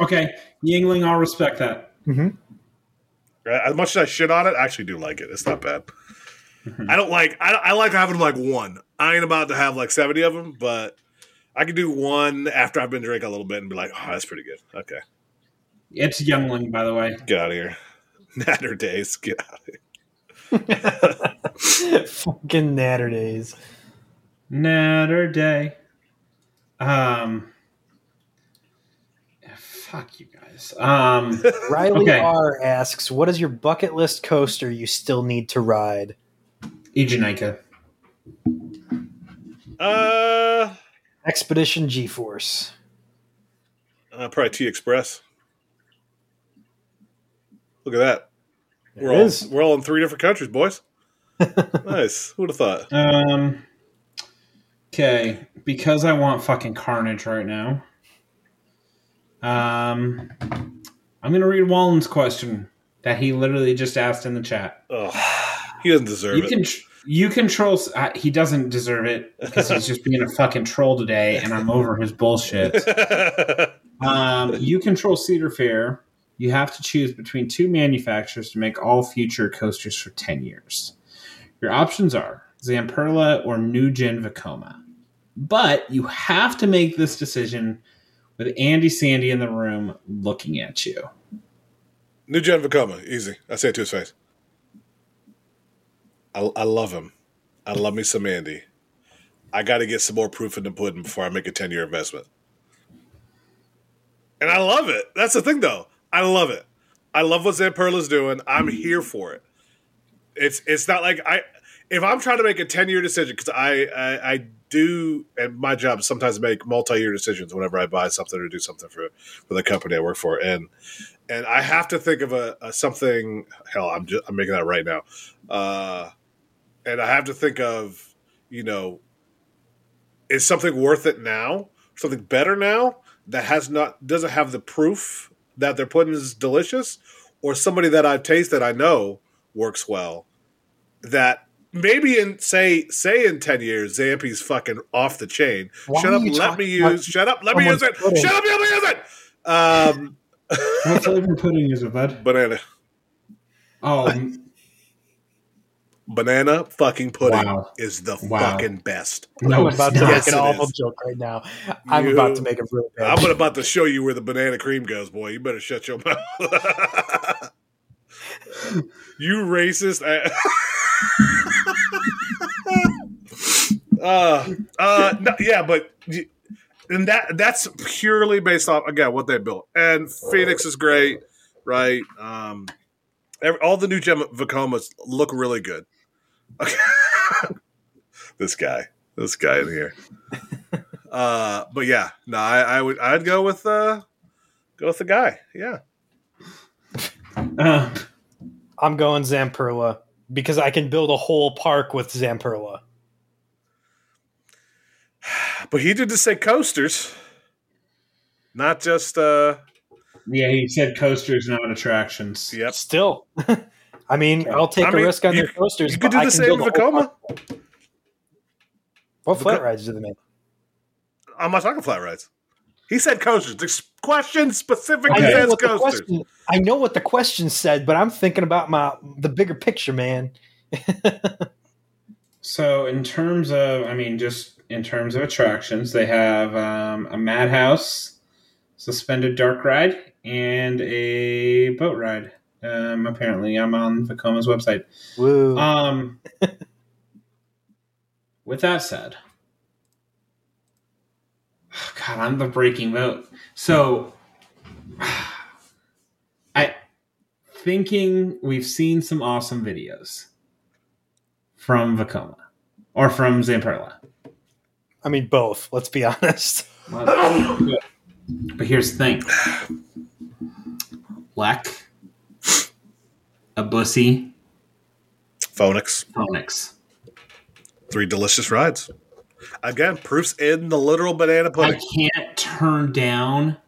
Okay, Yuengling, I'll respect that. Right? As much as I shit on it, I actually do like it. It's not bad. I don't like. I, I like having like one. I ain't about to have like seventy of them, but I can do one after I've been drinking a little bit and be like, "Oh, that's pretty good." Okay, It's Youngling, by the way. get out of here. *laughs* Natter days, get out of here. *laughs* Fucking natter days. Natter day. Um. Fuck you guys. Um. *laughs* Riley Okay. R asks, "What is your bucket list coaster you still need to ride?" Eejanaika. Uh, Expedition G-Force. uh probably T Express. Look at that. There We're it all we're all in three different countries, boys. *laughs* nice. Who'd have thought? Um. Okay, because I want fucking carnage right now. Um, I'm gonna read Wallen's question that he literally just asked in the chat. Oh, he doesn't deserve You it. can you control. Uh, he doesn't deserve it because he's just being a fucking troll today, and I'm over his bullshit. *laughs* Um, you control Cedar Fair. You have to choose between two manufacturers to make all future coasters for 10 years. Your options are Zamperla or New Gen Vekoma. But you have to make this decision with Andy Sandy in the room looking at you. New Gen Vekoma, easy. I say it to his face. I, I love him. I love me some Andy. I got to get some more proof in the pudding before I make a 10 year investment. And I love it. That's the thing, though. I love it. I love what Zamperla's doing. I'm here for it. It's it's not like I if I'm trying to make a 10 year decision because I, I I do and my job is sometimes make multi year decisions whenever I buy something or do something for for the company I work for. And and I have to think of a, a something. Hell, I'm just I'm making that right now, uh, and I have to think of you know is something worth it now, something better now that has not doesn't have the proof that they're putting is delicious, or somebody that I've tasted I know works well that maybe in say say in 10 years Zampy's fucking off the chain. Why shut up, let me about use shut up, let me use it. pudding? Shut up, let me use it. Um *laughs* What flavor pudding is it, bud? banana Oh, *laughs* banana fucking pudding Wow. is the Wow. fucking best. no, I'm about to. Yes, make an awful is. joke right now. I'm You- about to make a real. bad. I'm about to show you where the banana cream goes, boy. You better shut your *laughs* mouth. you racist. Uh, uh, no, yeah, but and that that's purely based off again what they built. And Phoenix is great, right? Um, every, all the new gem Vekomas look really good. Okay. *laughs* this guy, this guy in here. *laughs* Uh, but yeah, no, I, I would I'd go with uh go with the guy. Yeah. Uh, I'm going Zamperla because I can build a whole park with Zamperla. *sighs* But he did just say coasters. Not just uh yeah, he said coasters, not attractions. yep. Still, *laughs* I mean, I'll take I a mean, risk on you- their coasters. You could do the can same build with a Vekoma. park. What flat rides do they make? I'm not talking flat rides. He said coasters. The question specifically I says coasters. question, I know what the question said, but I'm thinking about my the bigger picture, man. *laughs* So, in terms of, I mean, just in terms of attractions, they have um, a madhouse, suspended dark ride, and a boat ride. Um, apparently, I'm on Vekoma's website. Woo. Um, *laughs* with that said, God, I'm the breaking vote. So, *sighs* I thinking we've seen some awesome videos from Vacoma or from Zamperla. I mean, both. Let's be *laughs* honest. But here's the thing: Lek, Abyssus, Phonix. Phoenix. Three delicious rides. Again, proofs in the literal banana pudding. I can't turn down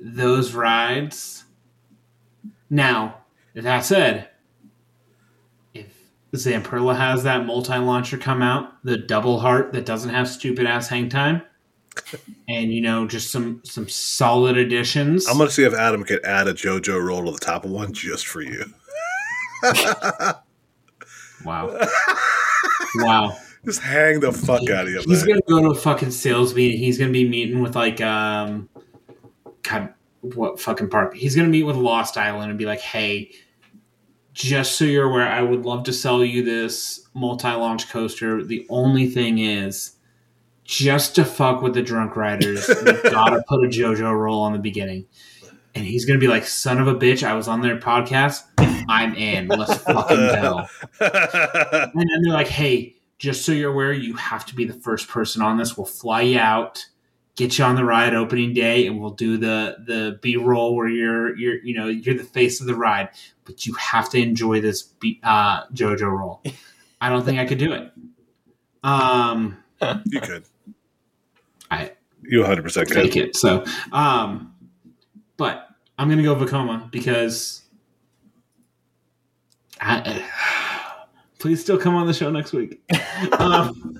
those rides. Now, that said, if Zamperla has that multi launcher come out, the double heart that doesn't have stupid ass hang time, and you know, just some some solid additions. I'm gonna see if Adam can add a JoJo roll to the top of one just for you. wow. *laughs* wow. Just hang the fuck out of you. He's gonna go to a fucking sales meeting. He's gonna be meeting with like um, God, what fucking park? He's gonna meet with Lost Island and be like, "Hey, just so you're aware, I would love to sell you this multi-launch coaster. The only thing is, just to fuck with the drunk riders, you *laughs* gotta put a JoJo roll on the beginning." And he's gonna be like, "Son of a bitch! I was on their podcast. I'm in. Let's fucking *laughs* go." And then they're like, hey, just so you're aware, you have to be the first person on this. We'll fly you out, get you on the ride opening day, and we'll do the the B roll where you're you're you know you're the face of the ride, but you have to enjoy this B, uh, JoJo roll. I don't think I could do it. Um, you could. I You 100 percent take could. it. So, um, but I'm gonna go Vekoma because I, please still come on the show next week. *laughs* um,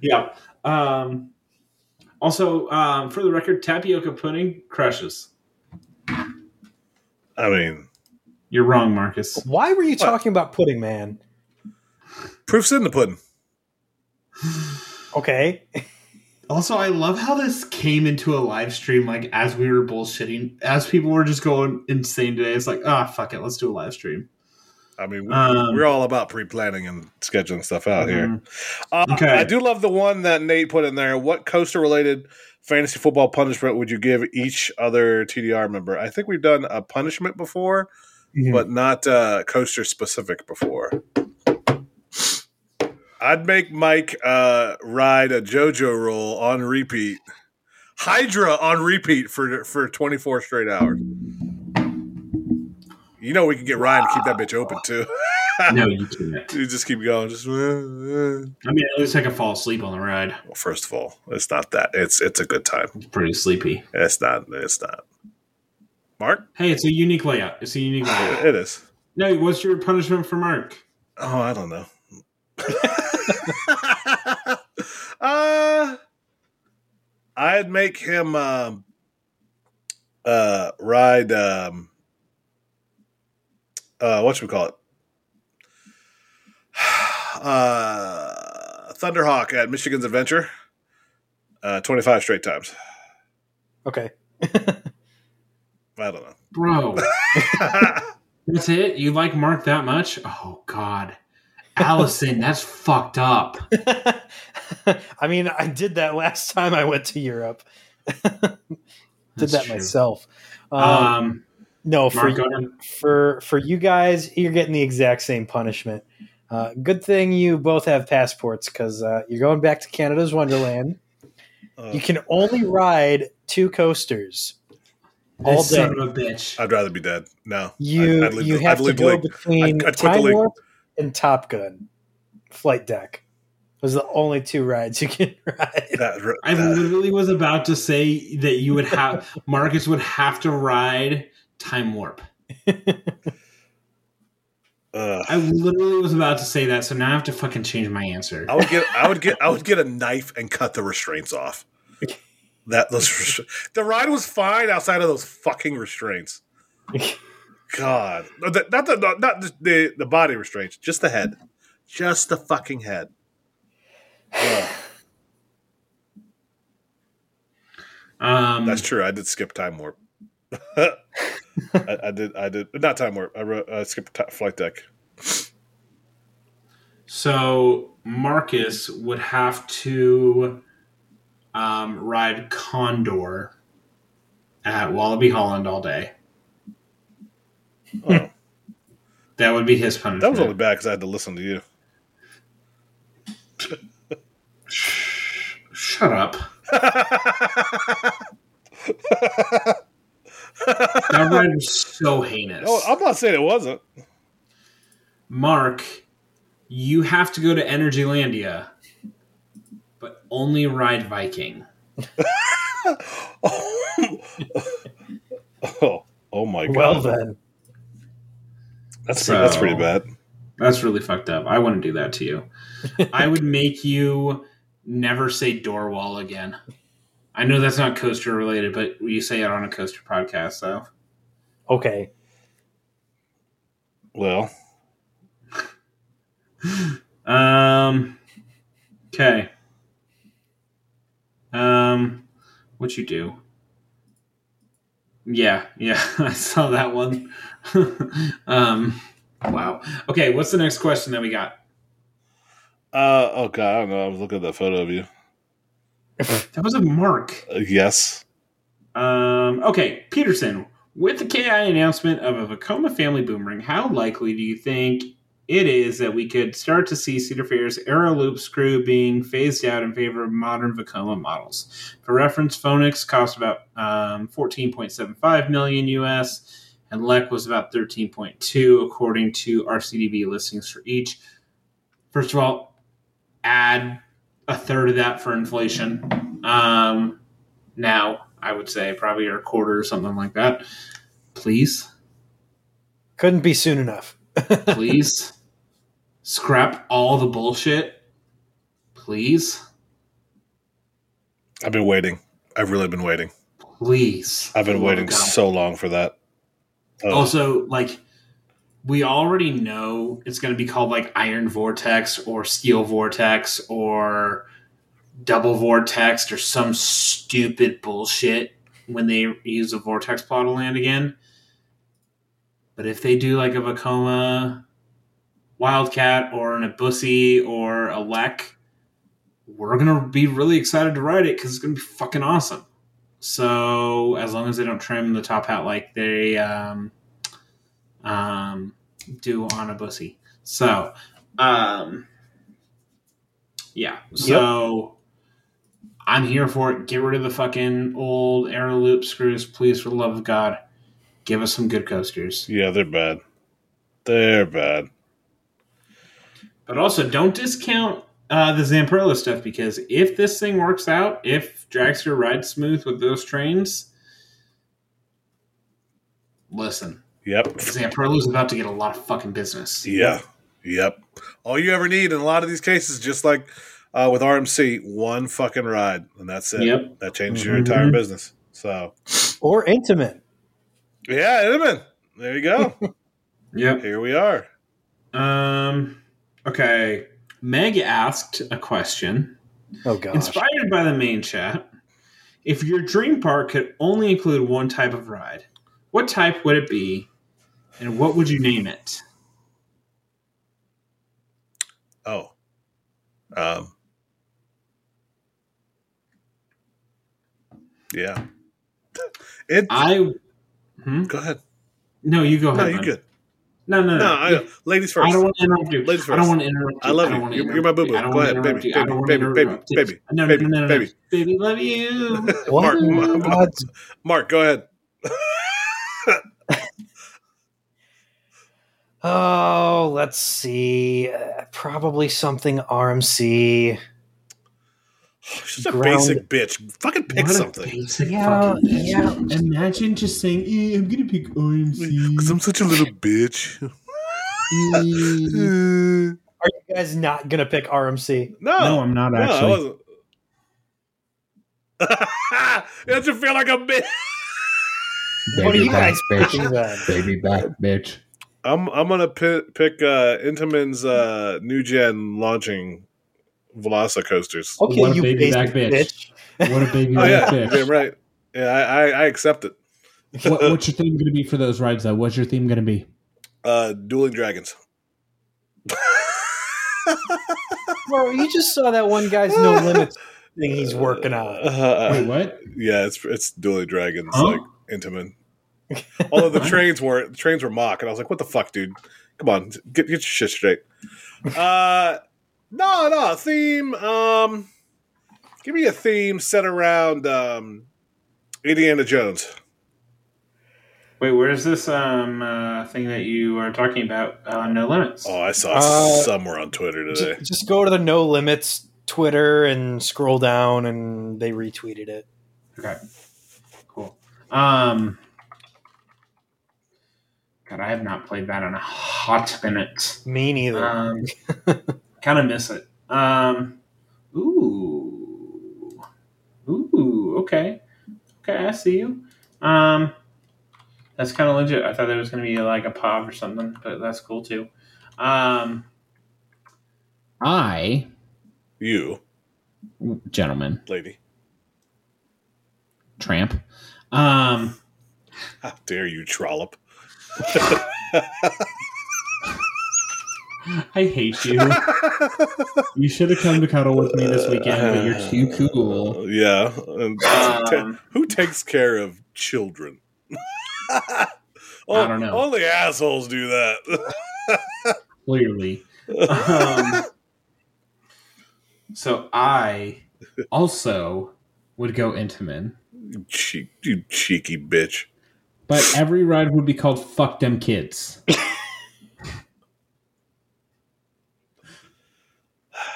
yeah. Um, also, um, for the record, tapioca pudding crushes. I mean, You're wrong, Marcus. Why were you talking about pudding, man? proofs in the pudding. Okay. Also, I love how this came into a live stream like as we were bullshitting, as people were just going insane today. It's like, ah, fuck it, let's do a live stream. I mean, we, Um, we're all about pre-planning and scheduling stuff out here. Mhm. Uh, Okay. I do love the one that Nate put in there. What coaster-related fantasy football punishment would you give each other TDR member? I think we've done a punishment before, Mhm. but not uh, coaster-specific before. I'd make Mike uh, ride a JoJo roll on repeat, Hydra on repeat for for 24 straight hours. You know we can get Ryan to keep that bitch open too. *laughs* no, you *laughs* can't. You just keep going. Just uh, uh. I mean, at least I can fall asleep on the ride. well, first of all, it's not that. It's it's a good time. It's pretty sleepy. It's not. It's not. Mark, Hey, it's a unique layout. It's a unique layout. *laughs* it is. No, what's your punishment for Mark? Oh, I don't know. uh, I'd make him um, uh, ride. Um, uh, what should we call it? *sighs* Uh, Thunderhawk at Michigan's Adventure. Uh, Twenty-five straight times. Okay. I don't know. Bro, *laughs* that's it? You like Mark that much? Oh, God. Allison, that's fucked up. *laughs* I mean, I did that last time I went to Europe. *laughs* did That's that true. myself. Um, Um, no, for Mark, go for for you guys, you're getting the exact same punishment. Uh, good thing you both have passports because uh, you're going back to Canada's Wonderland. Uh, You can only ride two coasters all day. son of a bitch. I'd rather be dead. No, You I'd- I'd leave you the- have I'd to leave the go league. between I'd- I'd Time. Warp and Top Gun flight deck. Those are the only two rides you can *laughs* ride. That, I literally was about to say that you would have Marcus would have to ride Time Warp. *laughs* ugh. I literally was about to say that, so now I have to fucking change my answer. I would get I would get I would *laughs* get a knife and cut the restraints off. That those *laughs* the ride was fine outside of those fucking restraints. God, No, the- not the not, not the, the the body restraints, just the head, just the fucking head. Ugh, *sighs* Um, that's true. I did skip time warp. I, I did. I did not time warp. I wrote I skipped flight deck. So Marcus would have to um, ride Condor at Walibi Holland all day. Oh, That would be his punishment. that was only bad because I had to listen to you. Shut up. *laughs* That ride was so heinous. Oh, I'm not saying it wasn't. Mark, you have to go to Energylandia, but only ride Viking. *laughs* oh, oh my god. Well then, that's pretty, that's pretty bad. That's really fucked up. I wouldn't do that to you. *laughs* I would make you never say door wall again. I know that's not coaster related, but you say it on a coaster podcast, though. okay. Well, *laughs* Um. Okay. Um. What you do? Yeah, yeah, *laughs* I saw that one. *laughs* um. Wow. Okay, what's the next question that we got? uh, oh god, I don't know. I was looking at that photo of you. *laughs* That was a mark. Uh, yes. Um. Okay, Peterson. With the KI announcement of a Vekoma family boomerang, how likely do you think it is that we could start to see Cedar Fair's Arrow Loop screw being phased out in favor of modern Vekoma models? For reference, Phoenix cost about um, 14.75 million US, and LEC was about 13.2, according to RCDB listings for each. First of all, add a third of that for inflation. Um, now, I would say probably a quarter or something like that. Please, Couldn't be soon enough. *laughs* please scrap all the bullshit. Please, I've been waiting. I've really been waiting. please. I've been For waiting love of God. so long for that. Oh, Also, like, we already know it's going to be called like Iron Vortex or Steel Vortex or Double Vortex or some stupid bullshit when they use the Vortex plot of land again. But if they do like a Vekoma Wildcat or an Abyssus or a LEC, we're gonna be really excited to ride it because it's gonna be fucking awesome. So as long as they don't trim the top hat like they um, um, do on a Bussy. So um, yeah. So I'm here for it. Get rid of the fucking old Arrow loop screws, please, for the love of God. Give us some good coasters. Yeah, they're bad. They're bad. But also, don't discount uh, the Zamperla stuff because if this thing works out, if Dragster rides smooth with those trains, listen, Yep. Zamperla's about to get a lot of fucking business. Yeah. Yep. All you ever need in a lot of these cases, just like uh, with RMC, one fucking ride, and that's it. Yep. That changes your Mhm. entire business. So, Or Intamin. yeah, Intamin. There you go. *laughs* Yep. Here we are. Um. Okay. Meg asked a question. Oh gosh. Inspired by the main chat, if your dream park could only include one type of ride, what type would it be, and what would you name it? Oh. Um. Yeah. It. I. Hmm? go ahead. No, you go ahead. No, you bud. good. No, no, no. No, I, ladies first. I don't want to interrupt you. Ladies first. I don't want to interrupt you. I love don't you. wanna You're- you're my interrupt you. boo-boo. I don't Go wanna ahead, interrupt baby, you. I don't baby, wanna baby, interrupt you. baby, No, baby, no, no, no, no. baby. Baby, love you. *laughs* What? Mark, What? Mark, go ahead. *laughs* Oh, let's see. Uh, probably something RMC. She's a basic bitch. Fucking pick What something. basic Yeah, fucking bitch. yeah. Imagine just saying, eh, "I'm gonna pick OMC." Because I'm such a little bitch. Mm. Are you guys not gonna pick RMC? no, no, I'm not no, I actually. wasn't. *laughs* Don't you feel like a bitch? what are you guys bitch. picking then? Baby back, bitch. I'm I'm gonna pick, pick uh, Intamin's uh, new gen launching VelociCoasters. Okay, What a you baby back bitch. bitch. What a baby *laughs* Oh yeah, bitch. damn right. Yeah, I, I, I accept it. *laughs* what, what's your theme going to be for those rides, though? What's your theme going to be? Uh, dueling dragons. *laughs* Bro, you just saw that one guy's no limits thing he's working on. Uh, Wait, what? yeah, it's it's dueling dragons Huh? like Intamin. *laughs* Although the trains were the trains were Mack, and I was like, "What the fuck, dude? Come on, get get your shit straight." *laughs* Uh, no, no theme. Um, give me a theme set around um, Indiana Jones. Wait, where's this um uh, thing that you are talking about? Uh, no limits. Oh, I saw Uh, somewhere on Twitter today. Just, just go to the no limits Twitter and scroll down, and they retweeted it. Okay, cool. Um, God, I have not played that in a hot minute. Me neither. Um, *laughs* kind of miss it. Um, ooh, ooh, okay, okay, I see you. Um, that's kind of legit. I thought there was going to be like a pov or something, but that's cool too. Um, I, You, gentlemen, lady, tramp. Um, how dare you trollop? *laughs* I hate you. you should have come to cuddle with me this weekend, but you're too cool. Yeah, and Um, who takes care of children? *laughs* I don't know. Only assholes do that. *laughs* clearly. Um, so I also would go Intamin, Cheek, you cheeky bitch. But every ride would be called "Fuck Them Kids."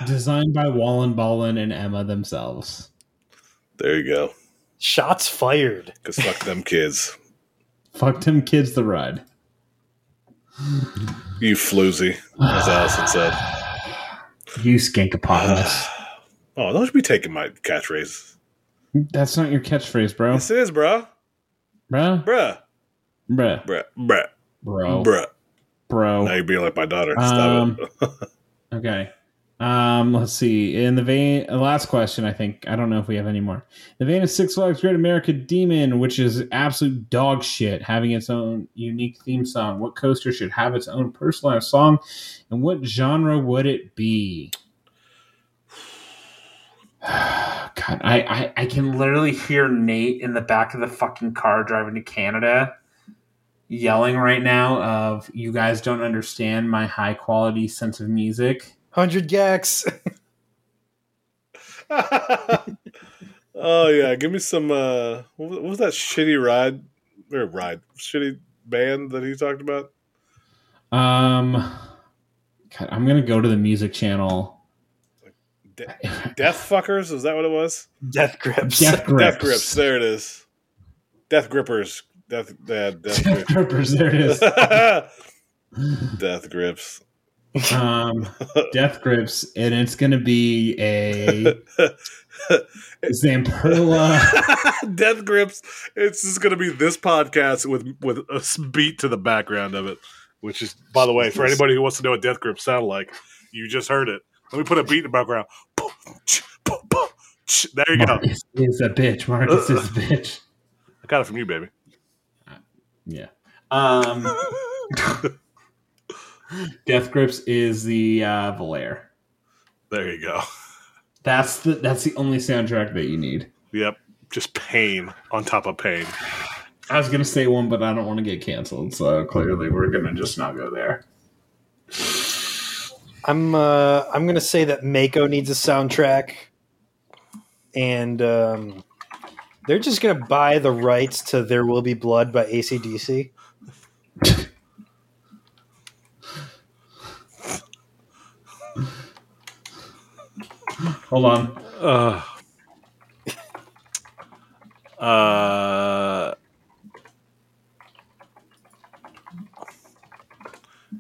Designed by Wallen Ballin and Emma themselves. There you go. Shots fired. Cause fuck them kids. Fuck them kids, the ride. You floozy, as Allison said. You skankopotamus. *sighs* Oh, don't you be taking my catchphrase. That's not your catchphrase, bro. This is, bro. Bruh. Bruh. Bruh. Bruh. Bruh. Bro. Bruh. Bro. Now you're being like my daughter. Stop Um, it. *laughs* Okay. Um, let's see. In the vein, last question. I think I don't know if we have any more. The vein of Six Flags Great America Demon, which is absolute dog shit, having its own unique theme song. What coaster should have its own personalized song, and what genre would it be? *sighs* God, I, I I can literally hear Nate in the back of the fucking car driving to Canada yelling right now of you guys don't understand my high quality sense of music. 100 gecs. *laughs* oh yeah, give me some. uh What was- what was that shitty ride or ride shitty band that he talked about? Um, God, I'm gonna go to the music channel. De- Death fuckers? Is that what it was? Death Grips. Death grips. Death grips. There it is. Death grippers. Death. Yeah, death Death grips. grippers. There it is. *laughs* death grips. Um, Death grips, and it's gonna be a *laughs* Zamperla. *laughs* death grips. It's just going to be this podcast with with a s- beat to the background of it, which is, by the way, for anybody who wants to know what death grips sound like, you just heard it. Let me put a beat in the background. There you go. Marcus is a bitch. Marcus is a *laughs* bitch. I got it from you, baby. Yeah. Um, *laughs* Death grips is the uh, Valair. There you go. That's the that's the only soundtrack that you need. Yep. Just pain on top of pain. I was gonna say one, but I don't want to get canceled, so clearly we're gonna just not go there. I'm uh, I'm gonna say that Mako needs a soundtrack, and um, they're just gonna buy the rights to "There Will Be Blood" by ACDC. Hold on. Uh, uh,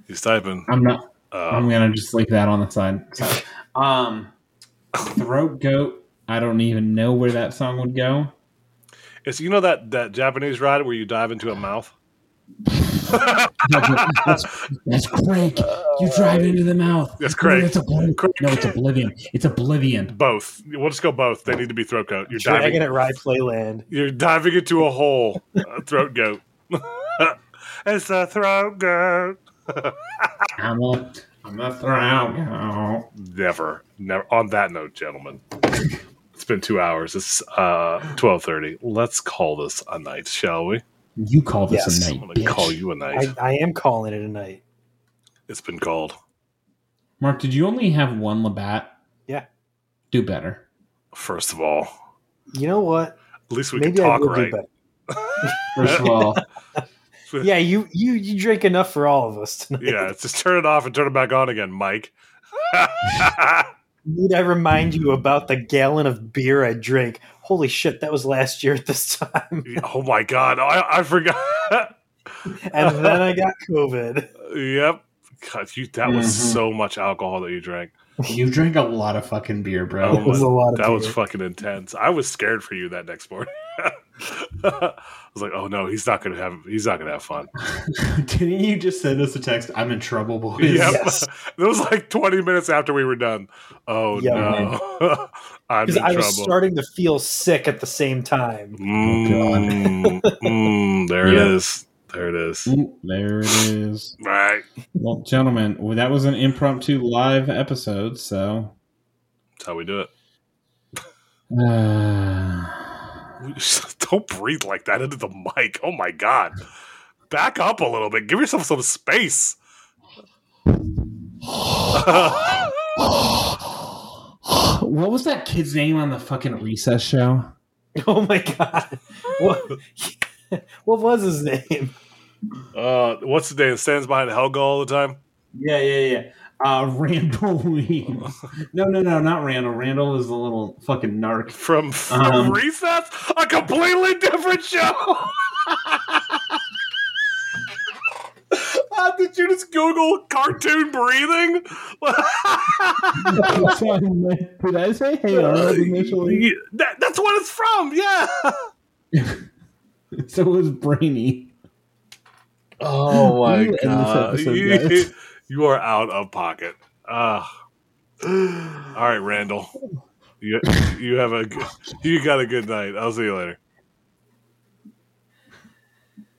he's typing. I'm not. Uh, I'm gonna just leave that on the side. Sorry. *laughs* Um, throat goat. I don't even know where that song would go. it's you know that that Japanese ride where you dive into a mouth. That's, that's Krake. You drive into the mouth. That's Krake. No, it's Oblivion. Krake. No, it's Oblivion. It's Oblivion. Both. We'll just go both. They need to be throat goat. You're Dragon diving. at Rye Playland. You're diving into a hole. Uh, *laughs* throat goat. *laughs* it's a throat goat. I'm a, I'm a throat goat. Never, never. On that note, gentlemen, it's been two hours. It's uh twelve thirty. Let's call this a night, shall we? You call this Yes. a I'm night, gonna bitch. call you a night. I, I am calling it a night. It's been called. Mark, did you only have one Labatt? Yeah. Do better. First of all, You know what? at least we Maybe can I talk will right. do better. First of all, *laughs* *laughs* Yeah, you you you drink enough for all of us tonight. Yeah, just turn it off and turn it back on again, Mike. Need I remind you about the gallon of beer I drank? Holy shit, that was last year at this time. *laughs* oh my god, I, I forgot. And then I got *laughs* COVID. yep. God, you, that was Mhm. so much alcohol that you drank. you drank a lot of fucking beer, bro. It was a lot of That was fucking intense. I was scared for you that next morning. *laughs* I was like, "Oh no, he's not gonna have. He's not gonna have fun." *laughs* Didn't you just send us a text? I'm in trouble, boys. Yep. Yes. *laughs* It was like 20 minutes after we were done. Oh Yeah, no, I'm in Because I trouble. was starting to feel sick at the same time. Mm, mm, there Yeah. it is. There it is. There it is. Right. Well, gentlemen, well, that was an impromptu live episode, so. That's how we do it. Uh, *sighs* *sighs* *laughs* Don't breathe like that into the mic. Oh my god. Back up a little bit. Give yourself some space. *laughs* what was that kid's name on the fucking recess show? *laughs* Oh my god. What, what was his name? uh, what's the name? Stands behind Helga all the time. Yeah, yeah, yeah. Uh, *laughs* Randall Weems. No, no, no, not Randall. Randall is the little fucking narc. From, from Um, Recess? A completely different show. *laughs* Uh, did you just Google cartoon breathing? *laughs* Did I say hey Arnold initially? That- that's what it's from. Yeah. So it was Brainy. Oh my God. You, you are out of pocket. Uh, All right, Randall. You you have a good, you got a good night. I'll see you later.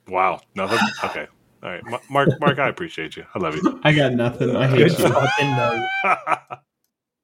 Wow, nothing. Okay, all right, Mark. Mark, I appreciate you. I love you. *laughs* I got nothing. I hate you. fucking night. *laughs*